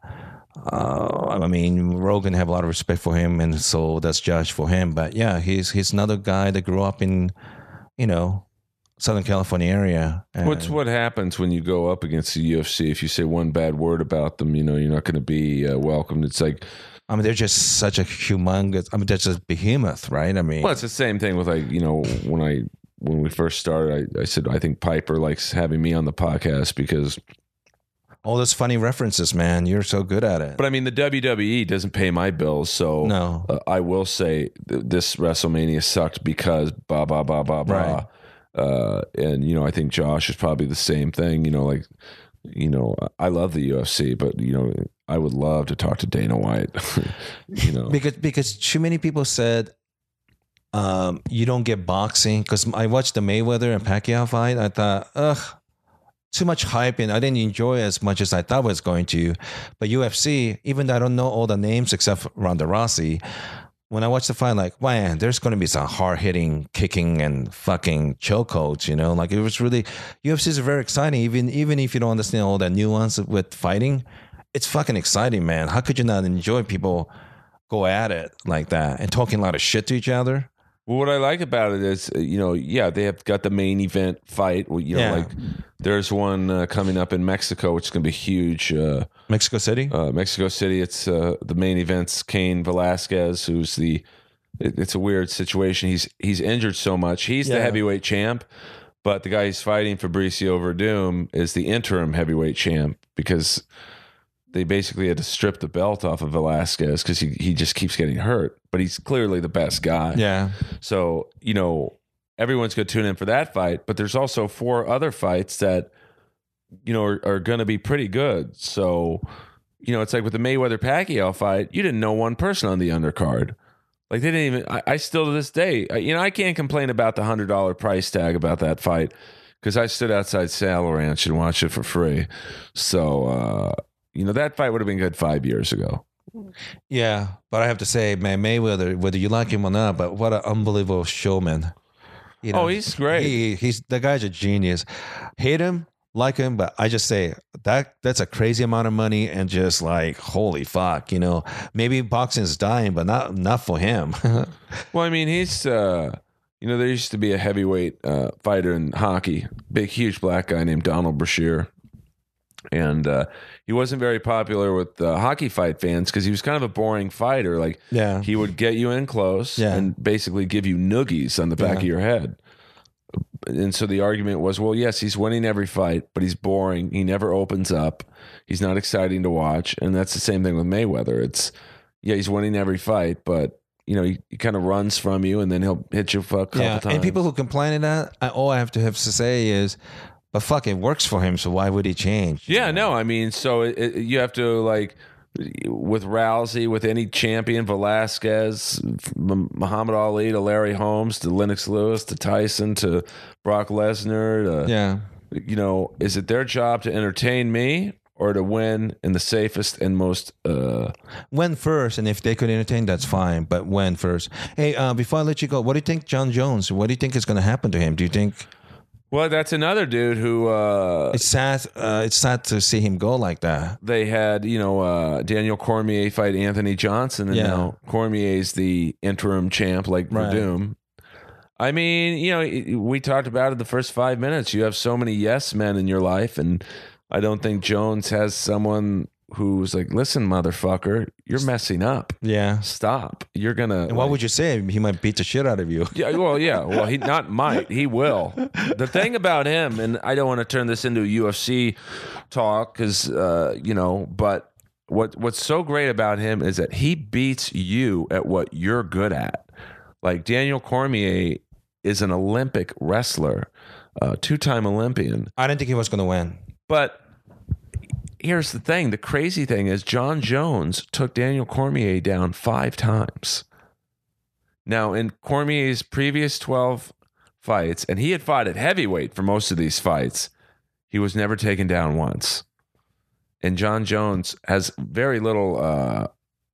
uh, I mean, Rogan have a lot of respect for him, and so that's Josh for him. But yeah, he's he's another guy that grew up in, you know, Southern California area. What's what happens when you go up against the UFC? If you say one bad word about them, you know you're not going to be uh, welcomed. It's like, I mean, they're just such a humongous. I mean, they're just behemoth, right? I mean, well, it's the same thing with like you know when I when we first started, I, I said I think Piper likes having me on the podcast because, all those funny references, man. You're so good at it. but I mean the WWE doesn't pay my bills, so No. uh, I will say th- this WrestleMania sucked because blah blah blah blah blah. Right. Uh, and you know I think Josh is probably the same thing. You know, like you know I love the UFC, but you know I would love to talk to Dana White. you know, because because too many people said um, you don't get boxing because I watched the Mayweather and Pacquiao fight. I thought, ugh, too much hype, and I didn't enjoy as much as I thought I was going to. But UFC, even though I don't know all the names except Ronda Rousey, when I watched the fight, like, man, there's going to be some hard hitting, kicking, and fucking chokeholds. You know, like it was really UFC is very exciting. Even even if you don't understand all the nuance with fighting, it's fucking exciting, man. How could you not enjoy people? go at it like that and talking a lot of shit to each other. Well, what I like about it is, uh, you know, yeah, they have got the main event fight. well, You know, Yeah. like there's one uh, coming up in Mexico, which is going to be huge. Uh, Mexico City. uh, Mexico City. It's uh, the main event's Cain Velasquez, who's the. It, it's a weird situation. He's he's injured so much. He's the heavyweight champ, but the guy he's fighting, Fabricio Werdum, is the interim heavyweight champ because they basically had to strip the belt off of Velasquez because he he just keeps getting hurt. But he's clearly the best guy. yeah, So, you know, everyone's going to tune in for that fight, but there's also four other fights that, you know, are, are going to be pretty good. So, you know, it's like with the Mayweather Pacquiao fight, you didn't know one person on the undercard. Like they didn't even, I, I still to this day, I- you know, I can't complain about the $100 price tag about that fight because I stood outside Saddle Ranch and watched it for free. So, uh, you know, that fight would have been good five years ago. Yeah, but I have to say, man, Mayweather, whether you like him or not, but what an unbelievable showman. You Oh, he's great. He, he's the guy's a genius. Hate him, like him, but I just say that that's a crazy amount of money and just like holy fuck, you know. Maybe boxing is dying, but not not for him. Well, I mean, he's uh, you know there used to be a heavyweight uh, fighter in hockey, big, huge black guy named Donald Brashear, and uh, he wasn't very popular with uh, hockey fight fans because he was kind of a boring fighter. Like, Yeah. he would get you in close Yeah. and basically give you noogies on the back Yeah. of your head. And so the argument was, well, yes, he's winning every fight, but he's boring. He never opens up. He's not exciting to watch, and that's the same thing with Mayweather. It's yeah, he's winning every fight, but you know he, he kind of runs from you, and then he'll hit you a couple yeah, times. and people who complain that, I, all I have to have to say is, but fuck, it works for him, so why would he change? Yeah, no, I mean, so it, it, you have to like with Rousey, with any champion, Velasquez, Muhammad Ali to Larry Holmes to Lennox Lewis to Tyson to Brock Lesnar. To, Yeah. You know, is it their job to entertain me or to win in the safest and most? uh When first, and if they could entertain, that's fine. But when first? Hey, uh, before I let you go, what do you think, Jon Jones? What do you think is going to happen to him? Do you think Well, that's another dude who uh it's sad? Uh, it's sad to see him go like that. they had, you know, uh Daniel Cormier fight Anthony Johnson, and Yeah. now Cormier's the interim champ, like Right. Werdum. I mean, you know, we talked about it the first five minutes. You have so many yes men in your life, and I don't think Jones has someone who's like, "Listen, motherfucker, you're messing up. Yeah. Stop. You're gonna." And what would you say? He might beat the shit out of you. Yeah, well, yeah. Well, he not might. He will. The thing about him, and I don't want to turn this into a UFC talk because uh, you know, but what what's so great about him is that he beats you at what you're good at. Like Daniel Cormier is an Olympic wrestler, uh, two-time Olympian. I didn't think he was going to win. But here's the thing: the crazy thing is Jon Jones took Daniel Cormier down five times. Now, in Cormier's previous twelve fights, and he had fought at heavyweight for most of these fights, he was never taken down once. And Jon Jones has very little. Uh,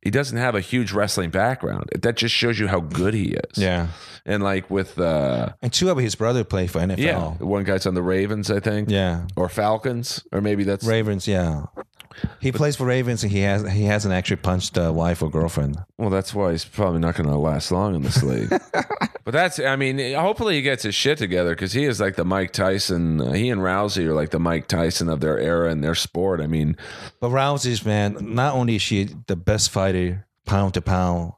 he doesn't have a huge wrestling background. That just shows you how good he is. Yeah. And like with, uh, And two of his brother play for NFL. yeah, one guy's on the Ravens, I think, Yeah. or Falcons, or maybe that's Ravens, yeah. He plays for Ravens and he has he hasn't actually punched a wife or girlfriend. Well, that's why he's probably not going to last long in this league. but that's, I mean, hopefully he gets his shit together because he is like the Mike Tyson. Uh, he and Rousey are like the Mike Tyson of their era and their sport. I mean, But Rousey's man, not only is she the best fighter pound to pound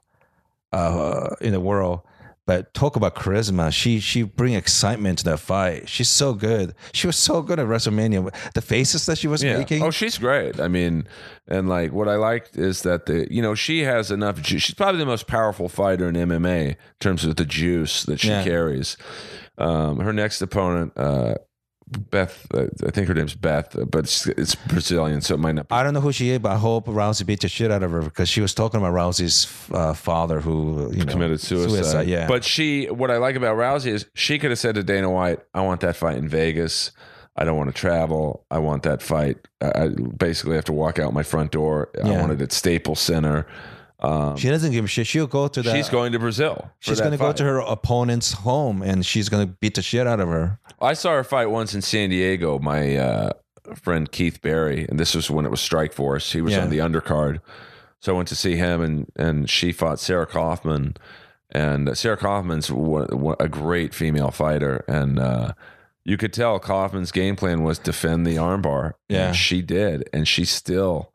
uh, in the world, but talk about charisma. She she bring excitement to that fight. She's so good. She was so good at WrestleMania. The faces that she was yeah. making. Oh, she's great. I mean, and like what I liked is that the, you know, she has enough. Ju- she's probably the most powerful fighter in MMA in terms of the juice that she Yeah. carries. Um, her next opponent, uh, Beth, uh, I think her name's Beth, uh, but it's, Brazilian, so it might not be I don't know who she is, but I hope Rousey beat the shit out of her because she was talking about Rousey's uh, father who you know, committed suicide. Yeah, But she, what I like about Rousey is she could have said to Dana White, "I want that fight in Vegas. I don't want to travel. I want that fight. I I basically have to walk out my front door. I Yeah. want it at Staples Center. Um, she doesn't give a shit. She'll go to the. she's going to Brazil. She's going to go to her opponent's home and she's going to beat the shit out of her. I saw her fight once in San Diego. My uh, friend Keith Barry, and this was when it was Strikeforce. He was Yeah. on the undercard, so I went to see him, and and she fought Sarah Kaufman, and Sarah Kaufman's a great female fighter, and uh, you could tell Kaufman's game plan was defend the armbar. Yeah. and she did, and she still.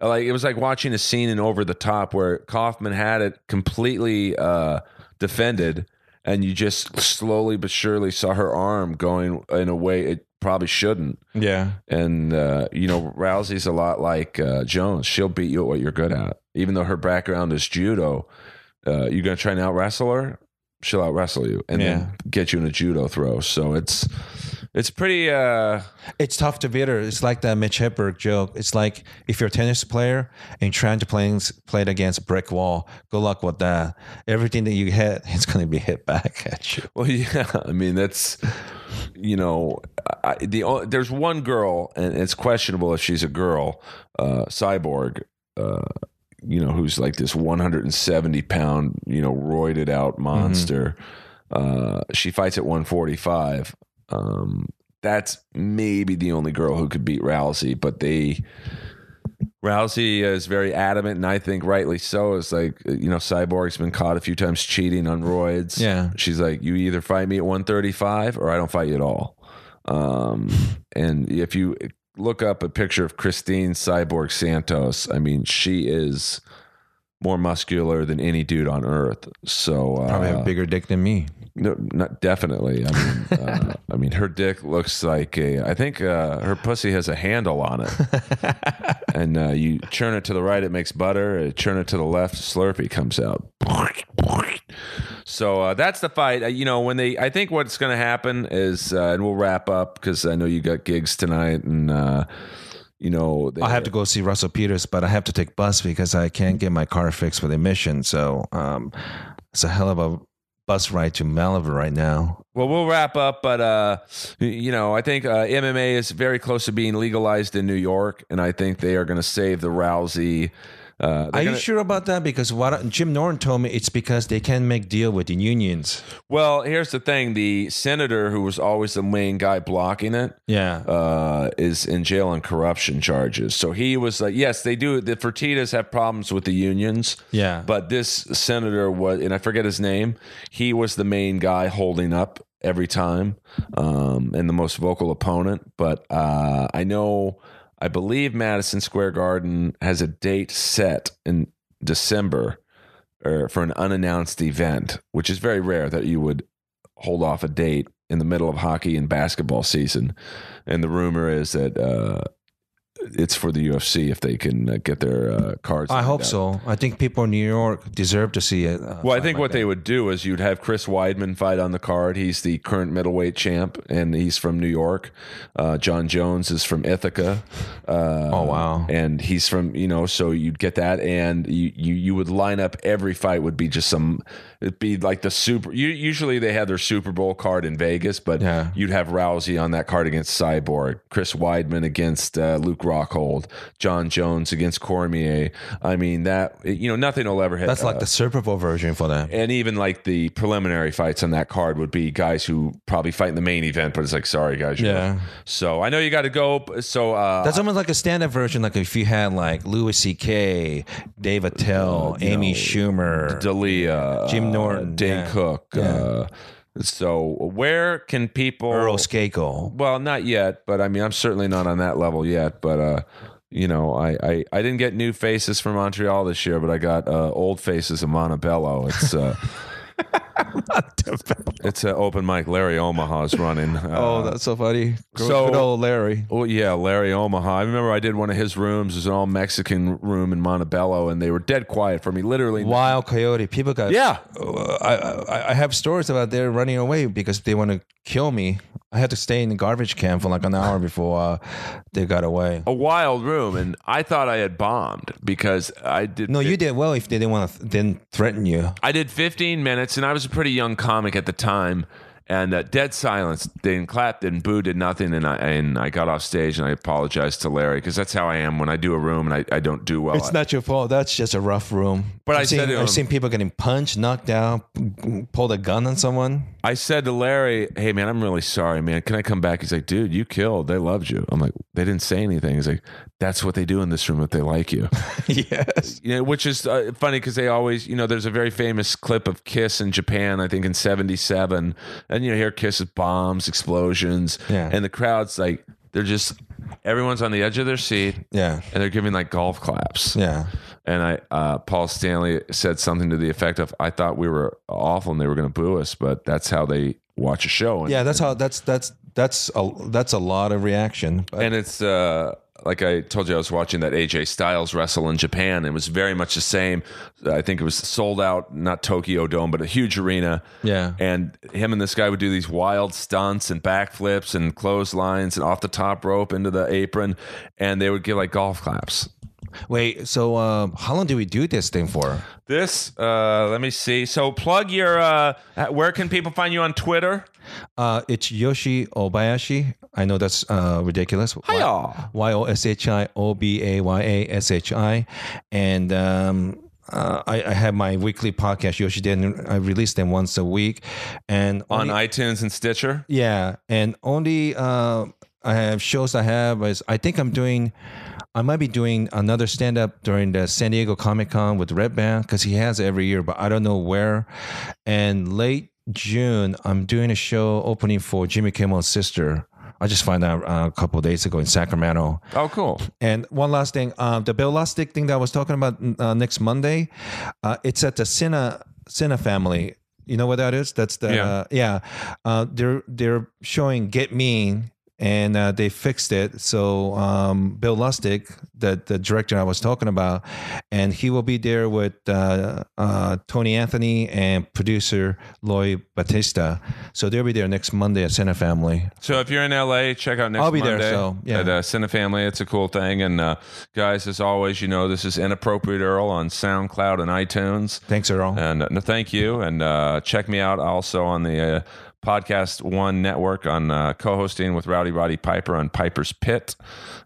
Like it was like watching a scene in Over the Top where Kaufman had it completely uh, defended, and you just slowly but surely saw her arm going in a way it probably shouldn't. Yeah. And uh, you know, Rousey's a lot like uh, Jones. She'll beat you at what you're good at, even though her background is judo. Uh, you're gonna try and out wrestle her. She'll out wrestle you and Yeah. then get you in a judo throw. So it's it's pretty. Uh, It's tough to beat her. It's like that Mitch Hedberg joke. It's like if you're a tennis player and trying to play, play it against a brick wall, good luck with that. Everything that you hit, it's going to be hit back at you. Well, yeah. I mean, that's you know, I, the there's one girl, and it's questionable if she's a girl, uh, cyborg. Uh, you know, who's like this 170 pound, you know, roided out monster. Uh, she fights at 145. Um, that's maybe the only girl who could beat Rousey, but they. Rousey is very adamant, and I think rightly so. It's like you know, Cyborg's been caught a few times cheating on roids. Yeah. she's like, you either fight me at 135 or I don't fight you at all. Um, and if you look up a picture of Christine Cyborg Santos, I mean, she is more muscular than any dude on earth. So uh, Probably have a bigger dick than me. No, not definitely. I mean, uh, I mean, her dick looks like a. I think uh, her pussy has a handle on it, and uh, you churn it to the right, it makes butter. Uh, churn it to the left, Slurpee comes out. So uh, that's the fight. Uh, you know, when they, I think what's going to happen is, uh, and we'll wrap up because I know you got gigs tonight, and uh, you know, they, I have to go see Russell Peters, but I have to take bus because I can't get my car fixed for the mission. So um, it's a hell of a bus ride to Malibu right now. Well, we'll wrap up, but uh, you know, I think uh, MMA is very close to being legalized in New York, and I think they are going to save the Rousey. Uh, Are you gonna- sure about that? Because what Jim Norton told me, it's because they can't make deal with the unions. Well, here's the thing: the senator who was always the main guy blocking it Yeah. uh, is in jail on corruption charges. So he was like, yes, they do. The Fertitas have problems with the unions. Yeah. But this senator was, and I forget his name. He was the main guy holding up every time, um, and the most vocal opponent. But uh, I know, I believe Madison Square Garden has a date set in December or for an unannounced event, which is very rare that you would hold off a date in the middle of hockey and basketball season. And the rumor is that uh, it's for the UFC if they can uh, get their uh, cards. I hope up. so. I think people in New York deserve to see it. uh, Well, I think like what that. they would do is you'd have Chris Weidman fight on the card. He's the current middleweight champ, and he's from New York. Uh, Jon Jones is from Ithaca. Uh, Oh, wow. And he's from you know, so you'd get that, and you you, you would line up every fight would be just some. It'd be like the super. You, usually they have their Super Bowl card in Vegas, but Yeah. you'd have Rousey on that card against Cyborg, Chris Weidman against uh, Luke Rockhold, Jon Jones against Cormier. I mean that you know nothing will ever hit. That's like uh, the Super Bowl version for them. and even like the preliminary fights on that card would be guys who probably fight in the main event, but it's like, sorry guys, Yeah. So I know you got to go. So uh, That's almost like a stand-up version. Like if you had like Louis C.K., Dave Attell, Amy know, Schumer, D'Elia, Jim uh, Norton, Dane yeah. Cook. Uh, so where can people? Earl Skakel. Well, not yet, but I mean, I'm certainly not on that level yet. But uh, you know, I, I I didn't get new faces from Montreal this year, but I got uh, old faces of Montebello. It's uh, it's an open mic. Larry Omaha's running. Uh, Oh, that's so funny. Good, so- good old Larry. Oh yeah, Larry Omaha. I remember I did one of his rooms. It was an all Mexican room in Montebello, and they were dead quiet for me. Literally, Wild Coyote. People got. yeah. Uh, I, I I have stories about they're running away because they want to kill me. I had to stay in the garbage can for like an hour before uh, they got away. A wild room, and I thought I had bombed because I did. No, you did well if they didn't want to didn't threaten you. I did 15 minutes, and I was a pretty young comic at the time. And uh, dead silence. They didn't clap, didn't boo, did nothing. And I and I got off stage and I apologized to Larry because that's how I am when I do a room and I, I don't do well. It's not your fault. That's just a rough room. But I've I seen, said I've seen people getting punched, knocked down, pulled a gun on someone. I said to Larry, "Hey man, I'm really sorry, man. Can I come back?" He's like, "Dude, you killed. They loved you." I'm like, "They didn't say anything." He's like, "That's what they do in this room if they like you." yes. you know, which is uh, funny because they always, you know, there's a very famous clip of Kiss in Japan, I think in '77, and you know, hear Kiss with bombs, explosions, Yeah. and the crowd's like, they're just everyone's on the edge of their seat, Yeah. and they're giving like golf claps. Yeah. And I, uh, Paul Stanley said something to the effect of, "I thought we were awful and they were going to boo us, but that's how they watch a show." And, Yeah. That's how. That's that's that's a that's a lot of reaction. But and it's uh, like I told you, I was watching that AJ Styles wrestle in Japan. It was very much the same. I think it was sold out, not Tokyo Dome, but a huge arena. Yeah. And him and this guy would do these wild stunts and backflips and clotheslines and off the top rope into the apron, and they would give like golf claps. Wait, so uh, how long do we do this thing for? This, uh, let me see. So plug your. Uh, where can people find you on Twitter? Uh, it's Yoshi Obayashi. I know that's uh, ridiculous. Hiya. Y O S H I O B A Y A S H I, and um, uh, I, I have my weekly podcast Yoshi Den. I release them once a week, and On only- iTunes and Stitcher. yeah, and only uh, I have shows I have is I think I'm doing. I might be doing another stand up during the San Diego Comic Con with Red Band because he has every year, but I don't know where. And late June, I'm doing a show opening for Jimmy Kimmel's sister. I just found out uh, a couple of days ago in Sacramento. Oh, cool. And one last thing, um, the Bill Lustig thing that I was talking about uh, next Monday, uh, it's at the Cine Cinefamily. You know what that is? That's the Yeah. uh, yeah. Uh, they're they're showing Get Mean, and uh, they fixed it. So um, Bill Lustig, the the director I was talking about, and he will be there with uh, uh, Tony Anthony and producer Lloyd Battista. So they'll be there next Monday at Cinefamily. So if you're in LA, check out next I'll be there, Monday so, yeah. at uh, Cinefamily. It's a cool thing. And uh, guys, as always, you know this is Inappropriate Earl on SoundCloud and iTunes. Thanks, Earl. And uh, no, thank you. And uh, check me out also on the uh, Podcast One Network on uh, co-hosting with Rowdy Roddy Piper on Piper's Pit.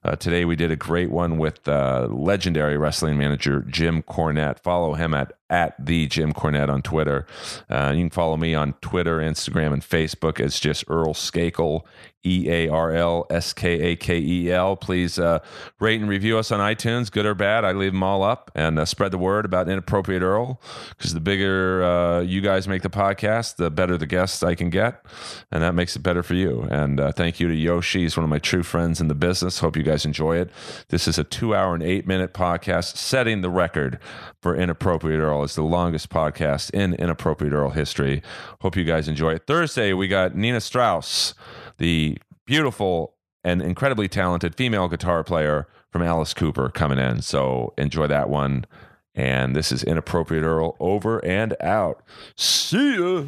Uh, today we did a great one with uh, legendary wrestling manager Jim Cornette. Follow him at at the Jim Cornette on Twitter. Uh, you can follow me on Twitter, Instagram, and Facebook. It's just Earl Skakel, E A R L S K A K E L. Please uh, rate and review us on iTunes, good or bad. I leave them all up and uh, spread the word about Inappropriate Earl because the bigger uh, you guys make the podcast, the better the guests I can get. And that makes it better for you. And uh, thank you to Yoshi. He's one of my true friends in the business. Hope you guys enjoy it. This is a two hour and eight minute podcast setting the record for Inappropriate Earl. It's the longest podcast in Inappropriate Earl history. Hope you guys enjoy it. Thursday, we got Nita Strauss, the beautiful and incredibly talented female guitar player from Alice Cooper coming in. So enjoy that one. And this is Inappropriate Earl over and out. See ya.